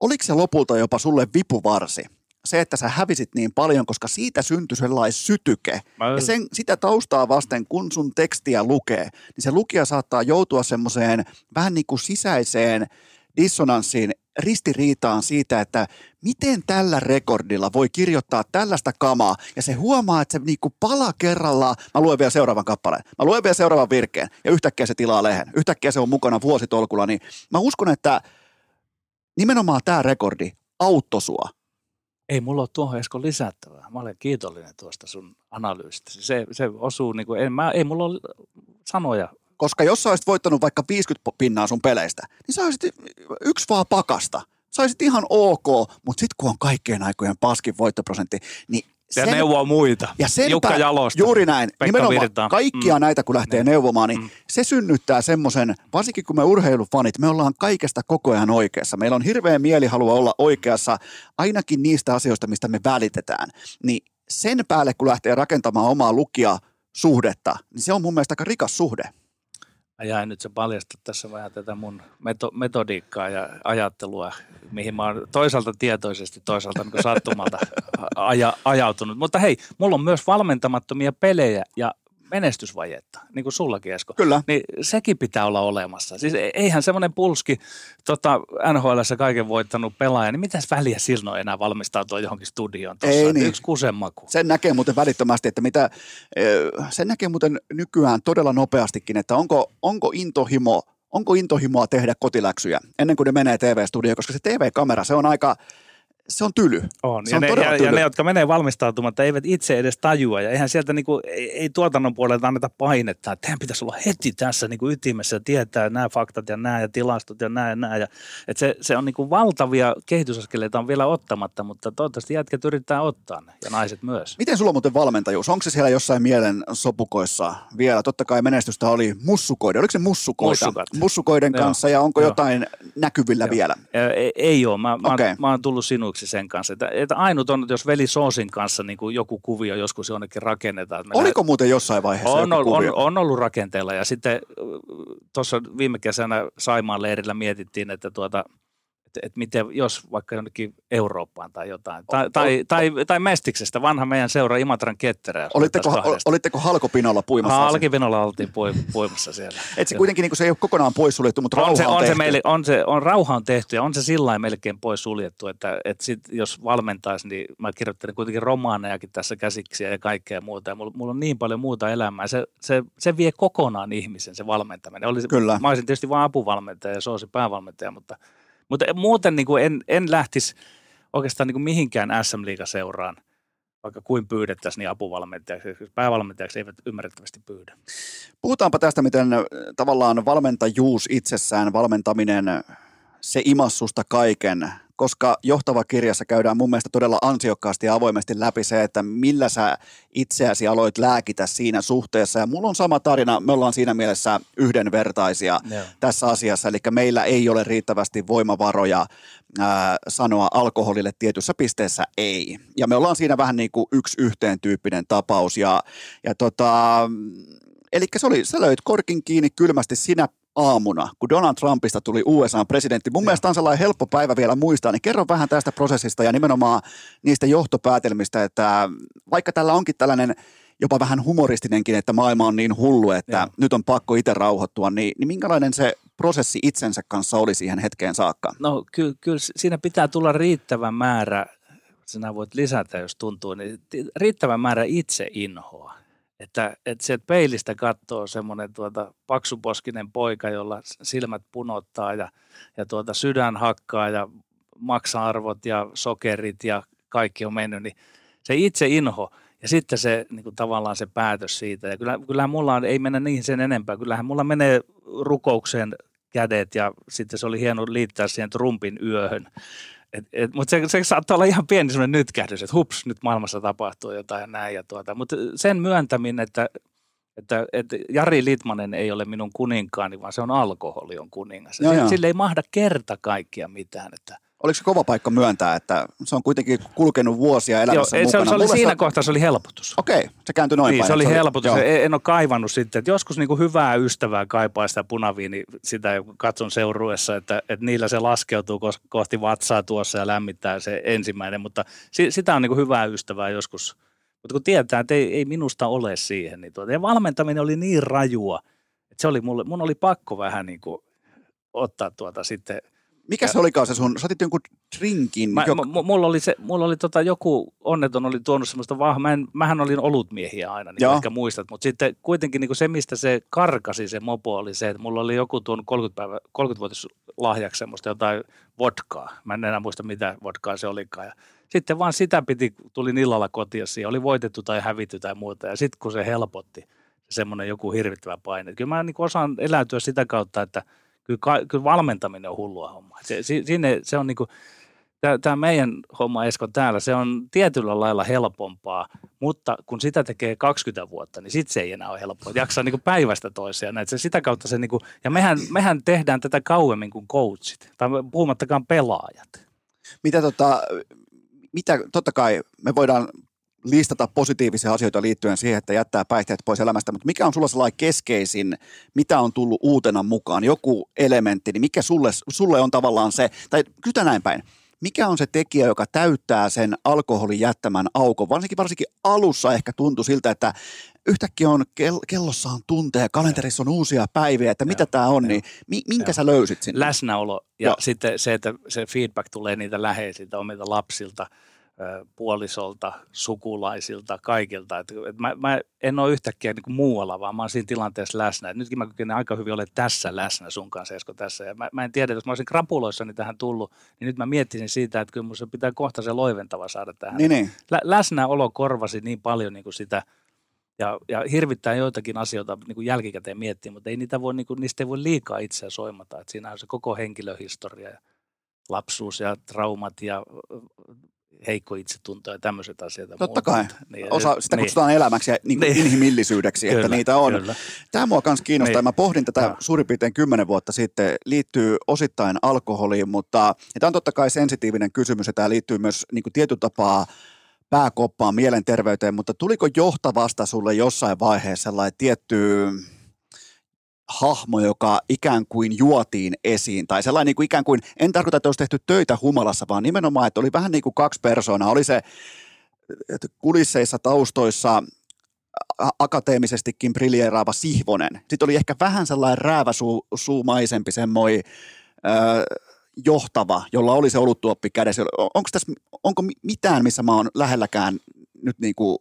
oliko se lopulta jopa sulle vipuvarsi? Se, että sä hävisit niin paljon, koska siitä syntyi sellainen sytyke. Mä- Ja sen, sitä taustaa vasten, kun sun tekstiä lukee, niin se lukija saattaa joutua semmoiseen vähän niin kuin sisäiseen dissonanssiin, ristiriitaan siitä, että miten tällä rekordilla voi kirjoittaa tällaista kamaa, ja se huomaa, että se niinku pala kerrallaan, mä luen vielä seuraavan kappaleen, mä luen vielä seuraavan virkkeen, ja yhtäkkiä se tilaa lehen, yhtäkkiä se on mukana vuositolkulla, niin mä uskon, että nimenomaan tämä rekordi auttoi sua. Ei mulla ole tuohon Esko lisättävää. Mä olen kiitollinen tuosta sun analyysistä. Se, se osuu, niin kuin, en, mä, ei mulla ole sanoja. Koska jos sä olisit voittanut vaikka 50 pinnaa sun peleistä, niin sä olisit yksi vaan pakasta. Sä olisit ihan ok, mutta sitten kun on kaikkien aikojen paskin voittoprosentti, niin Ja sen, neuvoa muita. ja senpä, Jukka Jalosta. juuri näin, Pekka nimenomaan Virta. kaikkia Mm. näitä kun lähtee Niin. neuvomaan, niin Mm. se synnyttää semmoisen, varsinkin kun me urheilufanit, me ollaan kaikesta koko ajan oikeassa. Meillä on hirveä mielihalua olla oikeassa ainakin niistä asioista, mistä me välitetään. Niin sen päälle, kun lähtee rakentamaan omaa lukia suhdetta, niin se on mun mielestä aika rikas suhde. Mä jäin nyt se paljastaa tässä vähän tätä mun meto- metodiikkaa ja ajattelua, mihin mä oon toisaalta tietoisesti, toisaalta niin sattumalta aja- ajautunut. Mutta hei, mulla on myös valmentamattomia pelejä ja menestysvajetta, niin kuin sullakin Esko. Kyllä. Niin sekin pitää olla olemassa. Siis e- eihän semmoinen pulski tota, NHLssä kaiken voittanut pelaaja, niin mitäs väliä silloin enää valmistautua johonkin studioon tuossa? Ei niin. Yksi kusenmaku. Sen näkee muuten välittömästi, että mitä, ö, sen näkee muuten nykyään todella nopeastikin, että onko, onko intohimo Onko intohimoa tehdä kotiläksyjä ennen kuin ne menee TV-studioon, koska se TV-kamera, se on aika, se on tyly. On. Se Ja on ne, ja, tyly. ja ne, jotka menee valmistautumatta, eivät itse edes tajua. Ja eihän sieltä niinku, ei, ei tuotannon puolelta anneta painetta, että teidän pitäisi olla heti tässä niinku ytimessä ja tietää nämä faktat ja nämä ja tilastot ja nämä ja nämä. Ja, et se, se on niinku valtavia kehitysaskeleita on vielä ottamatta, mutta toivottavasti jätkät yrittää ottaa ne ja naiset myös. Miten sulla on muuten valmentajuus? Onko se siellä jossain mielen sopukoissa vielä? Totta kai menestystä oli mussukoiden. Oliko se mussukoita? Mussukat. Mussukoiden Joo. kanssa ja onko Joo. jotain näkyvillä Joo. vielä? Ei, ei ole. Mä, mä, okay. mä oon tullut sinuiksi sen kanssa. Että, että ainut on, että jos veli Soosin kanssa niin kuin joku kuvio joskus jonnekin rakennetaan. että Oliko muuten jossain vaiheessa on, joku on, on, kuvio? on ollut rakenteella ja sitten tuossa viime kesänä Saimaan leirillä mietittiin, että tuota, että, että miten, jos vaikka jonnekin Eurooppaan tai jotain, tai, tai, tai, tai Mestiksestä, vanha meidän seura Imatran ketterä. Olitteko, olitteko halkopinolla puimassa? asiaa? Alkivinolla oltiin pui- puimassa siellä. Et se kuitenkin niin se ei ole kokonaan poissuljettu, mutta rauha on se, on, on, se tehty. meille, on, se, on rauha on tehty ja on se sillä melkein pois suljettu, että, että sit, jos valmentaisi, niin mä kirjoittelin kuitenkin romaanejakin tässä käsiksiä ja kaikkea muuta. Ja mulla, mulla on niin paljon muuta elämää. Se, se, se vie kokonaan ihmisen, se valmentaminen. Oli, se- Kyllä. Mä olisin tietysti vain apuvalmentaja ja Soosi päävalmentaja, mutta, mutta muuten niin kuin en, en lähtisi oikeastaan niin kuin mihinkään SM-liigaseuraan, vaikka kuin pyydettäisiin niin apuvalmentajaksi. Päävalmentajaksi eivät ymmärrettävästi pyydä. Puhutaanpa tästä, miten äh, tavallaan valmentajuus itsessään, valmentaminen, se imassusta kaiken, koska johtava kirjassa käydään mun mielestä todella ansiokkaasti ja avoimesti läpi se, että millä sä itseäsi aloit lääkitä siinä suhteessa. Ja mulla on sama tarina, me ollaan siinä mielessä yhdenvertaisia Joo. tässä asiassa, eli meillä ei ole riittävästi voimavaroja ää, sanoa alkoholille tietyssä pisteessä ei. Ja me ollaan siinä vähän niin kuin yksi yhteen tyyppinen tapaus, ja, ja tota, eli se oli, sä löit korkin kiinni kylmästi sinä aamuna, kun Donald Trumpista tuli USA-presidentti. Mun Joo. mielestä on sellainen helppo päivä vielä muistaa, niin kerro vähän tästä prosessista ja nimenomaan niistä johtopäätelmistä, että vaikka tällä onkin tällainen jopa vähän humoristinenkin, että maailma on niin hullu, että Joo. nyt on pakko itse rauhoittua, niin, niin minkälainen se prosessi itsensä kanssa oli siihen hetkeen saakka? No kyllä, kyllä siinä pitää tulla riittävä määrä, sinä voit lisätä jos tuntuu, niin riittävä määrä itse inhoa. Että, että sieltä peilistä katsoo semmoinen tuota paksuposkinen poika, jolla silmät punottaa ja, ja tuota sydän hakkaa ja maksa-arvot ja sokerit ja kaikki on mennyt, niin se itse inho ja sitten se niin kuin tavallaan se päätös siitä. Ja kyllä, kyllähän mulla on, ei mennä niihin sen enempää, kyllähän mulla menee rukoukseen kädet ja sitten se oli hieno liittää siihen trumpin yöhön. Mutta se, se saattaa olla ihan pieni semmoinen nytkähdys, että hups, nyt maailmassa tapahtuu jotain ja näin. Ja tuota. Mutta sen myöntäminen, että, että, että Jari Litmanen ei ole minun kuninkaani, vaan se on alkoholi on kuningas. Joo, Sille, joo. sille ei mahda kerta kaikkia mitään. Että, Oliko se kova paikka myöntää, että se on kuitenkin kulkenut vuosia joo, elämässä se, mukana? se oli Mulle siinä kohtaa, se oli helpotus. Okei, se kääntyi noin Niin, päin. se oli helpotus. joo. En, ole kaivannut sitten, että joskus niin kuin hyvää ystävää kaipaa sitä punaviini, sitä katson seuruessa, että, että niillä se laskeutuu kohti vatsaa tuossa ja lämmittää se ensimmäinen, mutta si, sitä on niin kuin hyvää ystävää joskus. Mutta kun tietää, että ei, ei minusta ole siihen, niin tuota, ja valmentaminen oli niin rajua, että se oli mulle, mun oli pakko vähän niin kuin ottaa tuota sitten – Mikä se olikaan se sun, sä otit jonkun drinkin, Mä, joka, m- mulla oli, se, mulla oli tota joku onneton oli tuonut semmoista vahvaa, mä en, mähän olin olutmiehiä aina, niin ehkä muistat, mutta sitten kuitenkin niin kuin se, mistä se karkasi se mopo oli se, että mulla oli joku tuonut 30 päivä, 30-vuotis lahjaksi semmoista jotain vodkaa. Mä en enää muista mitä vodkaa se olikaan. Ja sitten vaan sitä piti, tulin illalla kotiin, siihen oli voitettu tai hävitty tai muuta. Ja sitten kun se helpotti, semmoinen joku hirvittävä paine. Kyllä mä niin osaan eläytyä sitä kautta, että kyllä, ka- kyllä valmentaminen on hullua hommaa. Se, si- sinne, se on niin kuin, tämä meidän homma Esko täällä, se on tietyllä lailla helpompaa, mutta kun sitä tekee 20 vuotta, niin sitten se ei enää ole helppoa. Jaksaa niin päivästä toiseen. Näin, se sitä kautta se, niin kuin, ja mehän, mehän tehdään tätä kauemmin kuin coachit, tai puhumattakaan pelaajat. mitä tota, mitä, totta kai me voidaan listata positiivisia asioita liittyen siihen, että jättää päihteet pois elämästä, mutta mikä on sulla sellainen keskeisin, mitä on tullut uutena mukaan, joku elementti, niin mikä sulle, sulle on tavallaan se, tai kysytä näin päin, mikä on se tekijä, joka täyttää sen alkoholin jättämän aukon? Varsinkin, varsinkin alussa ehkä tuntui siltä, että yhtäkkiä on, kel- kellossa on tunteja, kalenterissa on uusia päiviä, että mitä tämä on, niin mi- minkä Joo. sä löysit sinne? läsnäolo ja Joo. sitten se, että se feedback tulee niitä läheisiltä, omilta lapsilta, puolisolta, sukulaisilta, kaikilta. Et, mä, mä en ole yhtäkkiä niin kuin muualla, vaan mä oon siinä tilanteessa läsnä. Et nytkin mä kykenen aika hyvin olemaan tässä läsnä sun kanssa, Esko, tässä. Ja mä, mä en tiedä, jos mä olisin krapuloissani tähän tullut, niin nyt mä miettisin siitä, että kyllä mun pitää kohta se loiventava saada tähän. Niin, niin. Lä, läsnäolo korvasi niin paljon niin kuin sitä, ja, ja hirvittää joitakin asioita niin kuin jälkikäteen miettiä, mutta ei niitä voi, niin kuin, niistä ei voi liikaa itseä soimata. Et siinä on se koko henkilöhistoria ja lapsuus ja traumat ja heikko itsetunto ja tämmöiset asiat. ja Totta kai. Niin, Osa, sitä niin, kutsutaan elämäksi ja niin Niin. inhimillisyydeksi, että kyllä, niitä on. Kyllä. Tämä mua myös kiinnostaa. Niin. Mä pohdin tätä Joo. suurin piirtein kymmenen vuotta sitten. Liittyy osittain alkoholiin, mutta ja tämä on totta kai sensitiivinen kysymys ja tämä liittyy myös niin kuin tietyllä tapaa pääkoppaan, mielenterveyteen, mutta tuliko johtavasta sulle jossain vaiheessa sellainen tietty hahmo, joka ikään kuin juotiin esiin, tai sellainen niin kuin ikään kuin, en tarkoita, että olisi tehty töitä humalassa, vaan nimenomaan, että oli vähän niin kuin kaksi persoonaa, oli se kulisseissa, taustoissa akateemisestikin briljeeraava Sihvonen. Sitten oli ehkä vähän sellainen rääväsuumaisempi semmoinen ö, johtava, jolla oli se oluttuoppi kädessä. Onko tässä, onko mi- mitään, missä mä oon lähelläkään nyt niin kuin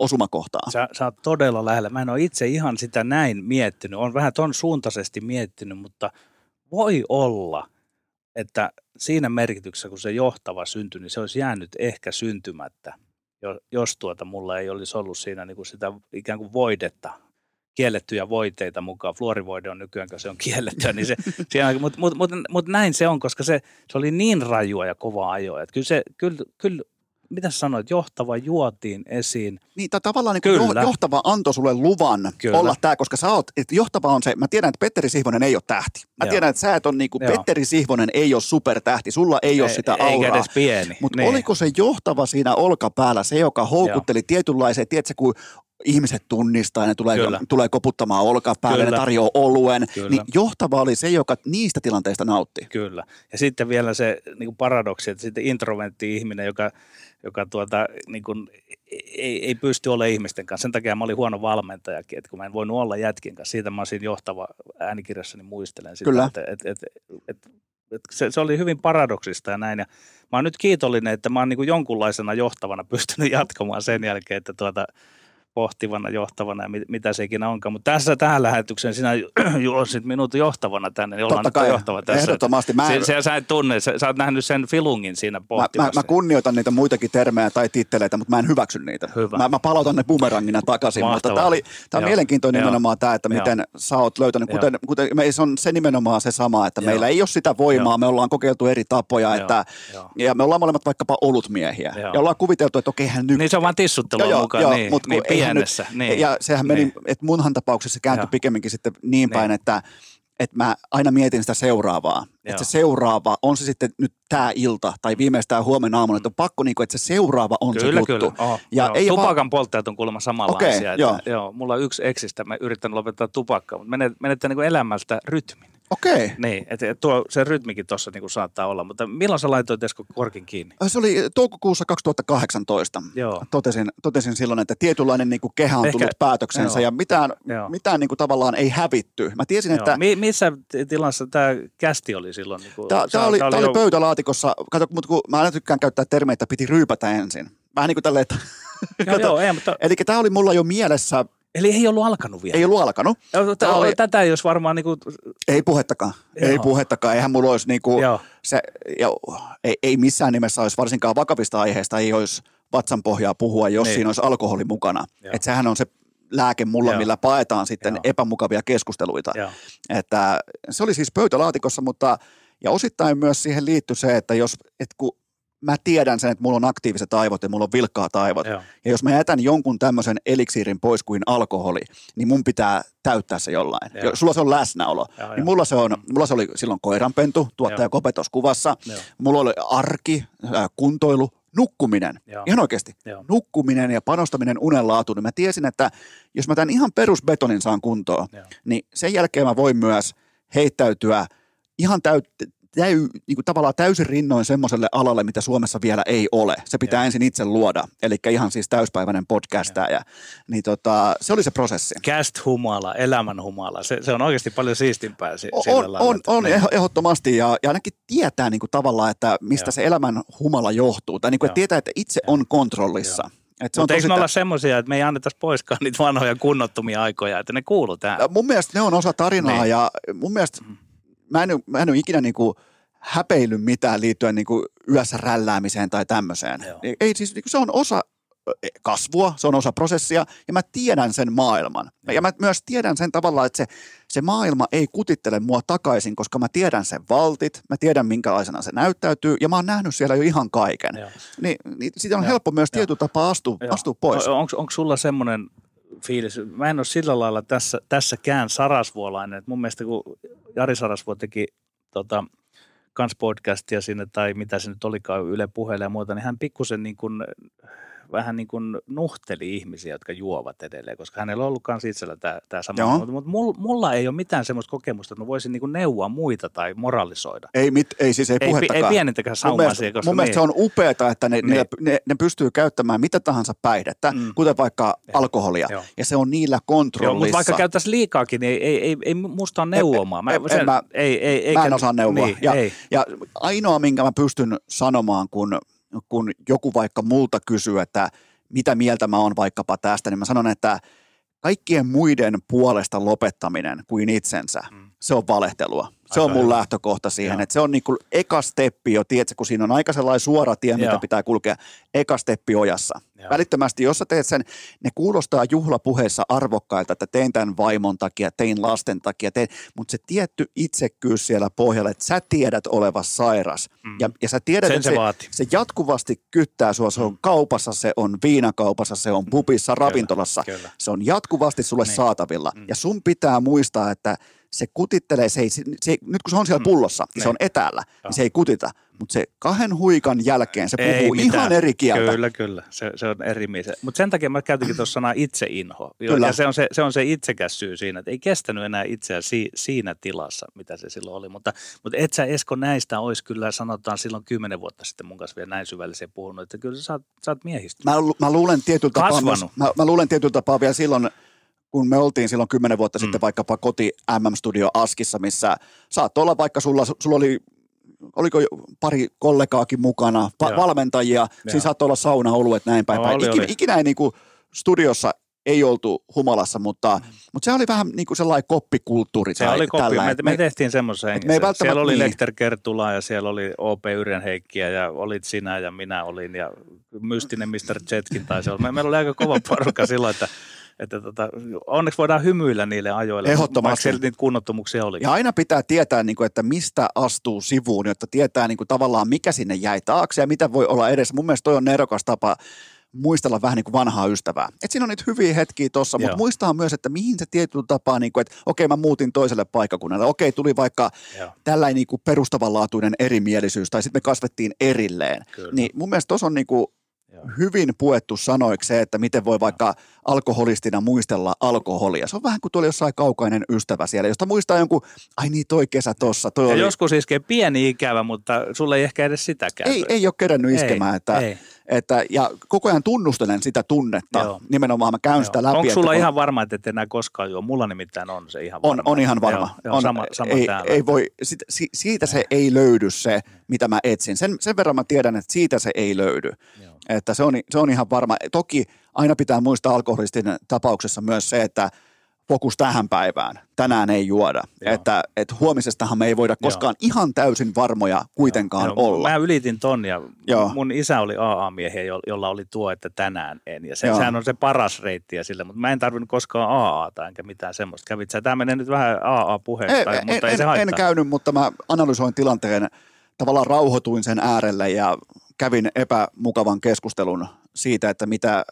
osumakohtaa? Sä, sä oot todella lähellä. Mä en ole itse ihan sitä näin miettinyt. Olen vähän ton suuntaisesti miettinyt, mutta voi olla, että siinä merkityksessä, kun se johtava syntyi, niin se olisi jäänyt ehkä syntymättä, jo- jos tuota mulla ei olisi ollut siinä niin kuin sitä ikään kuin voidetta, kiellettyjä voiteita mukaan. Fluorivoide on nykyään, kun se on kiellettyä, niin se, mutta mut, mut, mut näin se on, koska se, se oli niin rajua ja kovaa ajoa. Että kyllä se, kyllä, kyllä, mitä sä sanoit, johtava juotiin esiin. Niin, tai tavallaan niin kuin Kyllä. jo- johtava antoi sulle luvan Kyllä. Olla tämä, koska sä oot, että johtava on se, mä tiedän, että Petteri Sihvonen ei ole tähti. Mä Joo. tiedän, että sä et on niin kuin, Joo. Petteri Sihvonen ei ole supertähti, sulla ei ole sitä Eikä auraa. edes pieni. Mutta Niin. oliko se johtava siinä olkapäällä, se joka houkutteli tietynlaiseen, tiedätkö, kun ihmiset tunnistaa, ne tulee, Kyllä. tulee koputtamaan olkapäälle, Kyllä. ne tarjoaa oluen, Kyllä. niin johtava oli se, joka niistä tilanteista nautti. Kyllä. Ja sitten vielä se niin kuin paradoksi, että sitten introventti ihminen, joka, joka tuota, niin kuin, ei, ei pysty olemaan ihmisten kanssa. Sen takia mä olin huono valmentajakin, että kun mä en voinut olla jätkien kanssa. Siitä mä olisin johtava äänikirjassani muistelen sitä. Kyllä. Että, että, että, että, se, se, oli hyvin paradoksista ja näin. Ja mä oon nyt kiitollinen, että mä oon niin jonkunlaisena johtavana pystynyt jatkamaan sen jälkeen, että tuota, pohtivana, johtavana ja mit, mitä se ikinä onkaan. Mutta tässä tähän lähetykseen sinä juossit minut johtavana tänne, niin ollaan Totta nyt kai, johtava tässä. ehdottomasti. Mä en- se, se, sä et tunne, sä, sä oot nähnyt sen filungin siinä Mä, pohtimassa. mä, mä kunnioitan niitä muitakin termejä tai titteleitä, mutta mä en hyväksy niitä. Hyvä. Mä, mä palautan ne bumerangina takaisin, mutta Mahtavaa. tämä oli tää on Joo. mielenkiintoinen Joo. nimenomaan tämä, että Joo. miten sä oot löytänyt, Joo. kuten, kuten me, se on se nimenomaan se sama, että Joo. meillä ei ole sitä voimaa, Joo. me ollaan kokeiltu eri tapoja, Joo. että, Joo. ja me ollaan molemmat vaikkapa olutmiehiä, Joo. ja ollaan kuviteltu, että okei, hän nyt Niin se on vaan tissuttelua mukaan, niin, mut kun niin pienessä. Nyt, niin. Ja sehän meni, Niin. että munhan tapauksessa se kääntyi Joo. pikemminkin sitten niin päin, Niin. että että mä aina mietin sitä seuraavaa. Joo. Että se seuraava, on se sitten nyt tämä ilta tai viimeistään huomenna aamulla, että on pakko, niin kuin, että se seuraava on Kyllä, se juttu. kyllä. Oh, Ja joo. ei Tupakan vaan- polttajat on kuulemma samanlaisia. Okei, että, joo. joo. Mulla on yksi eksistä, mä yritän lopettaa tupakkaa, mutta menet, menettää niin elämältä rytmin. Okei. Niin, että et tuo, se rytmikin tuossa niin saattaa olla, mutta milloin sä laitoit Esko korkin kiinni? Se oli toukokuussa 2018. Joo. Totesin, totesin silloin, että tietynlainen niin kuin kehä on Ehkä- tullut päätöksensä joo. ja mitään, Joo. mitään niin kuin tavallaan ei hävitty. Mä tiesin, että Joo. Mi- missä tilassa tämä kästi oli silloin? Niin Tämä, tämä, oli, tämä oli pöytälaatikossa, kato, mutta kun mä aina tykkään käyttää termejä, että piti ryypätä ensin. Vähän niin kuin tälleen, että, Joo, joo, ei, mutta, eli tämä oli mulla jo mielessä, eli ei ollut alkanut vielä. ei ollut alkanut, Tämä oli- Tätä ei olisi varmaan niin kuin, ei puhettakaan, ei Joo. puhettakaan, eihän mulla olisi niin kuin, joo, se, ja, ei, ei missään nimessä olisi varsinkaan vakavista aiheista, ei olisi vatsanpohjaa puhua, jos Niin. siinä olisi alkoholi mukana. Joo. Että sehän on se lääke mulla, Joo. millä paetaan sitten Joo. epämukavia keskusteluita. joo, Että se oli siis pöytälaatikossa, mutta ja osittain myös siihen liittyi se, että jos, että kun mä tiedän sen, että mulla on aktiiviset aivot ja mulla on vilkkaat aivot, joo. ja jos mä jätän jonkun tämmöisen eliksiirin pois kuin alkoholi, niin mun pitää täyttää se jollain. Joo. Jo, sulla se on läsnäolo. Joo, niin joo. mulla se, on, mulla se oli silloin koiranpentu, tuottaja Joo. Kope tuossa kuvassa. Joo. Mulla oli arki, ää, kuntoilu, nukkuminen. Joo. Ihan oikeasti. Joo. Nukkuminen ja panostaminen unenlaatuun. Niin mä tiesin, että jos mä tämän ihan perusbetonin saan kuntoon, Joo. niin sen jälkeen mä voin myös heittäytyä ihan täyt, täy, niin kuin tavallaan täysin rinnoin semmoiselle alalle, mitä Suomessa vielä ei ole. Se pitää Joo. ensin itse luoda, eli ihan siis täyspäiväinen podcastaja. Niin tota, se oli se prosessi. Cast humala, elämän humala. Se, se on oikeasti paljon siistimpää si- On, sillä on, lailla, on, niin. ehdottomasti ja, ja ainakin tietää niin kuin tavallaan, että mistä Joo. se elämän humala johtuu. Tai niin kuin, että tietää, että itse on kontrollissa. Että se on Mutta eikö me olla semmoisia, että me ei annettaisi poiskaan niitä vanhoja kunnottomia aikoja, että ne kuuluu tähän? Mun mielestä ne on osa tarinaa Niin. ja mun mielestä mä en, mä en ole ikinä niin kuin häpeillyt mitään liittyen niin kuin yössä rälläämiseen tai tämmöiseen. Joo. Ei, siis, niin kuin se on osa kasvua, se on osa prosessia ja mä tiedän sen maailman. Ja mä myös tiedän sen tavalla, että se, se maailma ei kutittele mua takaisin, koska mä tiedän sen valtit, mä tiedän minkälaisena se näyttäytyy ja mä oon nähnyt siellä jo ihan kaiken. Joo. Niin, niin siitä on Joo. helppo myös Joo. tietyllä tapaa astua, Joo. astua pois. On, onko sulla semmoinen fiilis, mä en ole sillä lailla tässä, tässäkään sarasvuolainen, että mun mielestä kun Jari Sarasvuo teki tota, kans podcastia sinne tai mitä se nyt olikaan Yle puheelle ja muuta, niin hän pikkusen niin kuin, vähän niin kuin nuhteli ihmisiä, jotka juovat edelleen, koska hänellä on ollut kans itsellä tämä, tämä sama. Joo. Mutta, mutta mulla, mulla ei ole mitään semmoista kokemusta, että mä voisin niin kuin neuvoa muita tai moralisoida. Ei, mit, ei siis ei, Ei, puhettakaan. ei pienintäkään mun saumaa mielestä, siihen, koska mun mielestä se niin. on upeaa, että ne, Niin. ne, ne, ne pystyy käyttämään mitä tahansa päihdettä, Mm. kuten vaikka alkoholia, Joo. ja se on niillä Joo, kontrollissa. mutta vaikka käyttäisiin liikaakin, niin ei, ei, ei, ei musta ole neuvomaan. en- en mä- ei, ei, Mä en osaa neuvoa. Niin, ja, ei. ja ainoa, minkä mä pystyn sanomaan, kun, kun joku vaikka multa kysyy, että mitä mieltä mä oon vaikkapa tästä, niin mä sanon, että kaikkien muiden puolesta lopettaminen kuin itsensä, Mm. se on valehtelua. Se on mun hyvä. lähtökohta siihen, Joo. että se on niin kuin eka steppi jo, tiedätkö, kun siinä on aika sellainen suora tie, mitä Joo. pitää kulkea, eka steppi ojassa. Joo. Välittömästi, jos sä teet sen, ne kuulostaa juhlapuheissa arvokkailta, että tein tämän vaimon takia, tein lasten takia, tein, mutta se tietty itsekkyys siellä pohjalla, että sä tiedät olevas sairas. Mm. Ja, ja sä tiedät, Sen että se se, vaati. se jatkuvasti kyttää sua, se on Mm. kaupassa, se on viinakaupassa, se on pubissa, ravintolassa, Kyllä. se on jatkuvasti sulle Niin. saatavilla. Mm. Ja sun pitää muistaa, että se kutittelee, se ei, se ei, nyt kun se on siellä Mm. pullossa, niin se Niin. on etäällä, Joo. niin se ei kutita. Mutta se kahden huikan jälkeen se Ei puhuu mitään. ihan eri kieltä. Kyllä, kyllä. Se, se on eri mies. Mutta sen takia mä käytinkin tuossa sanaa itseinho. Kyllä. Ja se on se, se on se itsekäs syy siinä, että ei kestänyt enää itseä si, siinä tilassa, mitä se silloin oli. Mutta, mutta et sä Esko näistä olisi kyllä sanotaan silloin kymmenen vuotta sitten mun kanssa vielä näin syvällisesti puhunut, että kyllä sä oot, sä oot miehisty. Mä, lu- mä luulen tietyllä tapaa, mä, mä luulen tietyllä tapaa vielä silloin, kun me oltiin silloin kymmenen vuotta Mm. sitten vaikkapa koti MM-studio Askissa, missä saattoi olla vaikka sulla, sulla oli oliko pari kollegaakin mukana, Joo. valmentajia, siinä saattoi olla sauna, oluet, näin päin. No, päin. oli, ikinä, oli. ikinä ei niinku studiossa ei oltu humalassa, mutta, mm. mutta se oli vähän niin kuin sellainen koppikulttuuri. Se oli koppi. Tällä, me, että me, tehtiin semmoisen me ei välttämättä- Siellä oli niin. Lehter Kertula ja siellä oli OP Yrjänheikkiä ja olit sinä ja minä olin ja mystinen Mr. Jetkin taisi olla. Me, meillä oli aika kova porukka silloin, että, että tota, onneksi voidaan hymyillä niille ajoille. Ehdottomasti. Vaikka niitä kunnottomuuksia oli. Ja aina pitää tietää, niin kuin, että mistä astuu sivuun, jotta tietää niin kuin, tavallaan, mikä sinne jäi taakse ja mitä voi olla edessä. Mun mielestä toi on nerokas tapa muistella vähän niin kuin vanhaa ystävää. Et siinä on niitä hyviä hetkiä tuossa, mutta muistaa myös, että mihin se tietyllä tapaa, niin kuin, että okei mä muutin toiselle paikkakunnalle, okei tuli vaikka Joo. tällainen niin kuin perustavanlaatuinen erimielisyys, tai sitten me kasvettiin erilleen. Kyllä. Niin mun mielestä tuossa on niin kuin Joo. hyvin puettu sanoiksi se, että miten voi vaikka alkoholistina muistella alkoholia. Se on vähän kuin tuolla jossain kaukainen ystävä siellä, josta muistaa jonkun, ai niin toi kesä tossa, toi Ja oli... joskus iskee pieni ikävä, mutta sulle ei ehkä edes sitäkään. Ei, ei ole kerännyt iskemään, ei, että, ei. että, ja koko ajan tunnustelen sitä tunnetta. Joo. Nimenomaan mä käyn Joo. sitä läpi. Onko että sulla kun- ihan varma, että et enää koskaan juo? Mulla nimittäin on se ihan on, varma. on ihan varma. Joo, on, sama, sama ei, täällä. ei voi, sit, si, siitä se ei löydy se, mitä mä etsin. Sen, sen verran mä tiedän, että siitä se ei löydy. Joo. Että se on, se on ihan varma. Toki aina pitää muistaa alkoholistin tapauksessa myös se, että fokus tähän päivään. Tänään ei juoda. Joo. Että, että huomisestahan me ei voida koskaan ihan täysin varmoja kuitenkaan Joo, olla. Mä ylitin ton ja Joo. mun isä oli AA-miehiä, jo- jolla oli tuo, että tänään en. Ja se, Joo. sehän on se paras reittiä sille, mutta mä en tarvinnut koskaan AAta enkä mitään semmoista. Kävit sä? Tämä menee nyt vähän AA-puheeksi, Ei, tai, en, mutta ei en, se haittaa. en käynyt, mutta mä analysoin tilanteen, tavallaan rauhoituin sen äärelle ja kävin epämukavan keskustelun siitä, että mitä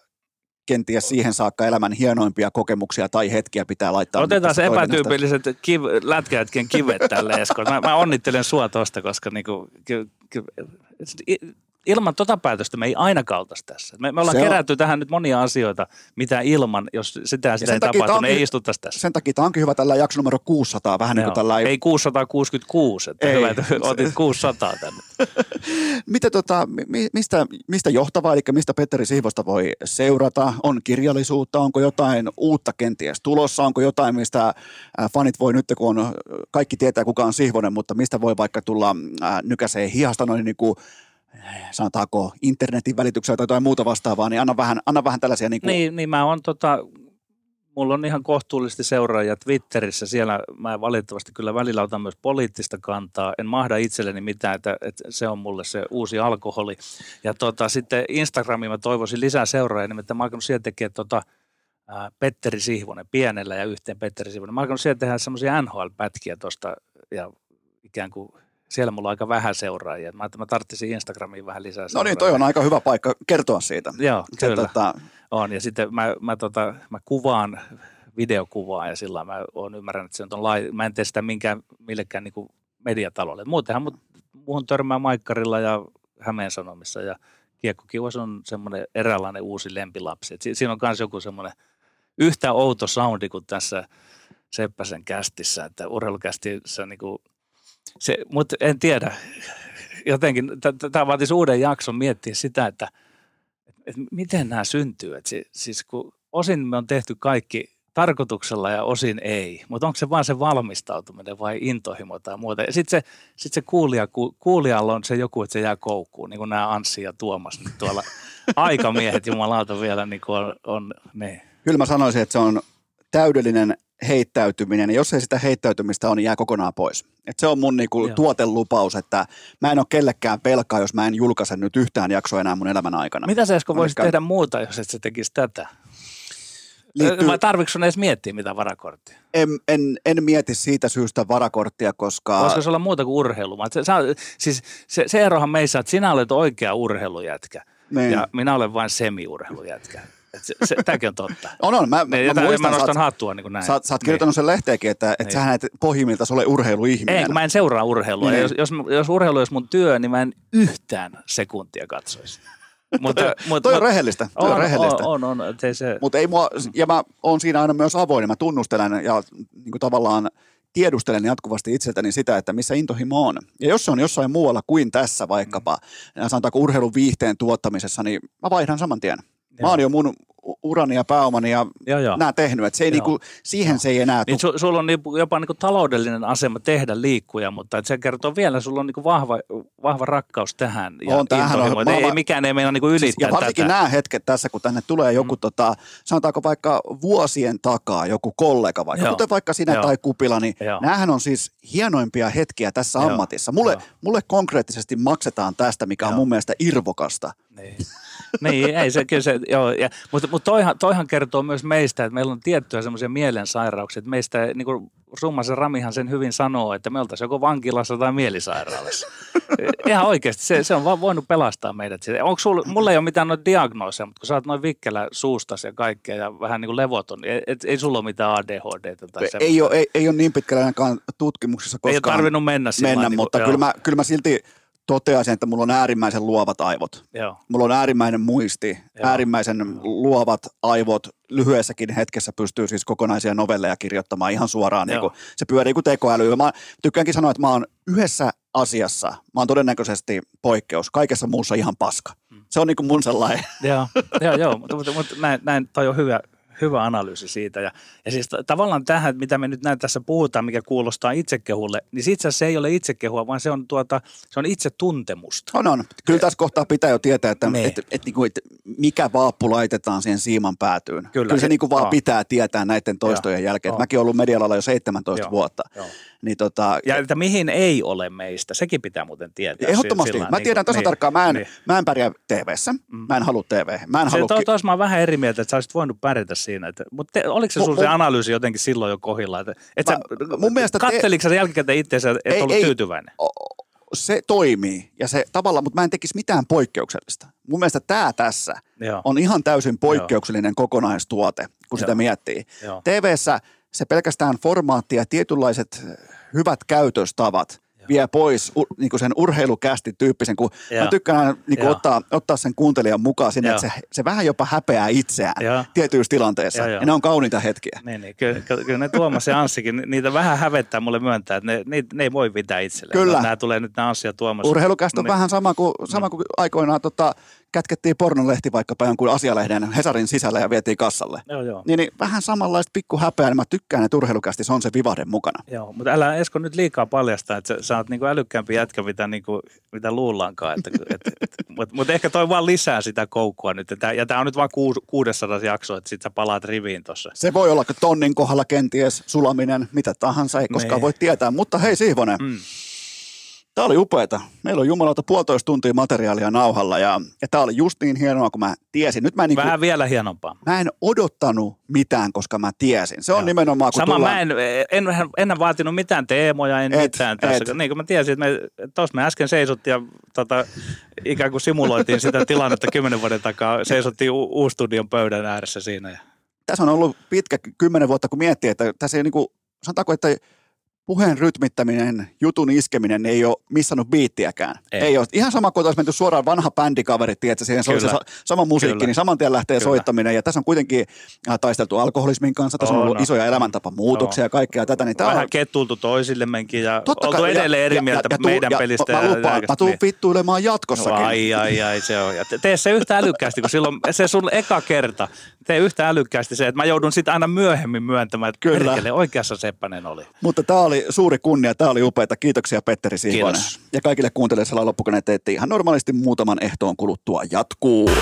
kenties siihen saakka elämän hienoimpia kokemuksia tai hetkiä pitää laittaa. Otetaan se epätyypilliset kiv, lätkäjätkien kivet tälle Esko. Mä, mä onnittelen sua tosta, koska niinku, ky, ky, ilman tota päätöstä me ei ainakaan oltaisi tässä. Me, me ollaan Se on- kerätty tähän nyt monia asioita, mitä ilman, jos sitä, sitä ei tapahtu, on me ei istuttaisi tässä. Sen takia tämä onkin hyvä tällä jakso numero 600, vähän niin kuin tällä Ei 666, että Ei. hyvä, että otit 600 tänne. Mitä tota, mi- mistä, mistä johtavaa, eli mistä Petteri Siivosta voi seurata? On kirjallisuutta, onko jotain uutta kenties tulossa, onko jotain, mistä äh, fanit voi nyt, kun on, kaikki tietää kuka on Sihvonen, mutta mistä voi vaikka tulla äh, nykäiseen hihasta noin niin kuin, äh, sanotaanko internetin välityksellä tai jotain muuta vastaavaa, niin anna vähän, anna vähän tällaisia niin kuin, Niin, niin mä on tota, mulla on ihan kohtuullisesti seuraajia Twitterissä. Siellä mä valitettavasti kyllä välillä otan myös poliittista kantaa. En mahda itselleni mitään, että, että se on mulle se uusi alkoholi. Ja tota, sitten Instagramiin mä toivoisin lisää seuraajia, nimittäin mä oon siellä tekemään tota, ää, Petteri Sihvonen pienellä ja yhteen Petteri Sihvonen. Mä oon siellä tehdä semmoisia NHL-pätkiä tuosta ja ikään kuin siellä mulla on aika vähän seuraajia. Mä, mä tarvitsin Instagramiin vähän lisää No niin, toi on aika hyvä paikka kertoa siitä. Joo, Se, kyllä. tota, On, ja sitten mä, mä, tota, mä kuvaan videokuvaa ja sillä mä oon ymmärrän, että se on lai, mä en tee sitä minkään, millekään niin kuin mediatalolle. Muutenhan mut, muuhun törmää Maikkarilla ja Hämeen Sanomissa ja Kiekkokiuas on semmoinen eräänlainen uusi lempilapsi. Et si, siinä on myös joku semmoinen yhtä outo soundi kuin tässä Seppäsen kästissä, että urheilukästissä niin kuin, se, mutta en tiedä, jotenkin tämä vaatisi uuden jakson miettiä sitä, että et miten nämä syntyy. Et si, siis kun osin me on tehty kaikki tarkoituksella ja osin ei, mutta onko se vaan se valmistautuminen vai intohimo tai muuta. Ja sitten se, sit se kuulija, ku, kuulijalla on se joku, että se jää koukkuun, niin kuin nämä Anssi ja Tuomas nyt tuolla aikamiehet jumalauta vielä niin kuin on, on ne. kyllä mä sanoisin, että se on täydellinen heittäytyminen, ja jos ei sitä heittäytymistä ole, niin jää kokonaan pois. Et se on mun niinku Joo. tuotelupaus, että mä en ole kellekään pelkaa, jos mä en julkaise nyt yhtään jaksoa enää mun elämän aikana. Mitä sä Esko voisit tehdä muuta, jos et sä tekisi tätä? Liittyy, Vai tarvitsetko sun edes miettiä mitä varakorttia? en, en, en mieti siitä syystä varakorttia, koska... Voisiko se olla muuta kuin urheilu? Vaan Se, sä, siis se, se erohan meissä, että sinä olet oikea urheilujätkä niin. ja minä olen vain semi-urheilujätkä. Et se, se, tämäkin on totta. On, on. Mä, mä, Niin, mä mä, muistan, mä sä, nostan oot- hattua niin kuin näin. sä, sä oot kirjoittanut sen lehteenkin, että, että Niin. sähän et pohjimmilta ole urheiluihminen. Ei, kun mä en seuraa urheilua. Niin. Jos, jos, jos urheilu olisi mun työ, niin mä en yhtään sekuntia katsoisi. Mutta, mutta, Toi on rehellistä. Toi on, on, rehellistä. on, on, on, et ei se, Mutta ei mua, ja mä oon siinä aina myös avoin, mä tunnustelen ja niin kuin tavallaan tiedustelen jatkuvasti itseltäni sitä, että missä intohimo on. Ja jos se on jossain muualla kuin tässä vaikkapa, mm. sanotaanko urheilun viihteen tuottamisessa, niin mä vaihdan saman tien. Mä Joo. oon jo mun urani ja pääomani ja Joo, joo. nämä tehnyt, että se ei Joo. niinku, siihen se ei enää Niin tuu. su, sulla on niinku jopa niinku taloudellinen asema tehdä liikkuja, mutta et se kertoo vielä, sulla on niinku vahva, vahva rakkaus tähän. Ja On, tämähän on ei, ei mikään ei meinaa niin kuin Siis, ylittää ja varsinkin tätä. nämä hetket tässä, kun tänne tulee joku, mm. tota, sanotaanko vaikka vuosien takaa, joku kollega vaikka, Joo. kuten vaikka sinä Joo. tai Kupila, niin Joo. näähän on siis hienoimpia hetkiä tässä Joo. ammatissa. Mulle, Joo. mulle konkreettisesti maksetaan tästä, mikä on Joo. mun mielestä irvokasta. Niin. niin, ei se, kyllä se, joo, ja, mutta, mutta toihan, toihan kertoo myös meistä, että meillä on tiettyjä semmoisia mielensairauksia, että meistä, niin kuin Summasen Ramihan sen hyvin sanoo, että me oltaisiin joko vankilassa tai mielisairaalassa. Ihan oikeasti, se, se on vaan voinut pelastaa meidät. siitä. Onko sulla, mulla ei ole mitään noita diagnooseja, mutta kun sä oot noin vikkelä suustas ja kaikkea ja vähän niin kuin levoton, niin et, ei sulla ole mitään ADHD tai Ei, ei, ole, ei, ei ole niin pitkällä ainakaan tutkimuksissa ei ole koskaan tarvinnut mennä mennä, niin kuin- mutta joo, kyllä mä, kyllä mä silti toteaisin, että mulla on äärimmäisen luovat aivot. Joo, Mulla on äärimmäinen muisti, Joo. äärimmäisen luovat aivot. Lyhyessäkin hetkessä pystyy siis kokonaisia novelleja kirjoittamaan ihan suoraan. Niin Joo. kuin, se pyörii kuin tekoäly. Mä tykkäänkin sanoa, että mä oon yhdessä asiassa, mä oon todennäköisesti poikkeus. Kaikessa muussa ihan paska. Mm. Se on niin kuin mun sellainen. Joo, joo, joo mutta, mutta, mutta näin, näin, toi on hyvä, hyvä analyysi siitä. Ja, ja siis tavallaan tähän, mitä me nyt näin tässä puhutaan, mikä kuulostaa itsekehulle, niin itse asiassa se ei ole itsekehua, vaan se on, tuota, se on itsetuntemusta. On, on. Kyllä tässä kohtaa pitää jo tietää, että, Niin. että, että, että, että mikä vaappu laitetaan siihen siiman päätyyn. Kyllä. Kyllä se niin kuin vaan Joo. pitää tietää näiden toistojen jälkeen. Joo. Että Mäkin olen ollut media jo 17 Joo. vuotta. Joo. Niin tota, Ja että mihin ei ole meistä, sekin pitää muuten tietää. Ehdottomasti. Sillä- Mä niin tiedän kuin- tasan tarkkaan, mä en, niin. mä en pärjää TV-ssä. Mä en halua TV. Mä en Se halua... tos mä oon vähän eri mieltä, että sä olisit voinut pärjätä siinä. Että, mutta te, oliko se sulla se analyysi jotenkin silloin jo kohdilla? Että, että Mä- sä, mun mielestä te- katteliko sä jälkikäteen itseänsä, et Ei, ollut ei. tyytyväinen? se toimii ja se tavallaan, mutta mä en tekisi mitään poikkeuksellista. Mun mielestä tämä tässä Joo. on ihan täysin poikkeuksellinen kokonaistuote, kun sitä Joo. miettii. Joo. TV:ssä se pelkästään formaatti ja tietynlaiset hyvät käytöstavat vie pois u, niin sen urheilukästi tyyppisen, kun Joo. mä tykkään aina niin Joo. ottaa, ottaa sen kuuntelijan mukaan sinne, Joo. että se, se vähän jopa häpeää itseään Joo. tietyissä tilanteissa. Joo. Ja ne on kauniita hetkiä. Niin, niin. Kyllä, kyllä, ne Tuomas ja Anssikin, ni- niitä vähän hävettää mulle myöntää, että ne, ne, ne ei voi pitää itselleen. Kyllä. Nämä tulee nyt nämä Anssi ja Tuomas. Urheilukästä on Niin. vähän sama kuin, sama kuin aikoinaan tota, kätkettiin pornolehti vaikkapa jonkun asialehden Hesarin sisällä ja vietiin kassalle. Joo, joo. Niin, niin vähän samanlaista pikku häpeää, niin mä tykkään, että urheilukästi se on se vivahde mukana. Joo, mutta älä Esko nyt liikaa paljasta, että sä, sä oot niinku älykkäämpi jätkä, mitä, niinku, mitä luullaankaan. Että, et, et, mutta mut ehkä toi vaan lisää sitä koukkua nyt. Tää, ja tämä on nyt kuus, 600 jakso, että sit sä palaat riviin tuossa. Se voi olla tonnin kohdalla kenties sulaminen, mitä tahansa, ei koskaan Niin. voi tietää. Mutta hei Siivonen, Mm. Tämä oli upeeta. Meillä on jumalauta puolitoista tuntia materiaalia nauhalla ja, ja tämä oli just niin hienoa kuin mä tiesin. Nyt mä en, niin kuin, Vähän vielä hienompaa. mä en odottanut mitään, koska mä tiesin. Se on Joo. nimenomaan, kun Sama, tullaan... mä en, en, en, en vaatinut mitään teemoja, en Et, mitään tässä. et. Niin kuin mä tiesin, että me, tuossa me äsken seisottiin ja tota, ikään kuin simuloitiin sitä tilannetta kymmenen vuoden takaa. Seisottiin u- uustudion pöydän ääressä siinä. Ja, tässä on ollut pitkä kymmenen vuotta, kun miettii, että tässä ei niinku, sanotaanko, että puheen rytmittäminen, jutun iskeminen ei ole missannut biittiäkään. Ei, Ei. ole. Ihan sama kuin olisi menty suoraan vanha bändikaveri, tiedätkö, siihen se Kyllä. sa- sama musiikki, Kyllä. niin saman tien lähtee Kyllä. soittaminen. Ja tässä on kuitenkin äh, taisteltu alkoholismin kanssa, tässä on On, ollut on. isoja elämäntapamuutoksia ja kaikkea tätä. Niin vähän on, kettuiltu toisillemmekin ja Totta oltu kai, ja- edelleen eri ja- mieltä ja- ja meidän ja pelistä. Mä, mä ja lupaan, mä tuun niin. vittuilemaan jatkossakin. No, ai, ai, ai, se on. Ja te- tee se yhtä älykkäästi, kun silloin se sun eka kerta. Tee yhtä älykkäästi se, että mä joudun sitten aina myöhemmin myöntämään, että Kyllä. perkele, oikeassa Seppänen oli. Mutta tämä oli suuri kunnia, tämä oli upeita. Kiitoksia Petteri Siivonen. Kiitos. Ja kaikille kuuntelijoille loppukaneet teette ihan normaalisti muutaman ehtoon kuluttua jatkuu. Ja